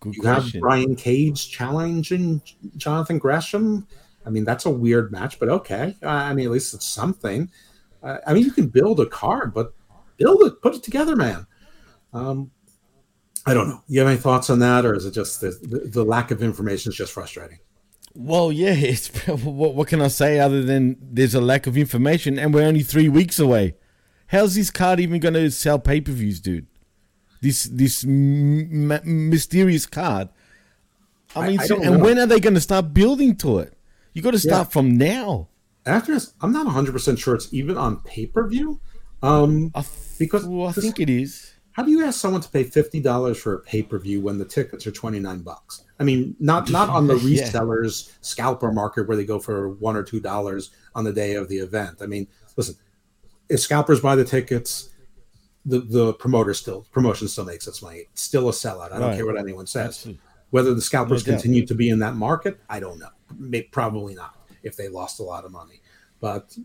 Good you have. Brian Cage challenging Jonathan Gresham. I mean, that's a weird match, but okay. Uh, I mean, at least it's something. Uh, I mean, you can build a card, but build it, put it together, man. Um, I don't know. You have any thoughts on that, or is it just the, the, lack of information is just frustrating? Well, yeah, it's what, what can I say other than there's a lack of information and we're only three weeks away. How's this card even going to sell pay per views, dude? This this m- mysterious card. I I- mean, I so- and know. when are they going to start building to it? You got to start from now. After this, I'm not 100 percent sure it's even on pay per view. Um, I th- Because well, I think it is. How do you ask someone to pay fifty dollars for a pay per view when the tickets are twenty nine bucks? I mean, not not on the Yeah. resellers scalper market where they go for one or two dollars on the day of the event. I mean, listen, if scalpers buy the tickets, the the promoter still promotion still makes its money. It's still a sellout. I don't Right. care what anyone says. Absolutely. Whether the scalpers No continue to be in that market, I don't know. Probably not if they lost a lot of money. But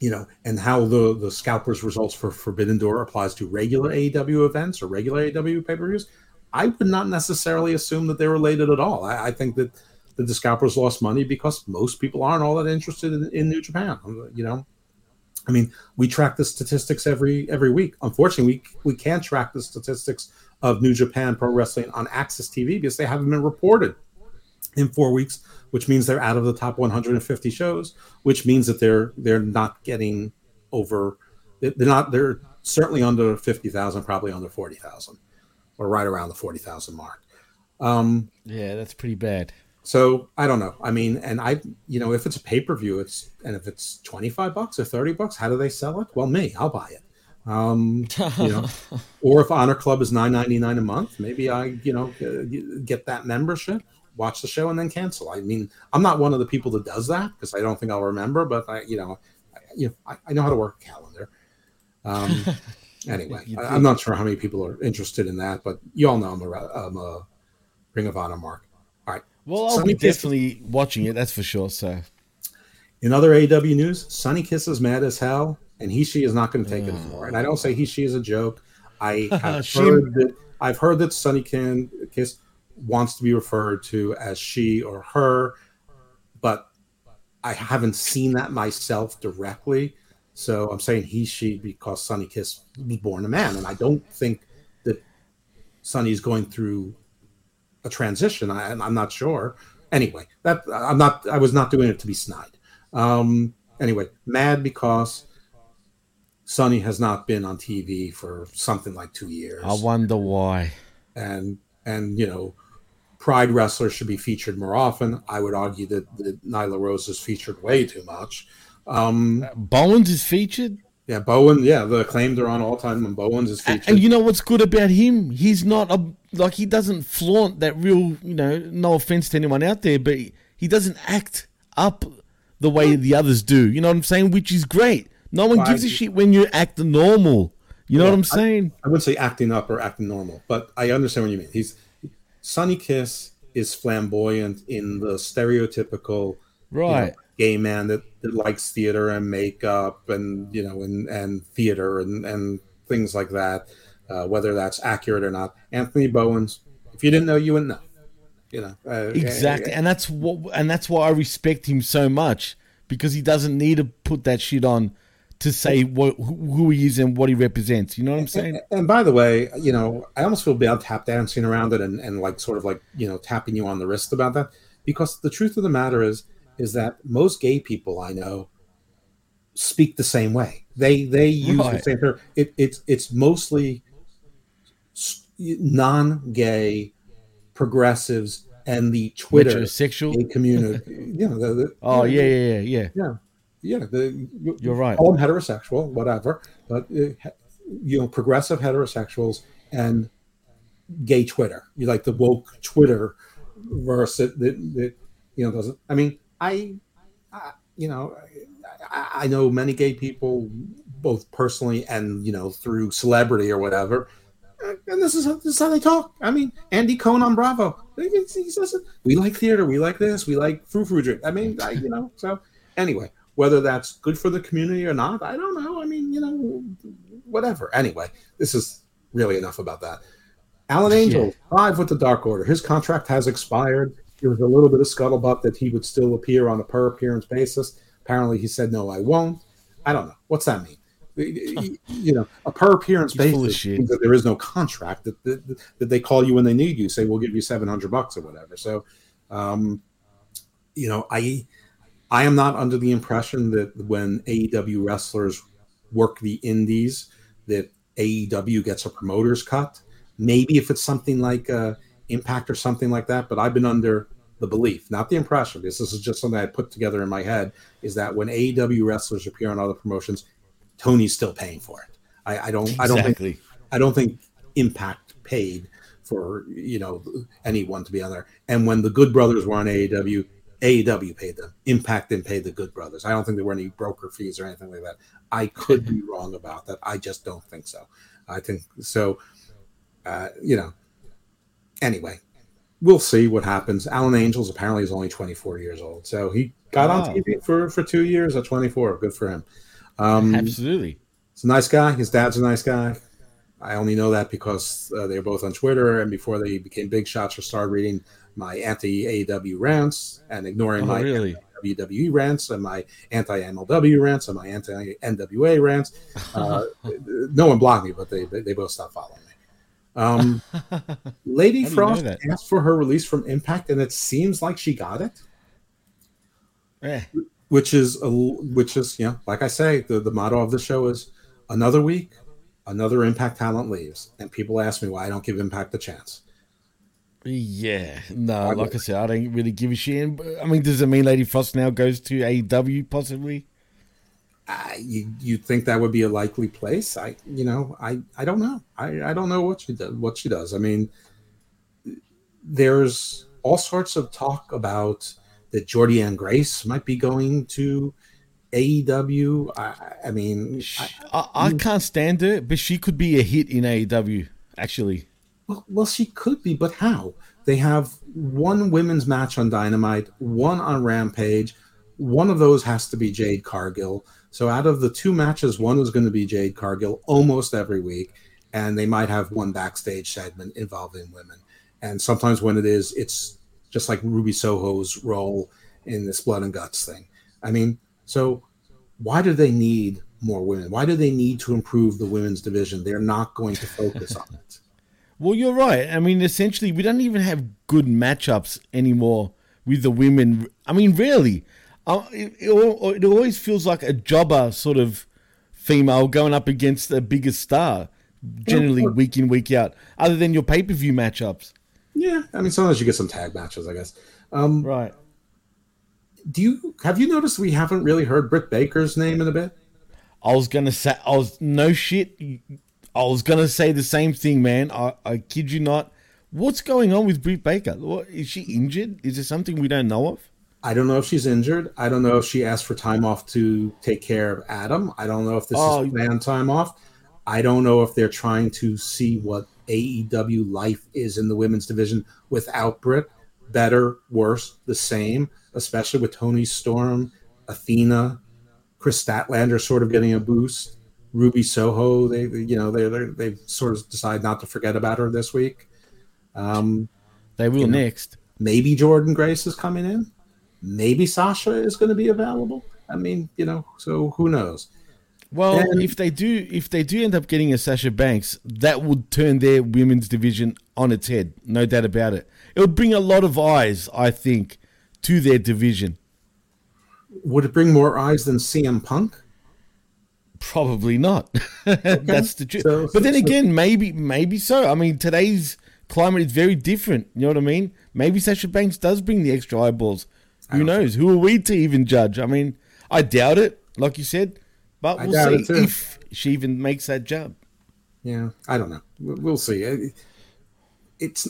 you know, and how the the scalpers results for Forbidden Door applies to regular AEW events or regular AEW pay per views, I would not necessarily assume that they're related at all. I, I think that that the scalpers lost money because most people aren't all that interested in, in New Japan. You know, I mean, we track the statistics every every week. Unfortunately, we we can't track the statistics of New Japan Pro Wrestling on AXS TV because they haven't been reported in four weeks which means they're out of the top 150 shows, which means that they're they're not getting over. They're not. They're certainly under 50,000, probably under 40,000, or right around the 40,000 mark. Um, Yeah, that's pretty bad. so I don't know. I mean, and I, you know, if it's a pay per view, it's and if it's twenty five bucks or thirty bucks, how do they sell it? Well, me, I'll buy it. Um, you know, or if Honor Club is nine ninety nine a month, maybe I, you know, uh, get that membership, watch the show, and then cancel. I mean, I'm not one of the people that does that because I don't think I'll remember, but I, you know, I, you know, I, I know how to work a calendar. Um, anyway, I, I'm not sure how many people are interested in that, but you all know I'm a, I'm a Ring of Honor mark. All right. Well, I'll Sonny be Kiss- definitely watching it. That's for sure. So In other AW news, Sonny Kiss is mad as hell, and he she is not going to take it anymore. And I don't say he she is a joke. I have She- heard that I've heard that Sunny Can Kiss wants to be referred to as she or her, but I haven't seen that myself directly. So I'm saying he she because Sonny Kiss was born a man, and I don't think that Sonny's going through a transition. I, I'm not sure. Anyway, that I'm not. I was not doing it to be snide. Um, anyway, mad because Sonny has not been on TV for something like two years, I wonder why. and and you know, Pride wrestlers should be featured more often. I would argue that, that Nyla Rose is featured way too much. Um, Bowens is featured. yeah, Bowen. Yeah, the claimed are on all time when Bowens is featured. And you know what's good about him? He's not a like he doesn't flaunt that real. You know, no offense to anyone out there, but he, doesn't act up the way the others do. You know what I'm saying? Which is great. No one Well, gives I- a shit when you act normal. You know what I'm saying? I wouldn't say acting up or acting normal, but I understand what you mean. He's Sonny Kiss is flamboyant in the stereotypical you know, Right. gay man that, that likes theater and makeup and you know and and theater and and things like that. Uh, whether that's accurate or not, Anthony Bowens. If you didn't know, you wouldn't know. You know uh, Exactly, and that's what, and that's why I respect him so much because he doesn't need to put that shit on to say what who he is and what he represents. You know what I'm saying? And by the way, you know, I almost feel bad tap dancing around it and, and like sort of like, you know, tapping you on the wrist about that. Because the truth of the matter is, is that most gay people I know speak the same way. They they use the Right. same term. It, it's it's mostly non-gay progressives and the Twitter sexual community. You know, the, the, Oh yeah, yeah, yeah, yeah. yeah, yeah. The, You're right. Call them heterosexual, whatever. But uh, you know, progressive heterosexuals and gay Twitter. You like the woke Twitter verse that, that, that you know doesn't. I mean, I, I you know, I, I know many gay people, both personally and you know through celebrity or whatever. Uh, And this is how, this is how they talk. I mean, Andy Cohen on Bravo. He he says, "We like theater. We like this. We like frou frou drink." I mean, I, you know. So anyway, whether that's good for the community or not, I don't know. I mean, you know, whatever. Anyway, this is really enough about that. Alan Angel, five with the Dark Order. His contract has expired. There was a little bit of scuttlebutt that he would still appear on a per appearance basis. Apparently, he said, "No, I won't." I don't know. What's that mean? you know, a per appearance He's basis means that there is no contract that, that that they call you when they need you. Say, "We'll give you seven hundred bucks or whatever." So, um, you know, I I am not under the impression that when AEW wrestlers work the indies, that AEW gets a promoter's cut. Maybe if it's something like uh, Impact or something like that, but I've been under the belief, not the impression, because this is just something I put together in my head, is that when AEW wrestlers appear on other promotions, Tony's still paying for it. I, I don't. I don't think Exactly. I don't think Impact paid for you know anyone to be on there. And when the Good Brothers were on AEW, AEW paid them. Impact didn't pay the Good Brothers. I don't think there were any broker fees or anything like that. I could be wrong about that. I just don't think so. I think so. Uh, you know. Anyway, we'll see what happens. Alan Angels apparently is only 24 years old, so he got Wow. on TV for for two years at 24. Good for him. Um, Absolutely. He's a nice guy. His dad's a nice guy. I only know that because uh, they're both on Twitter, and before they became big shots, or started reading my anti AEW rants and ignoring Oh, my really? WWE rants and my anti MLW rants and my anti NWA rants. Uh, no one blocked me, but they they both stopped following me. Um, Lady How do you know Frost asked for her release from Impact, and it seems like she got it. Eh. which is a, which is you know like I say the the motto of the show is another week, another Impact talent leaves, and people ask me why I don't give Impact a chance. Yeah, no, like I said, I don't really give a shit. I mean, does it mean Lady Frost now goes to AEW possibly? I, you you think that would be a likely place? I you know I I don't know. I I don't know what she does. What she does. I mean, there's all sorts of talk about that Jordynne Grace might be going to AEW. I, I mean, I, I, I mm. can't stand her, but she could be a hit in AEW. Actually, well, well, she could be, but how? They have one women's match on Dynamite, one on Rampage. One of those has to be Jade Cargill. So out of the two matches, one is going to be Jade Cargill almost every week, and they might have one backstage segment involving women. And sometimes when it is, it's just like Ruby Soho's role in this blood and guts thing. I mean, so why do they need more women? Why do they need to improve the women's division? They're not going to focus on it. Well, you're right. I mean, essentially, we don't even have good matchups anymore with the women. I mean, really, uh, it, it, it always feels like a jobber sort of female going up against a bigger star, generally week in week out. Other than your pay per view matchups. Yeah, I mean, sometimes you get some tag matches, I guess. Um, Right. do you have you noticed we haven't really heard Britt Baker's name in a bit? I was gonna say, I was no shit. I was gonna say the same thing, man. I, I kid you not. What's going on with Britt Baker? What, is she injured? Is there something we don't know of? I don't know if she's injured. I don't know if she asked for time off to take care of Adam. I don't know if this Oh. is planned time off. I don't know if they're trying to see what AEW life is in the women's division without Britt. Better, worse, the same, especially with Toni Storm, Athena, Kris Statlander sort of getting a boost. Ruby Soho, they you know they they they've sort of decided not to forget about her this week. Um, They will You know. next. maybe Jordynne Grace is coming in. Maybe Sasha is going to be available. I mean, you know, so who knows? Well, And- if they do, if they do end up getting a Sasha Banks, that would turn their women's division on its head. No doubt about it. It would bring a lot of eyes, I think, to their division. Would it bring more eyes than CM Punk? Probably not. That's the truth. So- but then so- again, maybe, maybe so. I mean, today's climate is very different. You know what I mean? Maybe Sasha Banks does bring the extra eyeballs. Who knows? Who are we to even judge? I mean, I doubt it, like you said, but I we'll see if she even makes that jump. Yeah, I don't know. We- We'll see. Uh, it's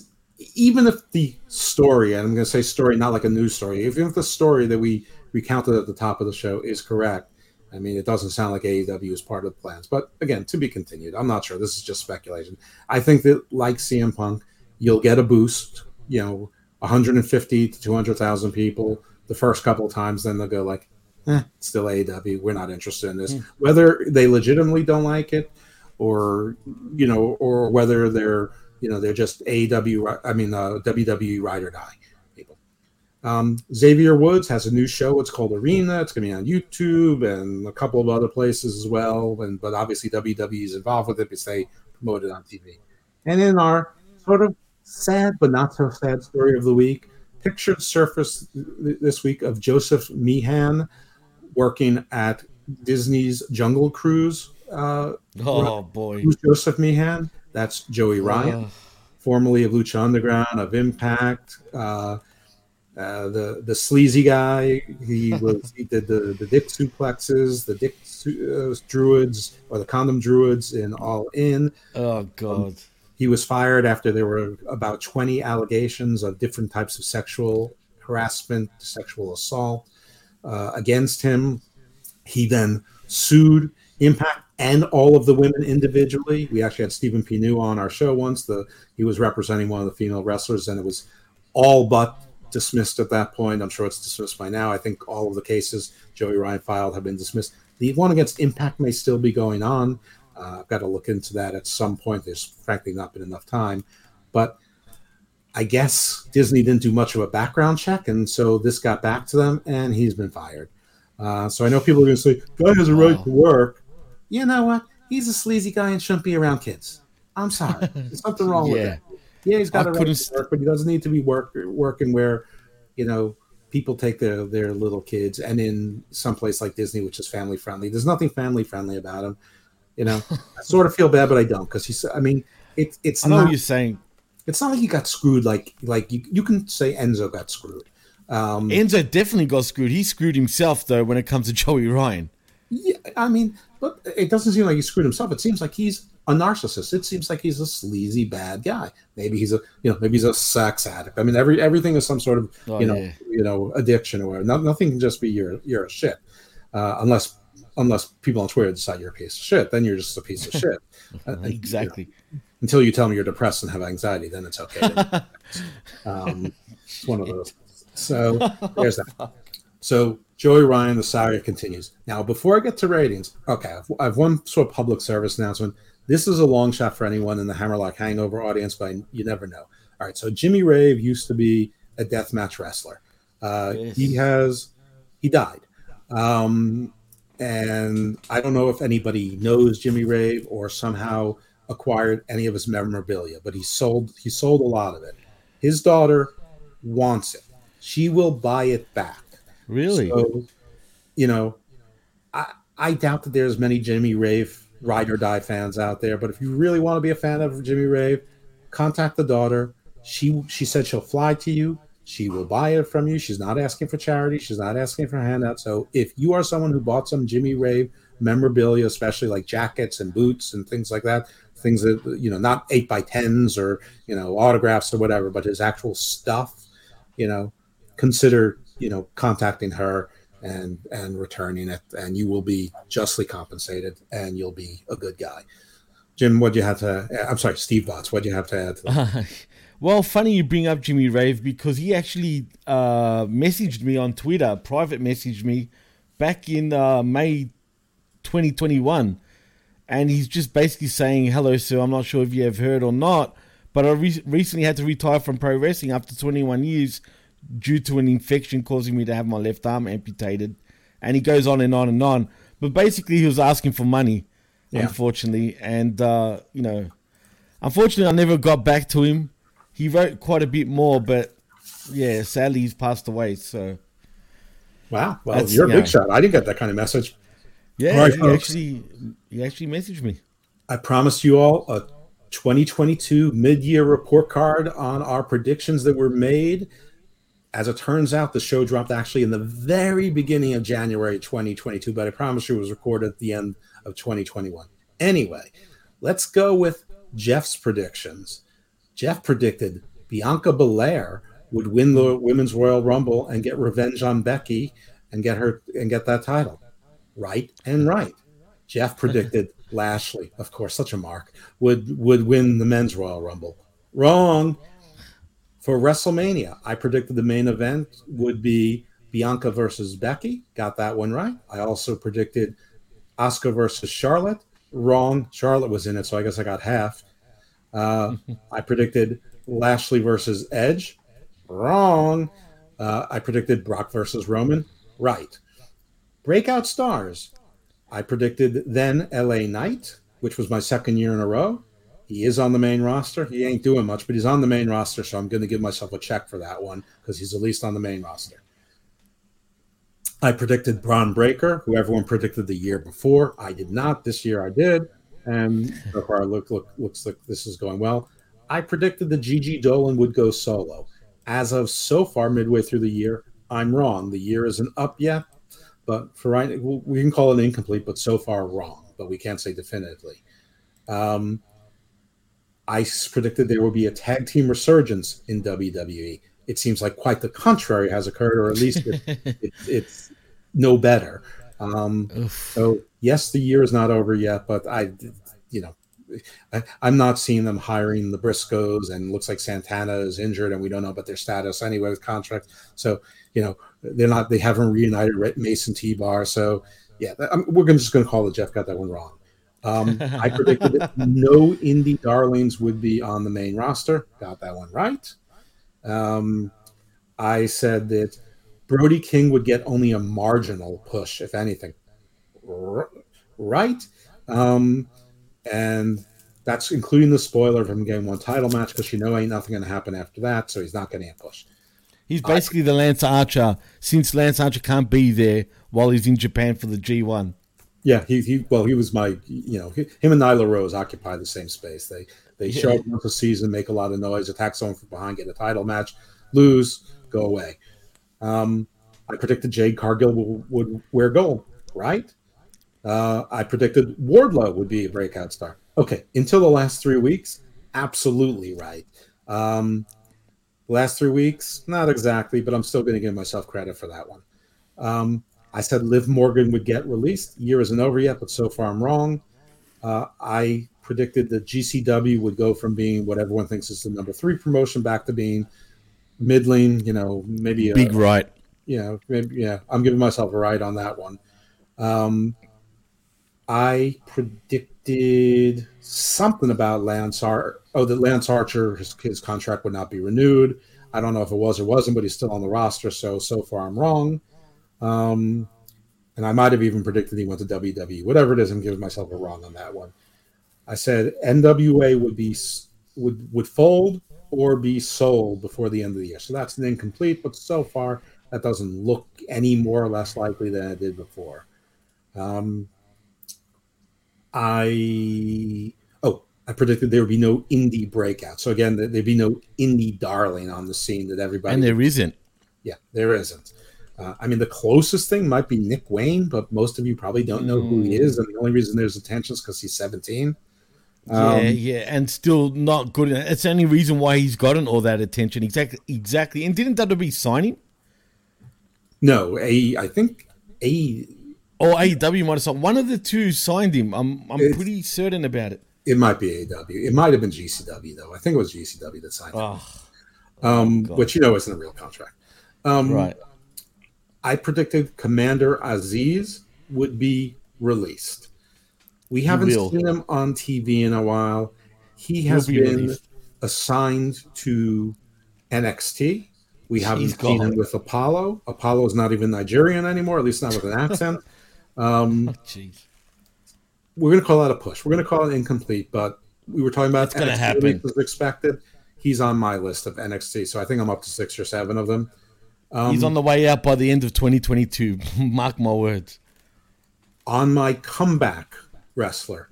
even if the story, and I'm going to say story, not like a news story, even if the story that we recounted at the top of the show is correct, I mean, it doesn't sound like AEW is part of the plans. But again, to be continued. I'm not sure. This is just speculation. I think that, like CM Punk, you'll get a boost, you know, 150 to 200,000 people the first couple of times. Then they'll go, like, eh, it's still AEW. We're not interested in this. Whether they legitimately don't like it or, you know, or whether they're, you know, they're just AEW, I mean, uh, WWE ride or die. Um, Xavier Woods has a new show. It's called Arena. It's going to be on YouTube and a couple of other places as well. And but obviously WWE is involved with it because they promote it on TV. And in our sort of sad but not so sad story of the week, pictures surfaced this week of Joseph Meehan working at Disney's Jungle Cruise. Uh, Oh boy. who's Joseph Meehan? That's Joey Ryan Oh. formerly of Lucha Underground, of Impact, uh, uh, the the sleazy guy. He was he did the the dick suplexes, the dick su- uh, druids, or the condom druids in All In. Oh god. He was fired after there were about 20 allegations of different types of sexual harassment, sexual assault uh, against him. He then sued Impact and all of the women individually. We actually had Stephen Pinu on our show once. The he was representing one of the female wrestlers, and it was all but dismissed at that point. I'm sure it's dismissed by now. I think all of the cases Joey Ryan filed have been dismissed. The one against Impact may still be going on. Uh, I've got to look into that at some point. There's frankly not been enough time, but I guess Disney didn't do much of a background check, and so this got back to them, and he's been fired. Uh, so I know people are going to say, "Guy has a right Wow. to work." You know what? He's a sleazy guy and shouldn't be around kids. I'm sorry. There's something wrong with Yeah. Yeah, he's got I a right to work, but he doesn't need to be work, working where, you know, people take their their little kids, and in some place like Disney, which is family friendly, there's nothing family friendly about him. You know, I sort of feel bad, but I don't because he's. I mean, it, it's I know not. what you're saying. It's not like he got screwed. Like like you, you can say Enzo got screwed. Um, Enzo definitely got screwed. He screwed himself though when it comes to Joey Ryan. Yeah, I mean, but it doesn't seem like he screwed himself. It seems like he's a narcissist. It seems like he's a sleazy bad guy. Maybe he's a you know maybe he's a sex addict. I mean, every everything is some sort of Oh, you know yeah. you know addiction or whatever. No, nothing can just be you're you're a shit uh, unless unless people on Twitter decide you're a piece of shit. Then you're just a piece of shit. Uh, and, you know, Exactly. until you tell me you're depressed and have anxiety, then it's okay. um, it's one of those. So there's that. So Joey Ryan, the saga continues. Now, before I get to ratings, okay, I've, I've one sort of public service announcement. This is a long shot for anyone in the Hammerlock Hangover audience, but you never know. All right, so Jimmy Rave used to be a deathmatch wrestler. Uh, Yes. He has he died, um, and I don't know if anybody knows Jimmy Rave or somehow acquired any of his memorabilia, but he sold he sold a lot of it. His daughter wants it. She will buy it back. Really? So, you know, I I doubt that there's many Jimmy Rave ride or die fans out there, but if you really want to be a fan of Jimmy Rave, contact the daughter. She she said she'll fly to you. She will buy it from you. She's not asking for charity. She's not asking for handouts. So if you are someone who bought some Jimmy Rave memorabilia, especially like jackets and boots and things like that, things that you know, not eight by tens or you know autographs or whatever, but his actual stuff, you know, consider you know contacting her and and returning it, and you will be justly compensated, and you'll be a good guy. Jim, what do you have to? I'm sorry, Steve Bots. What do you have to add? To that? well, funny you bring up Jimmy Rave because he actually uh, messaged me on Twitter, private messaged me back in uh, May 2021. And he's just basically saying, Hello, sir. I'm not sure if you have heard or not, but I re- recently had to retire from pro wrestling after 21 years due to an infection causing me to have my left arm amputated. And he goes on and on and on. But basically, he was asking for money, Yeah. unfortunately. And, uh, you know, unfortunately, I never got back to him. He wrote quite a bit more, but yeah, sadly, he's passed away. So, Wow, well, That's- you're a big shot. I didn't get that kind of message. yeah, right, he actually, he actually messaged me. I promised you all a 2022 mid-year report card on our predictions that were made. As it turns out, the show dropped actually in the very beginning of January 2022, but I promise you it was recorded at the end of 2021. Anyway, let's go with Jeff's predictions. Jeff predicted Bianca Belair would win the Women's Royal Rumble and get revenge on Becky and get her and get that title. Right and right. Jeff predicted Lashley, of course, such a mark, would would win the men's Royal Rumble. Wrong. For WrestleMania, I predicted the main event would be Bianca versus Becky. Got that one right. I also predicted Asuka versus Charlotte. Wrong. Charlotte was in it, so I guess I got half. Uh, I predicted Lashley versus Edge. Wrong. Uh, I predicted Brock versus Roman. Right. Breakout stars. I predicted then LA Knight, which was my second year in a row. He is on the main roster. He ain't doing much, but he's on the main roster, so I'm going to give myself a check for that one because he's at least on the main roster. I predicted Bron Breakker, who everyone predicted the year before. I did not. This year I did, and so far look, look looks like this is going well. I predicted that Gigi Dolin would go solo. As of so far, midway through the year, I'm wrong. The year isn't up yet, but for right, we can call it incomplete, but so far wrong. But we can't say definitively. Um, I predicted there would be a tag team resurgence in WWE. It seems like quite the contrary has occurred, or at least it, it, it's no better. Um, so yes, the year is not over yet, but I, you know, I, I'm not seeing them hiring the Briscoes, and looks like Santana is injured, and we don't know about their status anyway with contract. So you know, they're not, they haven't reunited Mason T Bar. So yeah, I'm, we're gonna, just going to call it Jeff got that one wrong. Um, I predicted that no indie darlings would be on the main roster. Got that one right. Um, I said that Brody King would get only a marginal push, if anything. R- right. Um, and that's including the spoiler of him getting one title match because you know ain't nothing going to happen after that, so he's not getting a push. He's basically the Lance Archer since Lance Archer can't be there while he's in Japan for the G1. Yeah, he, he well, he was my you know him and Nyla Rose occupy the same space. They they show up once a season, make a lot of noise, attack someone from behind, get a title match, lose, go away. Um, I predicted Jade Cargill would, would wear gold, right? Uh, I predicted Wardlow would be a breakout star. Okay, until the last three weeks, absolutely right. Um, last three weeks, not exactly, but I'm still going to give myself credit for that one. Um, I said Liv Morgan would get released. Year isn't over yet, but so far I'm wrong. Uh, I predicted that GCW would go from being what everyone thinks is the number three promotion back to being middling. You know, maybe a, Big right. you know, maybe yeah. I'm giving myself a right on that one. Um, I predicted something about Lance Ar- Oh, that Lance Archer his, his contract would not be renewed. I don't know if it was or wasn't, but he's still on the roster. So so far, I'm wrong. Um, and I might have even predicted he went to WWE. Whatever it is, I'm giving myself a wrong on that one. I said NWA would be would would fold or be sold before the end of the year. So that's an incomplete, but so far that doesn't look any more or less likely than it did before. Um, I oh I predicted there would be no indie breakout. So again, there'd be no indie darling on the scene that everybody And there isn't. yeah, there isn't. Uh, I mean, the closest thing might be Nick Wayne, but most of you probably don't know who he is, and the only reason there's attention is because he's 17. Um, yeah, yeah, and still not good. enough. It's the only reason why he's gotten all that attention. Exactly, exactly. And didn't WWE sign him? No, a I think a Or AEW might have signed one of the two signed him. I'm I'm pretty certain about it. it might be AW. It might have been GCW though. I think it was GCW that signed him, Oh, um, which you know isn't a real contract. Um, right. I predicted Commander Azeez would be released. We haven't seen him on TV in a while. He has be been released. assigned to NXT. We haven't He's seen gone. him with Apollo. Apollo is not even Nigerian anymore, at least not with an accent. Um, Oh, we're going to call that a push. We're going to call it incomplete, but we were talking about It's NXT happen. expected. He's on my list of NXT, so I think I'm up to six or seven of them. Um, He's on the way out by the end of 2022. Mark my words. on my comeback wrestler,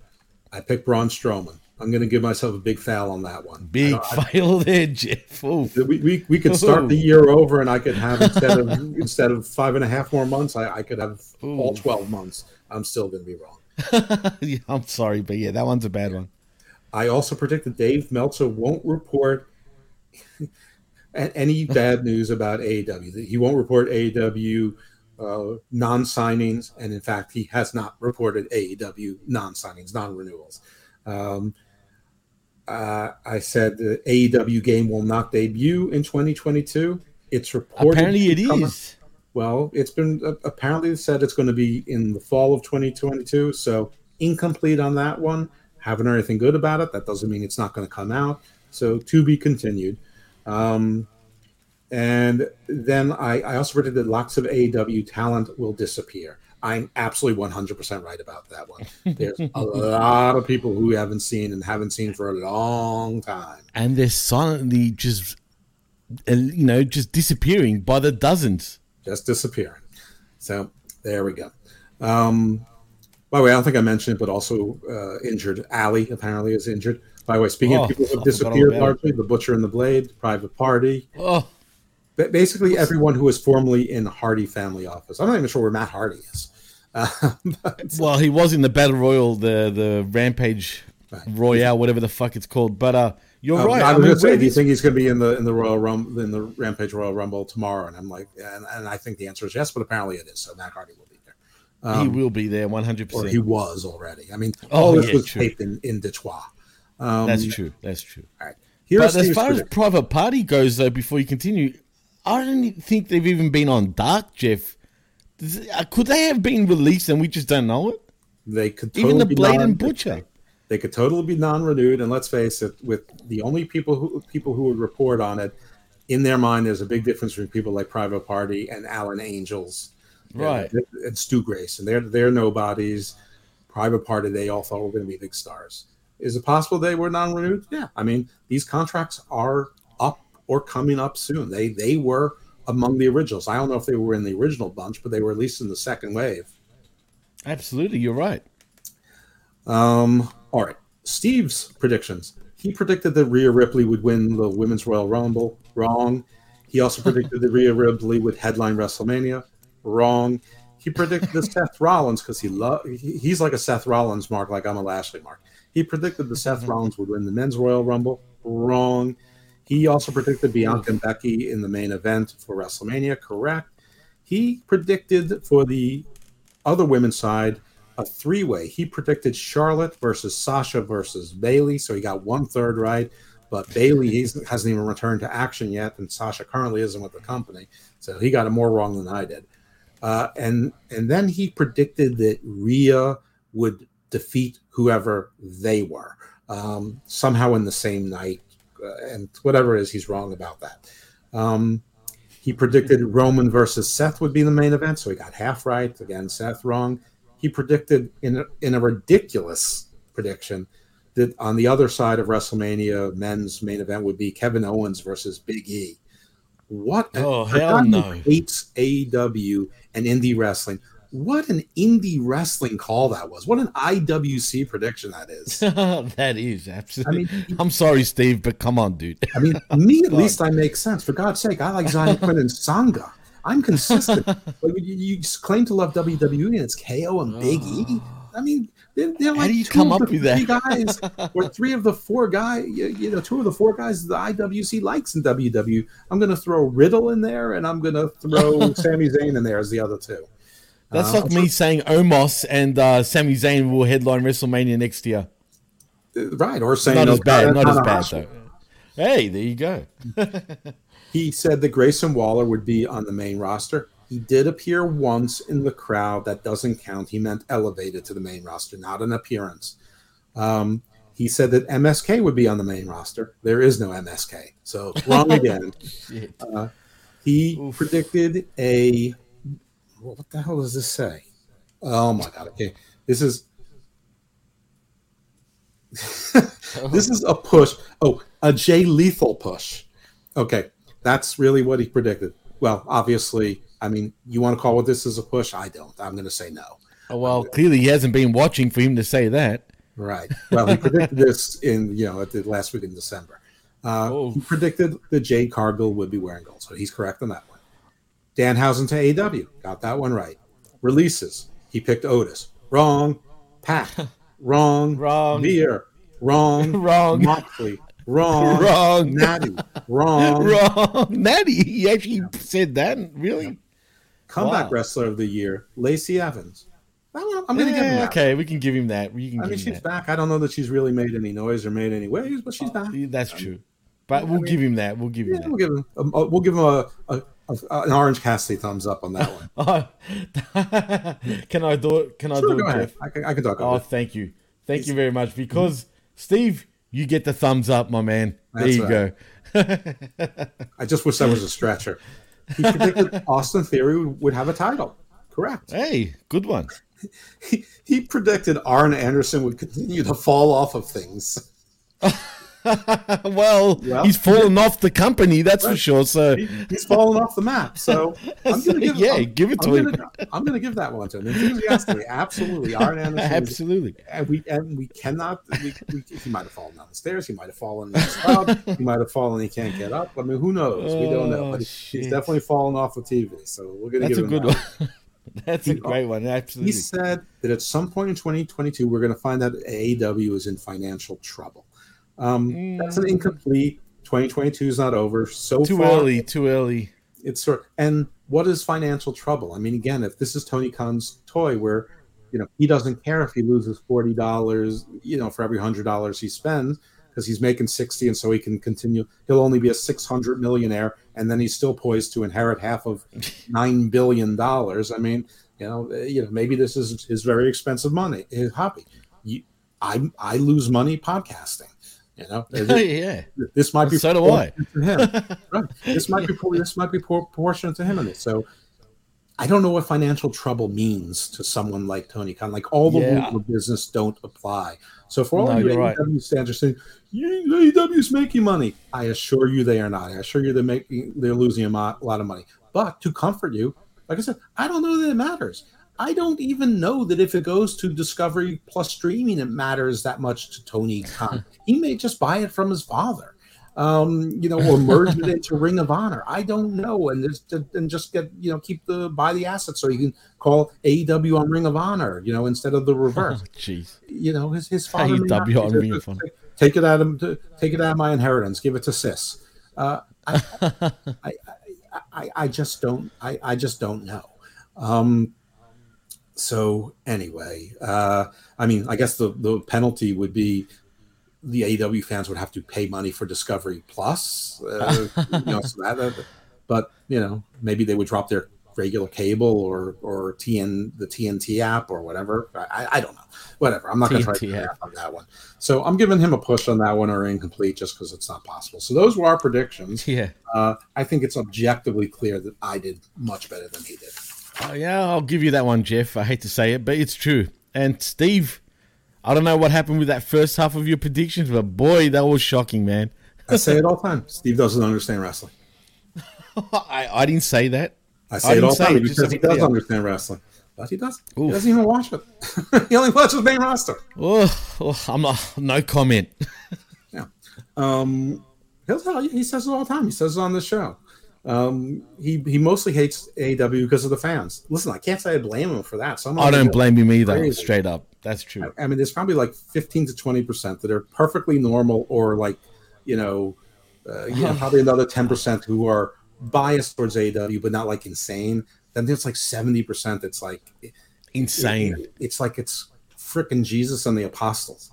I picked Braun Strowman. I'm going to give myself a big foul on that one. Big don't- there, Jeff. We, we, we could start the year over, and I could have instead of instead of five and a half more months, I, I could have all twelve months. I'm still going to be wrong. Yeah, I'm sorry, but yeah, that one's a bad one. I also predicted Dave Meltzer won't report any bad news about AEW. He won't report AEW uh, non-signings, and in fact, he has not reported AEW non-signings, non-renewals. Um, uh, I said the AEW game will not debut in 2022. It's reported. Apparently, it come- is. well, it's been uh, apparently said it's going to be in the fall of 2022. So incomplete on that one. Haven't heard anything good about it. That doesn't mean it's not going to come out. So to be continued. Um, and then I, I also predicted lots of AEW talent will disappear. I'm absolutely 100% right about that one. There's a lot of people who we haven't seen and haven't seen for a long time. And they're silently just, uh, you know, just disappearing by the dozens. just disappearing. So there we go. Um, by the way, I don't think I mentioned it, but also uh, injured. Ali apparently is injured. By the way, speaking Oh, of people who have disappeared largely, the Butcher and the Blade, Private Party, Oh, basically everyone who was formerly in Hardy family office. I'm not even sure where Matt Hardy is. Uh, but, well, he was in the Battle Royal, the the Rampage Royale, whatever the fuck it's called. But uh, you're um, right. I I was mean, going to say, do you think he's going to be in the in the Royal Rumble in the Rampage Royal Rumble tomorrow? And I'm like, and, and I think the answer is yes, but apparently it is. So Matt Hardy will be there. he will be there 100. or percent he was already. I mean, Oh, all this yeah, was true. taped in, in Detroit. Um, That's true. That's true. All right. But as far as private party goes, though, before you continue, I don't think they've even been on Dark, Jeff. Uh, Could they have been released and we just don't know it? they could totally Even the be Blade and Butcher. They could totally be non-renewed, and let's face it, with the only people who people who would report on it, in their mind, there's a big difference between people like Private Party and Alan Angels, and- Right. And, Stu Grace, and they're they're nobodies. Private Party, they all thought were going to be big stars. Is it possible they were non-renewed? Yeah, I mean these contracts are up or coming up soon. They they were among the originals. I don't know if they were in the original bunch, but they were at least in the second wave. Absolutely, you're right. Um, all right, Steve's predictions. He predicted that Rhea Ripley would win the Women's Royal Rumble. Wrong. He also predicted that Rhea Ripley would headline WrestleMania. Wrong. He predicted that Seth Rollins because he love he's like a Seth Rollins mark, like I'm a Lashley mark. He predicted that Seth Rollins would win the Men's Royal Rumble. Wrong. He also predicted Bianca and Becky in the main event for WrestleMania. Correct. He predicted for the other women's side a three way. He predicted Charlotte versus Sasha versus Bayley, so he got one third right. But Bayley hasn't even returned to action yet, and Sasha currently isn't with the company, so he got it more wrong than I did. Uh, and and then he predicted that Rhea would defeat whoever they were um, somehow in the same night, uh, and whatever it is, he's wrong about that. Um, he predicted Roman versus Seth would be the main event, so he got half right. Again, Seth wrong. He predicted in a, in a ridiculous prediction that on the other side of WrestleMania, men's main event would be Kevin Owens versus Big E. What? Oh, a hell no. Hates AEW and indie wrestling. What an indie wrestling call that was. What an IWC prediction that is. that is absolutely. I mean- I'm sorry, Steve, but come on, dude. I mean, me at least I make sense. For God's sake, I like Xyon Quinn and Sanga. I'm consistent. Like, you, you claim to love WWE and it's KO and Big E. Ah. I mean, they're, they're like do you two come of up the with that? three guys, or three of the four guys. You, you know, two of the four guys the IWC likes in WWE. I'm going to throw Riddle in there, and I'm going to throw Sami Zayn in there as the other two. That's Uh, like me saying Omos and uh, Sami Zayn will headline WrestleMania next year. Uh, Right, or saying Not as bad. Not as bad though. Hey, there you go. He said that Grayson Waller would be on the main roster. He did appear once in the crowd. That doesn't count. He meant elevated to the main roster, not an appearance. Um, he said that MSK would be on the main roster. There is no MSK. So wrong again. Uh, he predicted a. well, What the hell does this say? Oh my god! Okay, this is. this is a push. Oh, a Jay Lethal push. Okay, that's really what he predicted. Well, obviously, I mean, you want to call what this is a push? I don't. I'm going to say no. Oh, well, clearly he hasn't been watching for him to say that. Right. Well, he predicted this in you know at the last week in December. Uh, Oh. He predicted that Jade Cargill would be wearing gold, so he's correct on that one. Danhausen to AW got that one right. Releases he picked Otis wrong. Pack wrong. Wrong. Veer wrong. Wrong. Moxley wrong. Wrong. Natty wrong. Wrong, Natty. He actually said that. Really? Comeback Wow. wrestler of the year Lacey Evans. That I'm going to give him eh, that. okay, we can give him that. We can I mean, she's that. back. I don't know that she's really made any noise or made any waves, but she's oh, back. Yeah, That's true. But we'll give him that. We'll give him Yeah, that. we'll give him a, we'll give him a Uh, an orange Cassidy thumbs up on that one. Oh, can I do it? Can I Sure, do it? I can, I can talk Oh, it. thank you. Thank you very much. Mm-hmm. Because, Steve, you get the thumbs up, my man. There you right. go. I just wish that was a stretcher. He predicted Austin Theory would have a title. Correct. Hey, good one. He, he predicted Arn Anderson would continue to fall off of things. well, Well, he's fallen off the company, that's for sure. So, He, he's fallen off the map. So I'm gonna give, Yeah, I'm, give it to I'm him. Gonna, I'm going to give that one to him. Enthusiastically, absolutely. Arn Anderson. absolutely. and we and we cannot. We, we, he might have fallen down the stairs. He might have fallen in the he might have fallen. He can't get up. I mean, who knows? we don't know. Oh, But shit. he's definitely fallen off of TV. So we're going to give him a good that. one. That's a great one. Absolutely. He said that at some point in 2022, we're going to find that AEW is in financial trouble. Um, That's an incomplete. 2022 is not over. So Too far, early. Too early. it's sort and what is financial trouble? I mean, again, if this is Tony Khan's toy, where you know he doesn't care if he loses forty dollars, you know, for every hundred dollars he spends, because he's making sixty, and so he can continue. He'll only be a six hundred millionaire, and then he's still poised to inherit half of nine billion dollars. I mean, you know, eh, you know, maybe this is his very expensive money, his hobby. You, I I lose money podcasting. You know, yeah. this might be So do I. proportionate to him. right. This might be this might be proportionate to him in it. So I don't know what financial trouble means to someone like Tony Khan. Like all the Yeah. rules of business don't apply. So for all No, you you're right. AEW stands are saying, "You- AEW's making money. I assure you they are not. I assure you they're making they're losing a lot of money. But to comfort you, like I said, I don't know that it matters. I don't even know that if it goes to Discovery Plus streaming, it matters that much to Tony Khan. he may just buy it from his father, um, you know, or merge it into Ring of Honor. I don't know, and just and just get you know keep the buy the assets so you can call AEW on Ring of Honor, you know, instead of the reverse Jeez. you know, his his father AEW on Ring of Honor. Take it out of take it out of my inheritance. Give it to sis. Uh, I, I, I, I, I just don't. I, I just don't know. Um, so anyway, uh, I mean, I guess the the penalty would be the AEW fans would have to pay money for Discovery Plus. Uh, you know, so that, but you know, maybe they would drop their regular cable or or TN the TNT app or whatever. I, I don't know. Whatever. I'm not going to try to app. on that one. So I'm giving him a push on that one or incomplete just because it's not possible. So those were our predictions. Yeah. Uh, I think it's objectively clear that I did much better than he did. Oh, yeah, I'll give you that one, Jeff. I hate to say it, but it's true. And Steve, I don't know what happened with that first half of your predictions, but boy, that was shocking, man. I say it all the time. Steve doesn't understand wrestling. I, I didn't say that. I I say it all the time because he does understand wrestling, but he doesn't. He doesn't even watch it. he only watches main roster. Oh, oh, I'm not. No comment. Yeah. Um, he'll tell you. He says it all the time. He says it on the show. Um, he he mostly hates AEW because of the fans. Listen, I can't say I blame him for that. Some I don't blame him either. crazy. Straight up, that's true. I mean, there's probably like 15 to 20 percent that are perfectly normal, or like, you know, uh, you know, probably another 10 percent who are biased towards AEW, but not like insane. Then there's like 70 percent that's like Insane. it- it's like it's freaking Jesus and the apostles.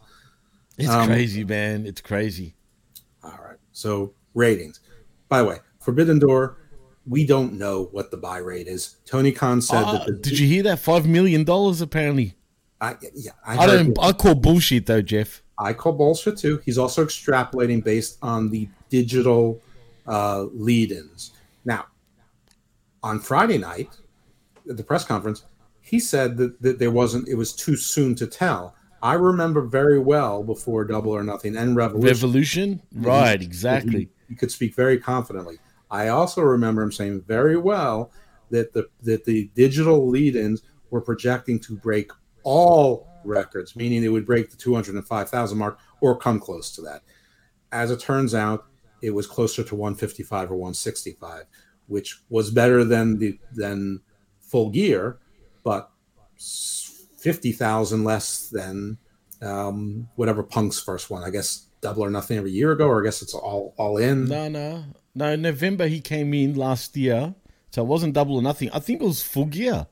It's um, crazy, man. It's crazy. All right. So ratings. By the way, Forbidden Door, we don't know what the buy rate is. Tony Khan said Uh, that. The, did you hear that? Five million dollars apparently. I, yeah, I, I don't. I call bullshit though, Jeff. I call bullshit too. He's also extrapolating based on the digital uh, lead-ins. Now, on Friday night at the press conference, he said that, that there wasn't. It was too soon to tell. I remember very well before Double or Nothing and Revolution. Revolution, right? Exactly. He could speak very confidently. I also remember him saying very well that the that the digital lead-ins were projecting to break all records, meaning it would break the 205,000 mark or come close to that. As it turns out, it was closer to 155 or 165, which was better than the than full gear, but 50,000 less than um, whatever Punk's first one. I guess double or nothing every year ago, or I guess it's all all in. No, no, no. November he came in last year, so it wasn't double or nothing. I think it was full gear,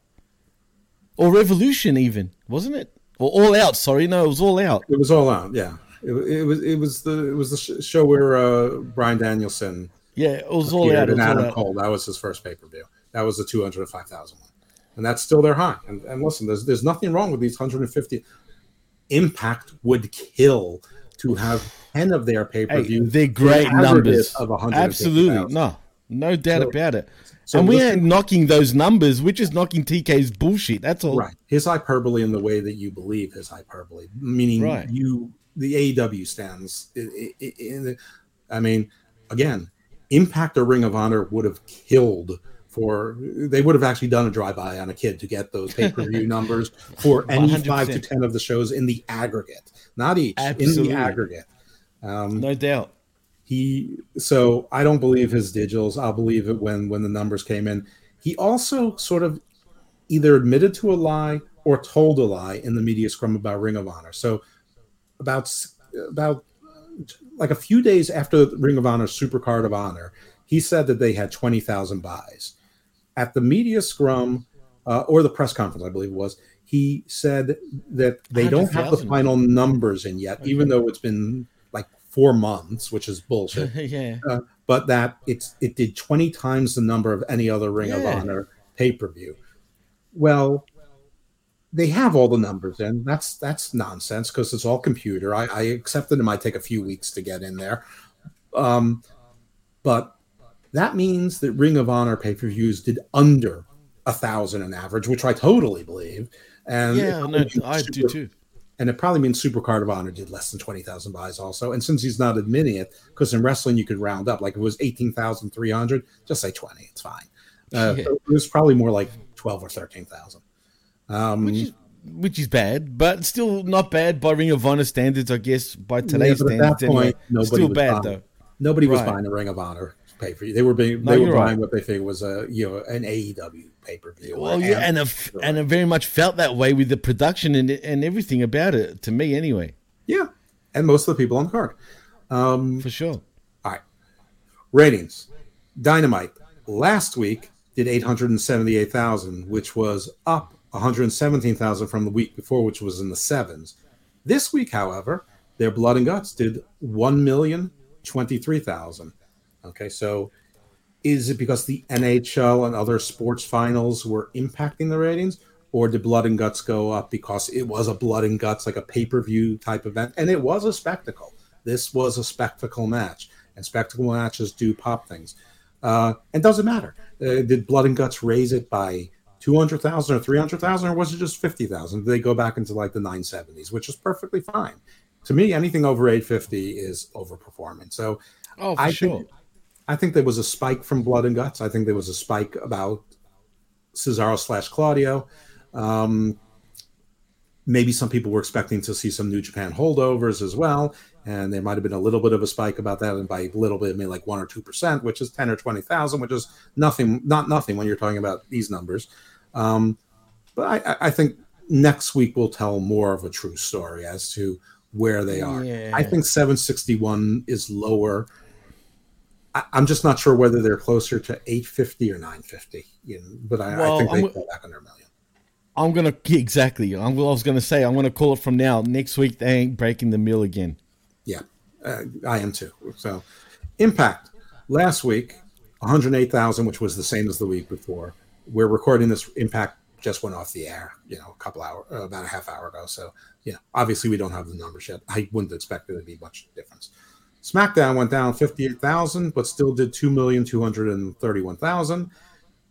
or Revolution even, wasn't it? Or all out. Sorry, no, it was all out. It was all out. Yeah, it, it was it was the it was the show where uh, Bryan Danielson Yeah, it was all out. It and was all Adam out. Cole. That was his first pay per view. That was the two hundred five thousand one, and that's still their high. And, and listen, there's there's nothing wrong with these hundred and fifty. Impact would kill to have ten of their pay per Hey, view. they're great numbers. of 150,000. Absolutely, no, no doubt So- about it. so and we listen- ain't knocking those numbers. We're just knocking TK's bullshit. That's all. Right. His hyperbole in the way that you believe his hyperbole, meaning Right. you, the AEW stands. i- i- in- I mean, again, Impact or Ring of Honor would have killed for. They would have actually done a drive by on a kid to get those pay per view numbers for any five to ten of the shows in the aggregate, not each in the aggregate. Um, No doubt. he so i don't believe his digitals. I'll believe it when when the numbers came in. He also sort of either admitted to a lie or told a lie in the media scrum about ring of honor. So about about like a few days after ring of honor supercard of honor he said that they had 20000 buys. At the media scrum uh, or the press conference i believe it was he said that they don't have the final numbers in yet even though it's been four months which is bullshit yeah. uh, but that it's it did 20 times the number of any other Ring of Honor pay per view. Well, they have all the numbers and That's that's nonsense because it's all computer. I, I accept that it might take a few weeks to get in there, um, but that means that Ring of Honor pay per views did under a thousand an average, which I totally believe. And Yeah, no, I do too. And it probably means Super Card of Honor did less than twenty thousand buys also. And since he's not admitting it, because in wrestling you could round up, like if it was eighteen thousand three hundred, just say twenty, it's fine. Uh, Yeah. so It was probably more like twelve or thirteen thousand. Um, Which is which is bad, but still not bad by Ring of Honor standards, I guess. By today's yeah, but at standards, that anyway. point, still bad buying, though. Nobody was Right. buying a Ring of Honor pay per view. They were being, No, they were buying right. what they think was a you know an AEW pay per view. Well, yeah, and it, and very much felt that way with the production and and everything about it. To me, anyway, yeah, and most of the people on the card. Um, for sure. All right. Ratings. Dynamite last week did 878,000, which was up 117,000 from the week before, which was in the sevens. This week, however, their Blood and Guts did 1,023,000. Okay, so is it because the NHL and other sports finals were impacting the ratings? Or did Blood and Guts go up because it was a Blood and Guts, like a pay per view type event? And it was a spectacle. This was a spectacle match, and spectacle matches do pop things. Uh, it doesn't matter. Uh, did Blood and Guts raise it by 200,000 or 300,000, or was it just 50,000? Did they go back into like the 970s, which is perfectly fine. To me, anything over 850 is overperforming. So Oh, for I sure. think I think there was a spike from Blood and Guts. I think there was a spike about Cesaro slash Claudio. Um, maybe some people were expecting to see some New Japan holdovers as well, and there might have been a little bit of a spike about that, and by a little bit, maybe like one or two percent, which is ten or twenty thousand, which is nothing, not nothing when you're talking about these numbers. Um, but I, I- I think next week will tell more of a true story as to where they are. Yeah. I think 761 is lower. I, I'm just not sure whether they're closer to 850 or 950. You know, but I, I Well, think they I'm- go back on their million. I'm gonna exactly. I'm, I was gonna say I'm gonna call it from now. Next week they ain't breaking the mill again. Yeah, uh, I am too. So, Impact last week, 108,000, which was the same as the week before. We're recording this. Impact just went off the air, you know, a couple hour, uh, about a half hour ago. So, yeah, obviously we don't have the numbers yet. I wouldn't expect there to be much difference. SmackDown went down 58,000, but still did 2,231,000.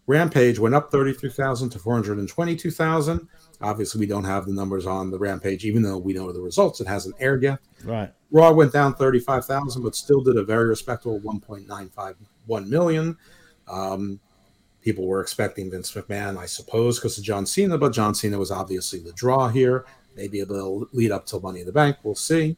Rampage went up 33,000 to 422,000. Obviously, we don't have the numbers on the Rampage, even though we know the results. It hasn't aired yet. Right. Raw went down 35,000, but still did a very respectable 1.951 million. Um, people were expecting Vince McMahon, I suppose, because of John Cena, but John Cena was obviously the draw here. Maybe it'll lead up to Money in the Bank. We'll see.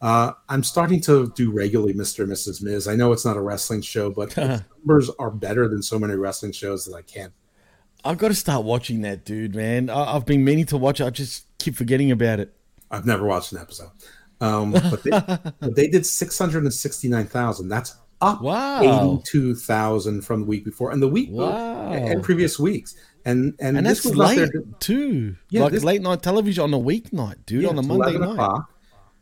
Uh, I'm starting to do regularly Mr. and Mrs. Miz. I know it's not a wrestling show, but numbers are better than so many wrestling shows that I can't. I've got to start watching that, dude. Man, I, I've been meaning to watch it. I just keep forgetting about it. I've never watched an episode. Um, but, they, but they did 669,000. That's up Wow. 82,000 from the week before and the week Wow. and previous weeks. And and, And this that's was late their- too. Yeah, like this- late night television on a weeknight, dude. yeah, on a Monday night. o'clock.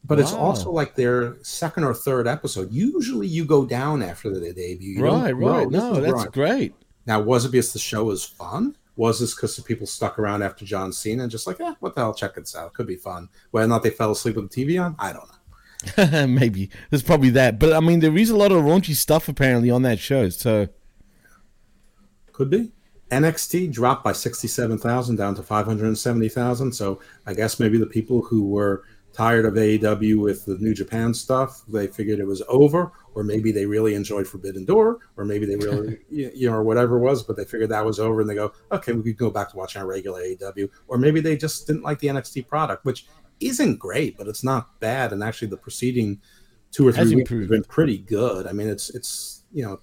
But it's also like their second or third episode. Usually you go down after the debut. You Right, right. No, that's great. Now, was it because the show was fun? Was this because the people stuck around after John Cena and just like, eh, what the hell, check this out. Could be fun. Whether or not they fell asleep with the TV on, I don't know. Maybe there's probably that, but I mean, there is a lot of raunchy stuff apparently on that show. So Could be. NXT dropped by 67,000 down to 570,000. So I guess maybe the people who were tired of AEW with the New Japan stuff, they figured it was over, or maybe they really enjoyed Forbidden Door, or maybe they really, you know, or whatever it was, but they figured that was over and they go, okay, we could go back to watching our regular AEW. Or maybe they just didn't like the NXT product, which isn't great, but it's not bad. And actually, the preceding two or three weeks improved. have been pretty good. I mean, it's, it's, you know,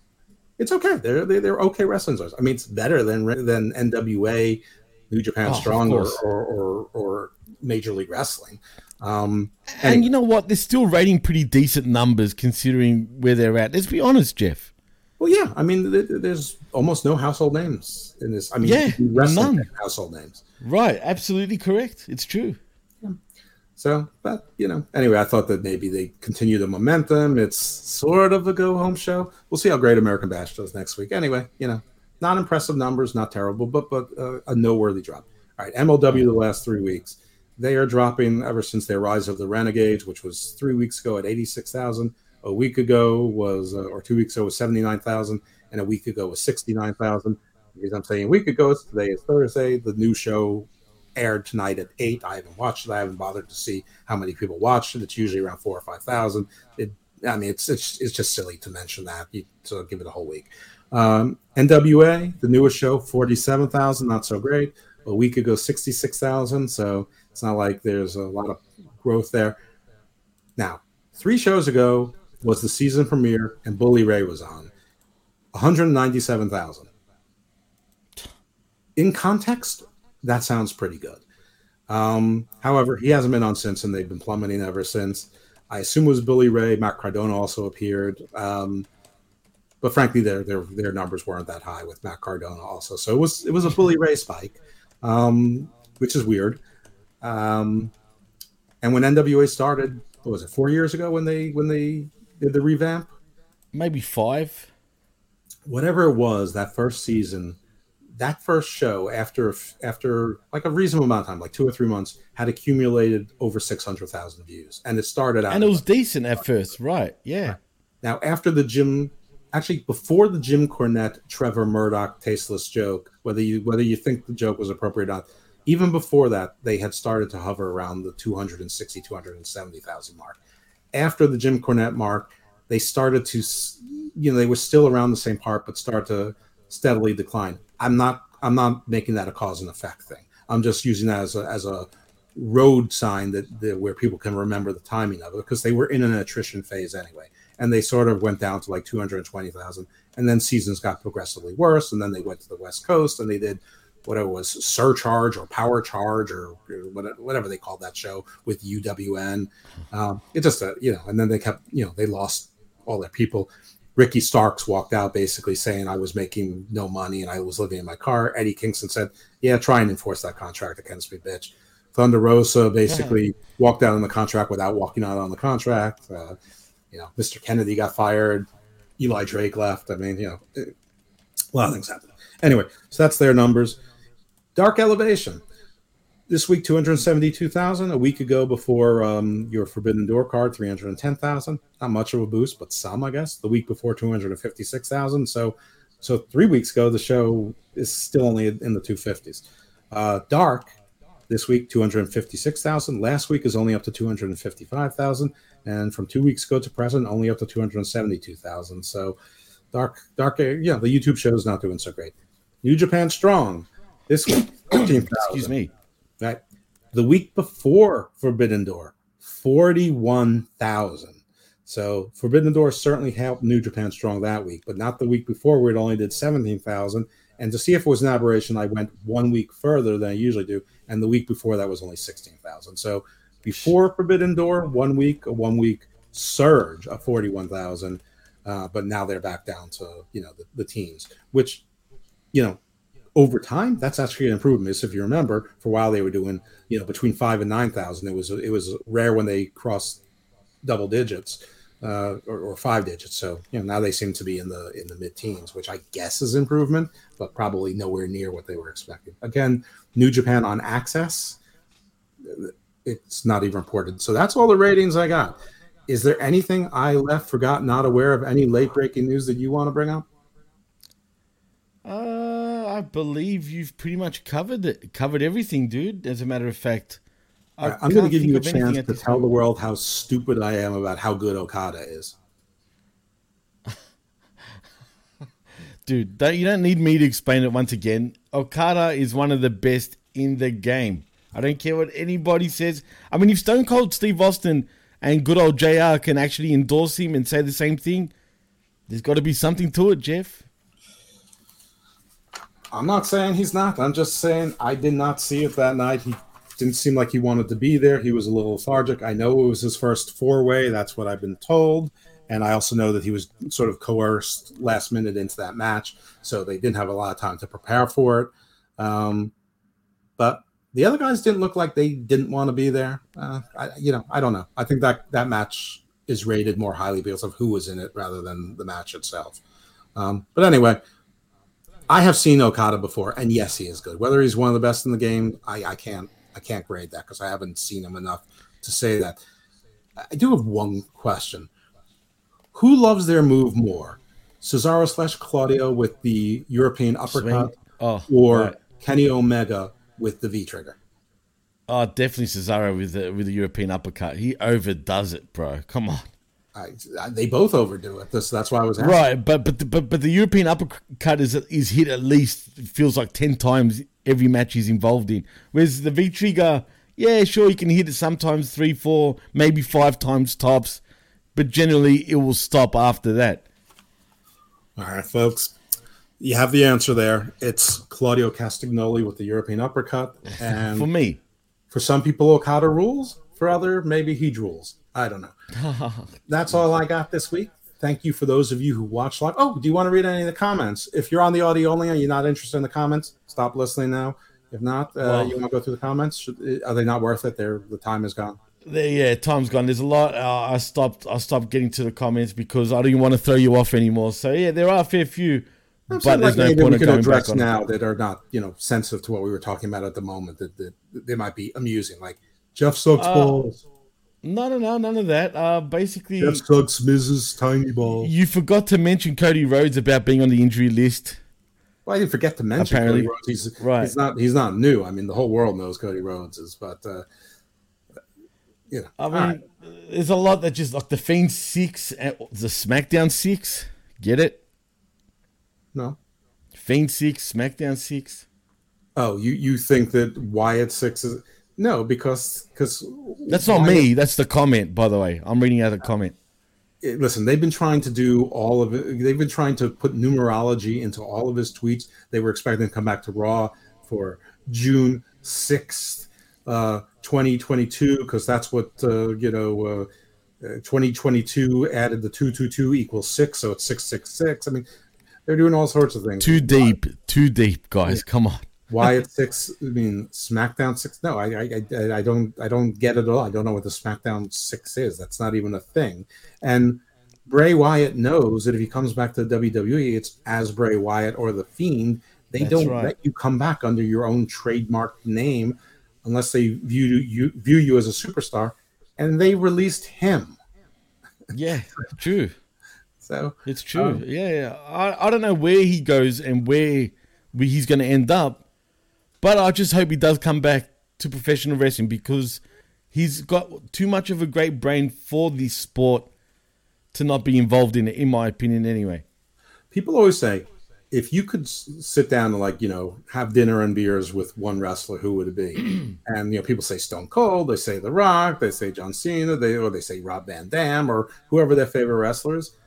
it's okay. They're they're, they're okay wrestling stars. I mean, it's better than than NWA, New Japan Oh, Strong, or, or or or Major League Wrestling. Um, And anyway, you know what? They're still rating pretty decent numbers considering where they're at. Let's be honest, Jeff. well, yeah. I mean, th- th- there's almost no household names in this. I mean, Yeah, wrestling none. household names. Right, absolutely correct. It's true. So, but you know, anyway, I thought that maybe they continue the momentum. It's sort of a go home show. We'll see how Great American Bash does next week. Anyway, you know, not impressive numbers, not terrible, but but uh, a noteworthy drop. All right, MLW the last three weeks, they are dropping ever since their rise of the Renegades, which was three weeks ago at eighty six thousand. A week ago was, uh, or two weeks ago was seventy nine thousand, and a week ago was sixty nine thousand. Because I'm saying a week ago, it's today is Thursday. The new show aired tonight at eight. I haven't watched it. I haven't bothered to see how many people watched it. It's usually around four or five thousand. It, I mean, it's it's it's just silly to mention that. You, so give it a whole week. Um, NWA, the newest show, forty-seven thousand. Not so great. A week ago, sixty-six thousand. So it's not like there's a lot of growth there. Now, three shows ago was the season premiere, and Bully Ray was on. One hundred ninety-seven thousand. In context, that sounds pretty good. Um, however, he hasn't been on since, and they've been plummeting ever since. I assume it was Billy Ray. Matt Cardona also appeared, um, but frankly, their their their numbers weren't that high with Matt Cardona also. So it was it was a Bully Ray spike, um, which is weird. Um, and when NWA started, what was it four years ago when they when they did the revamp? Maybe five. Whatever it was, that first season that first show after after like a reasonable amount of time, like two or three months, had accumulated over six hundred thousand views, and it started out and it was decent at first, right? Yeah. Now after the Jim, actually before the Jim Cornette, Trevor Murdoch tasteless joke, whether you whether you think the joke was appropriate or not, even before that, they had started to hover around the 260, 270,000 mark. After the Jim Cornette mark, they started to, you know, they were still around the same part, but start to steadily decline. I'm not I'm not making that a cause and effect thing. I'm just using that as a as a road sign that, that where people can remember the timing of it because they were in an attrition phase anyway, and they sort of went down to like 220,000, and then seasons got progressively worse, and then they went to the West Coast and they did whatever it was surcharge or power charge or whatever they called that show with UWN. Um, it just uh, you know, and then they kept you know they lost all their people. Ricky Starks walked out basically saying I was making no money and I was living in my car. Eddie Kingston said, "Yeah, try and enforce that contract against me, bitch." Thunder Rosa basically yeah. walked out on the contract without walking out on the contract. Uh, you know, Mr. Kennedy got fired. Eli Drake left. I mean, you know, it, a lot of things happened. Anyway, so that's their numbers. Dark Elevation this week 272,000. A week ago, before um, your Forbidden Door card, 310,000. Not much of a boost, but some, I guess. The week before, 256,000. So, so three weeks ago, the show is still only in the 250s. Uh, Dark this week 256,000. Last week is only up to 255,000, and from two weeks ago to present, only up to 272,000. So, Dark, Dark, yeah, the YouTube show is not doing so great. New Japan Strong this week, 13,000. Excuse me. Right. The week before Forbidden Door, 41,000. So Forbidden Door certainly helped New Japan Strong that week, but not the week before where it only did 17,000. And to see if it was an aberration, I went one week further than I usually do. And the week before that was only 16,000. So before Forbidden Door, one week, a one week surge of 41,000. Uh, but now they're back down to, you know, the, the teens, which, you know, over time, that's actually an improvement. if you remember, for a while they were doing, you know, between five and nine thousand. It was it was rare when they crossed double digits uh, or, or, five digits. So you know now they seem to be in the in the mid teens, which I guess is improvement, but probably nowhere near what they were expecting. Again, New Japan on Access, it's not even reported. So that's all the ratings I got. Is there anything I left, forgot, not aware of? Any late breaking news that you want to bring up? Uh, I believe you've pretty much covered it, covered everything, dude. As a matter of fact, I am going to give you a chance to tell the world how stupid I am about how good Okada is. dude, don't, you don't need me to explain it once again. Okada is one of the best in the game. I don't care what anybody says. I mean, if Stone Cold Steve Austin and good old JR can actually endorse him and say the same thing, there's got to be something to it, Jeff. I'm not saying he's not. I'm just saying I did not see it that night. He didn't seem like he wanted to be there. He was a little lethargic. I know it was his first four way. That's what I've been told. And I also know that he was sort of coerced last minute into that match. So they didn't have a lot of time to prepare for it. Um, but the other guys didn't look like they didn't want to be there. Uh, I, you know, I don't know. I think that that match is rated more highly because of who was in it rather than the match itself. Um, but anyway, I have seen Okada before, and yes, he is good. Whether he's one of the best in the game, I, I can't I can't grade that because I haven't seen him enough to say that. I do have one question: Who loves their move more, Cesaro slash Claudio with the European uppercut, Oh, or right. Kenny Omega with the V trigger. Oh, definitely Cesaro with the with the European uppercut. He overdoes it, bro. Come on. I, I, they both overdo it. This, that's why I was asking. Right, but but the, but but the European uppercut is is hit at least feels like ten times every match he's involved in. Whereas the V trigger, yeah, sure, you can hit it sometimes three, four, maybe five times tops, but generally it will stop after that. All right, folks. You have the answer there. It's Claudio Castagnoli with the European uppercut. And For me, For some people, Okada rules. For other, maybe he rules. I don't know. That's all I got this week. Thank you for those of you who watched live. Oh, do you want to read any of the comments? If you're on the audio only and you're not interested in the comments, stop listening now. If not, uh, Well- you want to go through the comments? Should, are they not worth it? They're, the time is gone. there, yeah, time's gone. There's a lot. Uh, I stopped. I stopped getting to the comments because I didn't want to throw you off anymore. So yeah, there are a fair few, I'm but there's like, no point we of can going address back on it. now that are not, you know, sensitive to what we were talking about at the moment. That, that they might be amusing, like Jeff sucks Uh, balls. No, no, no, none of that. Uh, basically, Jeff sucks Mrs. Tiny balls. you forgot to mention Cody Rhodes about being on the injury list. Well, I didn't forget to mention Apparently. Cody Rhodes. He's Right. He's not. He's not new. I mean, the whole world knows Cody Rhodes is, but uh, you know, I mean, right. there's a lot that just like the Fiend six, and the SmackDown six. Get it? no. Fiend six, SmackDown six. Oh, you you think that Wyatt six is no because because That's not me. That's the comment, by the way. I'm reading out a comment. it- listen, they've been trying to do all of it. They've been trying to put numerology into all of his tweets. They were expecting to come back to Raw for June sixth, uh, twenty twenty two, because that's what uh, you know. Uh, uh, 2022 added the 222 equals six, so it's 666. I mean, they're doing all sorts of things. Too deep, too deep, guys. Come on. Wyatt six. I mean, SmackDown six. No, I, I, I, don't, I don't get it at all. I don't know what the SmackDown six is. That's not even a thing. And Bray Wyatt knows that if he comes back to WWE, it's as Bray Wyatt or the Fiend. They That's don't right. let you come back under your own trademark name unless they view you view you as a superstar. And they released him. Yeah, true. So It's true. Um, yeah, yeah. I, I don't know where he goes and where, where he's going to end up, but I just hope he does come back to professional wrestling because he's got too much of a great brain for this sport to not be involved in it, in my opinion, anyway. people always say if you could sit down and like you know have dinner and beers with one wrestler who would it be? And you know people say stone cold they say the rock they say john cena they or they say rob van dam or whoever their favorite wrestlers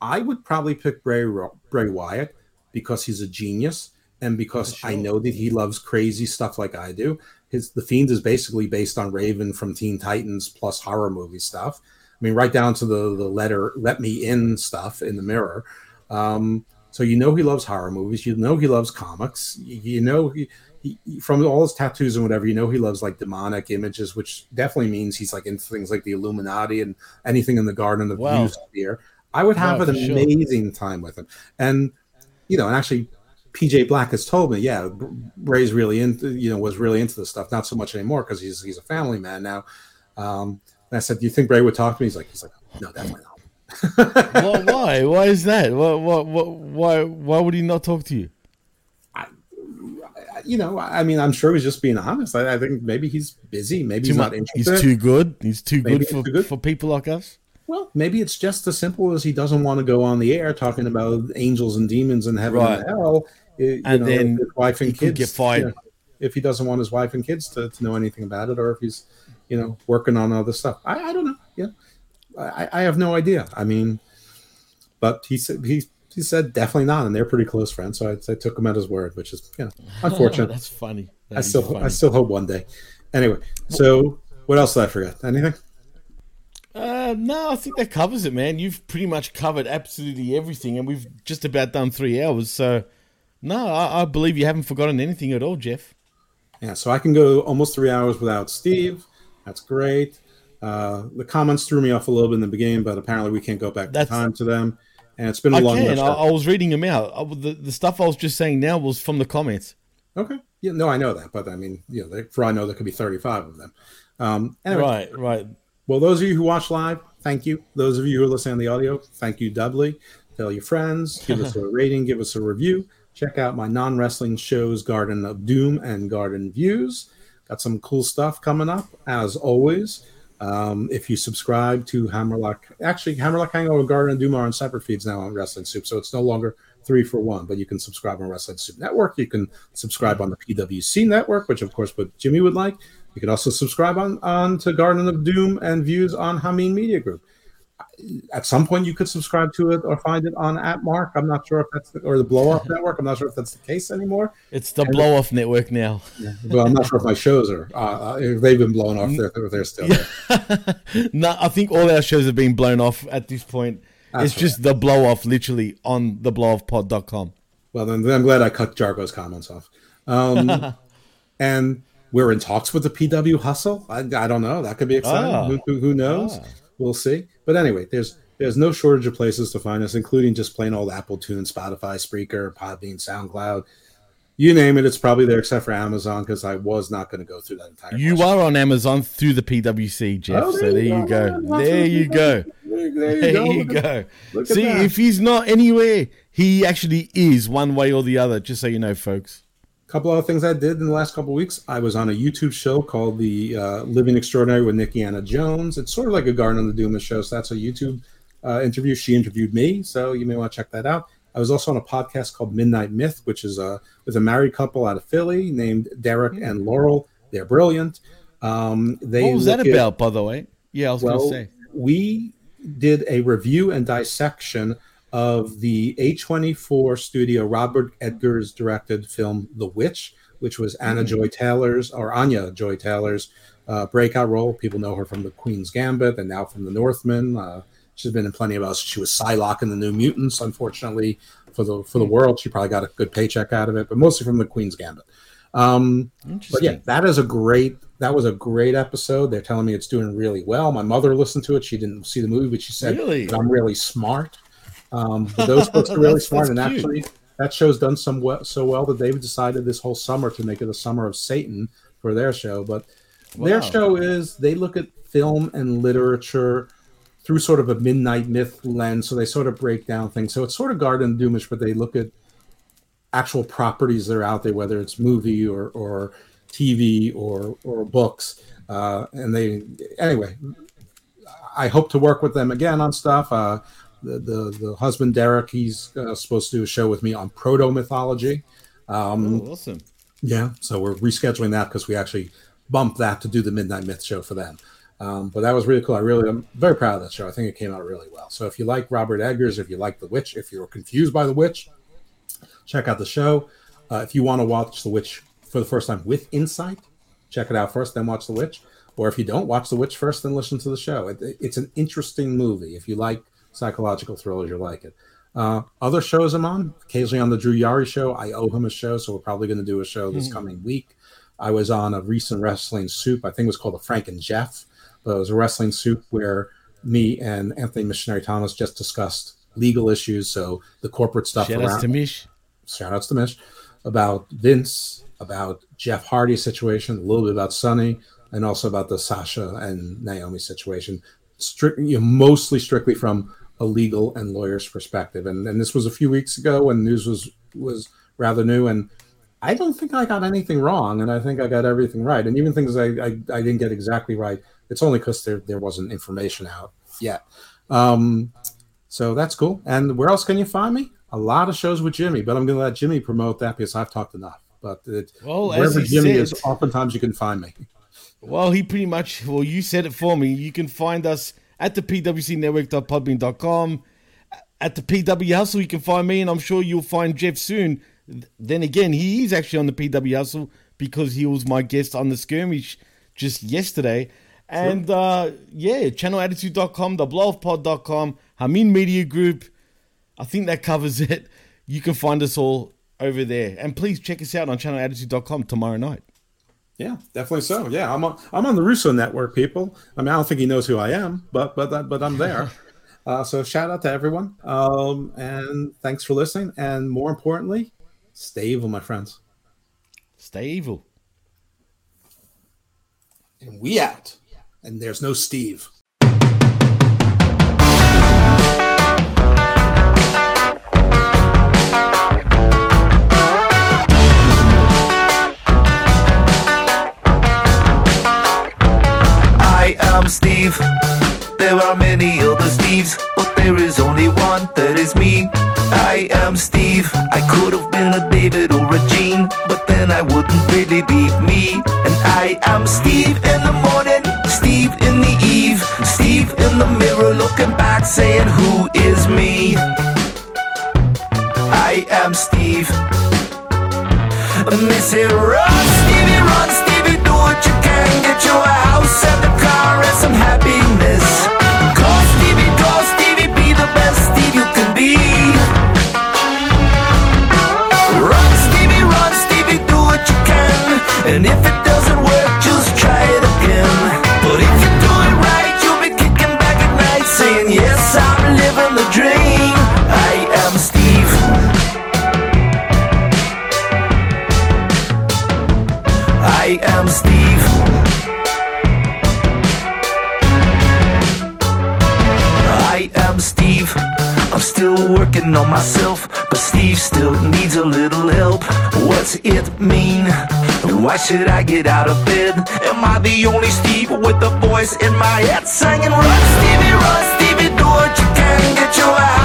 i would probably pick bray, bray wyatt because he's a genius and because i know that he loves crazy stuff like i do his the fiend is basically based on raven from teen titans plus horror movie stuff i mean right down to the the letter let me in stuff in the mirror um, so you know he loves horror movies. You know he loves comics. You, know he, he from all his tattoos and whatever. You know he loves like demonic images, which definitely means he's like into things like the Illuminati and anything in the Garden of Wow. View sphere. I would have Wow, an sure. amazing time with him, and you know, and actually. PJ Black has told me, yeah, Bray's really into, you know, was really into this stuff. Not so much anymore because he's he's a family man now. Um, and I said, do you think Ray would talk to me? He's like, he's like, no, definitely not. Why? why? Why is that? Why, why, why, why, why would he not talk to you? you know, I mean, I'm sure he's just being honest. I, I think maybe he's busy. Maybe Too he's much, not interested. he's too good. He's too Maybe good for, too good. for people like us. well, maybe it's just as simple as he doesn't want to go on the air talking about angels and demons and heaven Right. and hell. And know, then his wife and kids get fired. you know, if he doesn't want his wife and kids to, to know anything about it, or if he's, you know, working on other stuff. I, I don't know. Yeah, I, I have no idea. I mean, but he said he he said definitely not, and they're pretty close friends. So I, I took him at his word, which is you know unfortunate. That's funny. That I still funny. I still hope one day. Anyway, so what else did I forget? Anything? Uh, no, I think that covers it, man. You've pretty much covered absolutely everything, and we've just about done three hours. So, no, I, I believe you haven't forgotten anything at all, Jeff. Yeah, so I can go almost three hours without Steve. That's great. Uh, the comments threw me off a little bit in the beginning, but apparently we can't go back That's- time to them. And it's been a I long can. I. I was reading them out. I, the, the stuff I was just saying now was from the comments. Okay. Yeah, no, I know that, but I mean, you know, for all I know, there could be 35 of them. Um, anyway, Right, right. Well, those of you who watch live, thank you. Those of you who are listening on the audio, thank you doubly. Tell your friends, give us a rating, give us a review. Check out my non wrestling shows, Garden of Doom and Garden Views. Got some cool stuff coming up, as always. Um, if you subscribe to Hammerlock, actually, Hammerlock Hangover, Garden of Doom are on separate feeds now on Wrestling Soup, so it's no longer three for one. But you can subscribe on Wrestling Soup Network. You can subscribe on the PWC Network, which of course, what Jimmy would like. You can also subscribe on, on to Garden of Doom and Views on Hameen Media Group. At some point, you could subscribe to it or find it on at Mark. I'm not sure if that's the, or the Blow Off Network. I'm not sure if that's the case anymore. It's the blow off network now. Well, I'm not sure if my shows are uh, they've been blown off. They're, they're still there. no, I think all our shows have been blown off at this point. That's it's just the blow off literally on the blowoffpod.com. Well, then, then I'm glad I cut Jargo's comments off. Um, and we're in talks with the PW Hustle. I, I don't know. That could be exciting. Ah. Who, who, who knows? We'll see. But anyway, there's there's no shortage of places to find us, including just plain old Apple Tune, Spotify, Spreaker, Podbean, SoundCloud. You name it, it's probably there except for Amazon because I was not going to go through that entire. You question. are on Amazon through the PWC, Jeff. Oh, so there you go. Lots There you go. There There you go. you go. at See, if he's not anywhere, he actually is one way or the other, just so you know, folks. Couple other things I did in the last couple of weeks. I was on a YouTube show called The uh, Living Extraordinary with Nikki Anna Jones. It's sort of like a Garden of the Doom show. So that's a YouTube uh, interview. She interviewed me, so you may want to check that out. I was also on a podcast called Midnight Myth, which is uh, with a married couple out of Philly named Derek and Laurel. They're brilliant. Um, they What was that at- about, by the way? Yeah, I was going to say. we did a review and dissection of the A24 studio Robert Eggers directed film The Witch, which was Anna Hmm. Joy Taylor's or Anya Joy Taylor's uh, breakout role. People know her from The Queen's Gambit and now from The Northman. Uh, she's been in plenty of else. She was Psylocke in The New Mutants. Unfortunately for the for the world, she probably got a good paycheck out of it, but mostly from The Queen's Gambit. Um, but yeah, that is a great. That was a great episode. They're telling me it's doing really well. My mother listened to it. She didn't see the movie, but she said Really? I'm really smart. Um, but those books are really smart, and cute. actually, that show's done some well, so well that they've decided this whole summer to make it a summer of Satan for their show. But their show is they look at film and literature through sort of a midnight myth lens. So they sort of break down things. So it's sort of Garden Doomish, but they look at actual properties that are out there, whether it's movie or or TV or or books. Uh, and they anyway, I hope to work with them again on stuff. Uh, the, the the husband Derek, he's uh, supposed to do a show with me on proto mythology. Um, Oh, awesome. yeah, so we're rescheduling that because we actually bumped that to do the Midnight Myth show for them. Um, but that was really cool. I really, I'm very proud of that show. I think it came out really well. So if you like Robert Eggers, if you like The Witch, if you're confused by The Witch, check out the show. Uh, if you want to watch The Witch for the first time with insight, check it out first, then watch The Witch. Or if you don't, watch The Witch first, then listen to the show. It, it's an interesting movie. If you like psychological thrillers, you'll like it. Uh, other shows I'm on, occasionally on the Drew Yari show. I owe him a show, so we're probably going to do a show this coming week. I was on a recent wrestling soup. I think it was called the Frank and Jeff, but it was a wrestling soup where me and Anthony Missionary Thomas just discussed legal issues. So the corporate stuff Shout around outs to Mish. shout outs to Mish, about Vince, about Jeff Hardy situation, a little bit about Sonny, and also about the Sasha and Naomi situation. Strict, you know, mostly strictly from a legal and lawyer's perspective. And and this was a few weeks ago when news was was rather new. And I don't think I got anything wrong, and I think I got everything right. And even things I I, I didn't get exactly right, it's only because there there wasn't information out yet. Um, so that's cool. And where else can you find me? A lot of shows with Jimmy, but I'm going to let Jimmy promote that because I've talked enough. But it, Well, as wherever he Jimmy said- is, oftentimes you can find me. Well, he pretty much, well, you said it for me. You can find us at the pwcnetwork.podbean.com. At the PW Hustle, you can find me, and I'm sure you'll find Jeff soon. Then again, he is actually on the PW Hustle because he was my guest on the skirmish just yesterday. And uh, yeah, channelattitude.com, the blowoffpod.com, Hamin Media Group. I think that covers it. You can find us all over there. And please check us out on channelattitude.com tomorrow night. Yeah, definitely so. Yeah, I'm on, I'm on the Russo network, people. I mean, I don't think he knows who I am, but but but I'm there. uh, so shout out to everyone, um, and thanks for listening. And more importantly, stay evil, my friends. Stay evil. And we out. And there's no Steve. Steve. There are many other Steves, but there is only one that is me. I am Steve. I could have been a David or a Gene, but then I wouldn't really be me. And I am Steve in the morning, Steve in the eve, Steve in the mirror looking back saying, Who is me? I am Steve. And they Run, Stevie, run, Stevie, do what you can. Get you a house and a still working on myself, but Steve still needs a little help. What's it mean? Why should I get out of bed? Am I the only Steve with a voice in my head singing, Run, Stevie, run, Stevie, do what you can. Get you a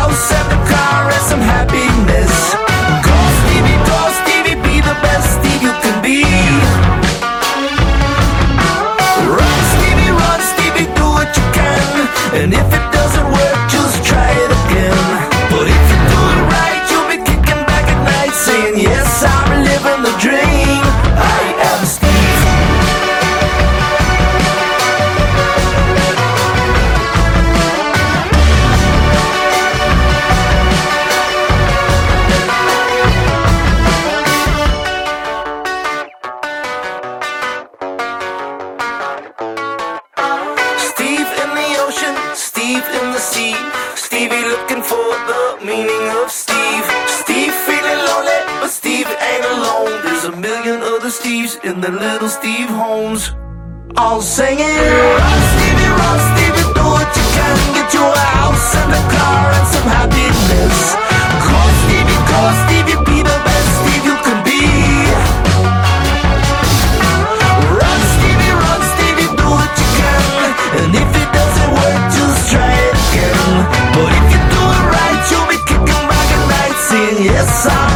The little Steve homes. All singing, run, Stevie, run, Stevie, do what you can. Get you a house and a car and some happiness. Call Stevie, call Stevie, be the best Steve you can be. Run, Stevie, run, Stevie, do what you can. And if it doesn't work, just try it again. But if you do it right, you'll be kicking back at night, saying, Yes, dream.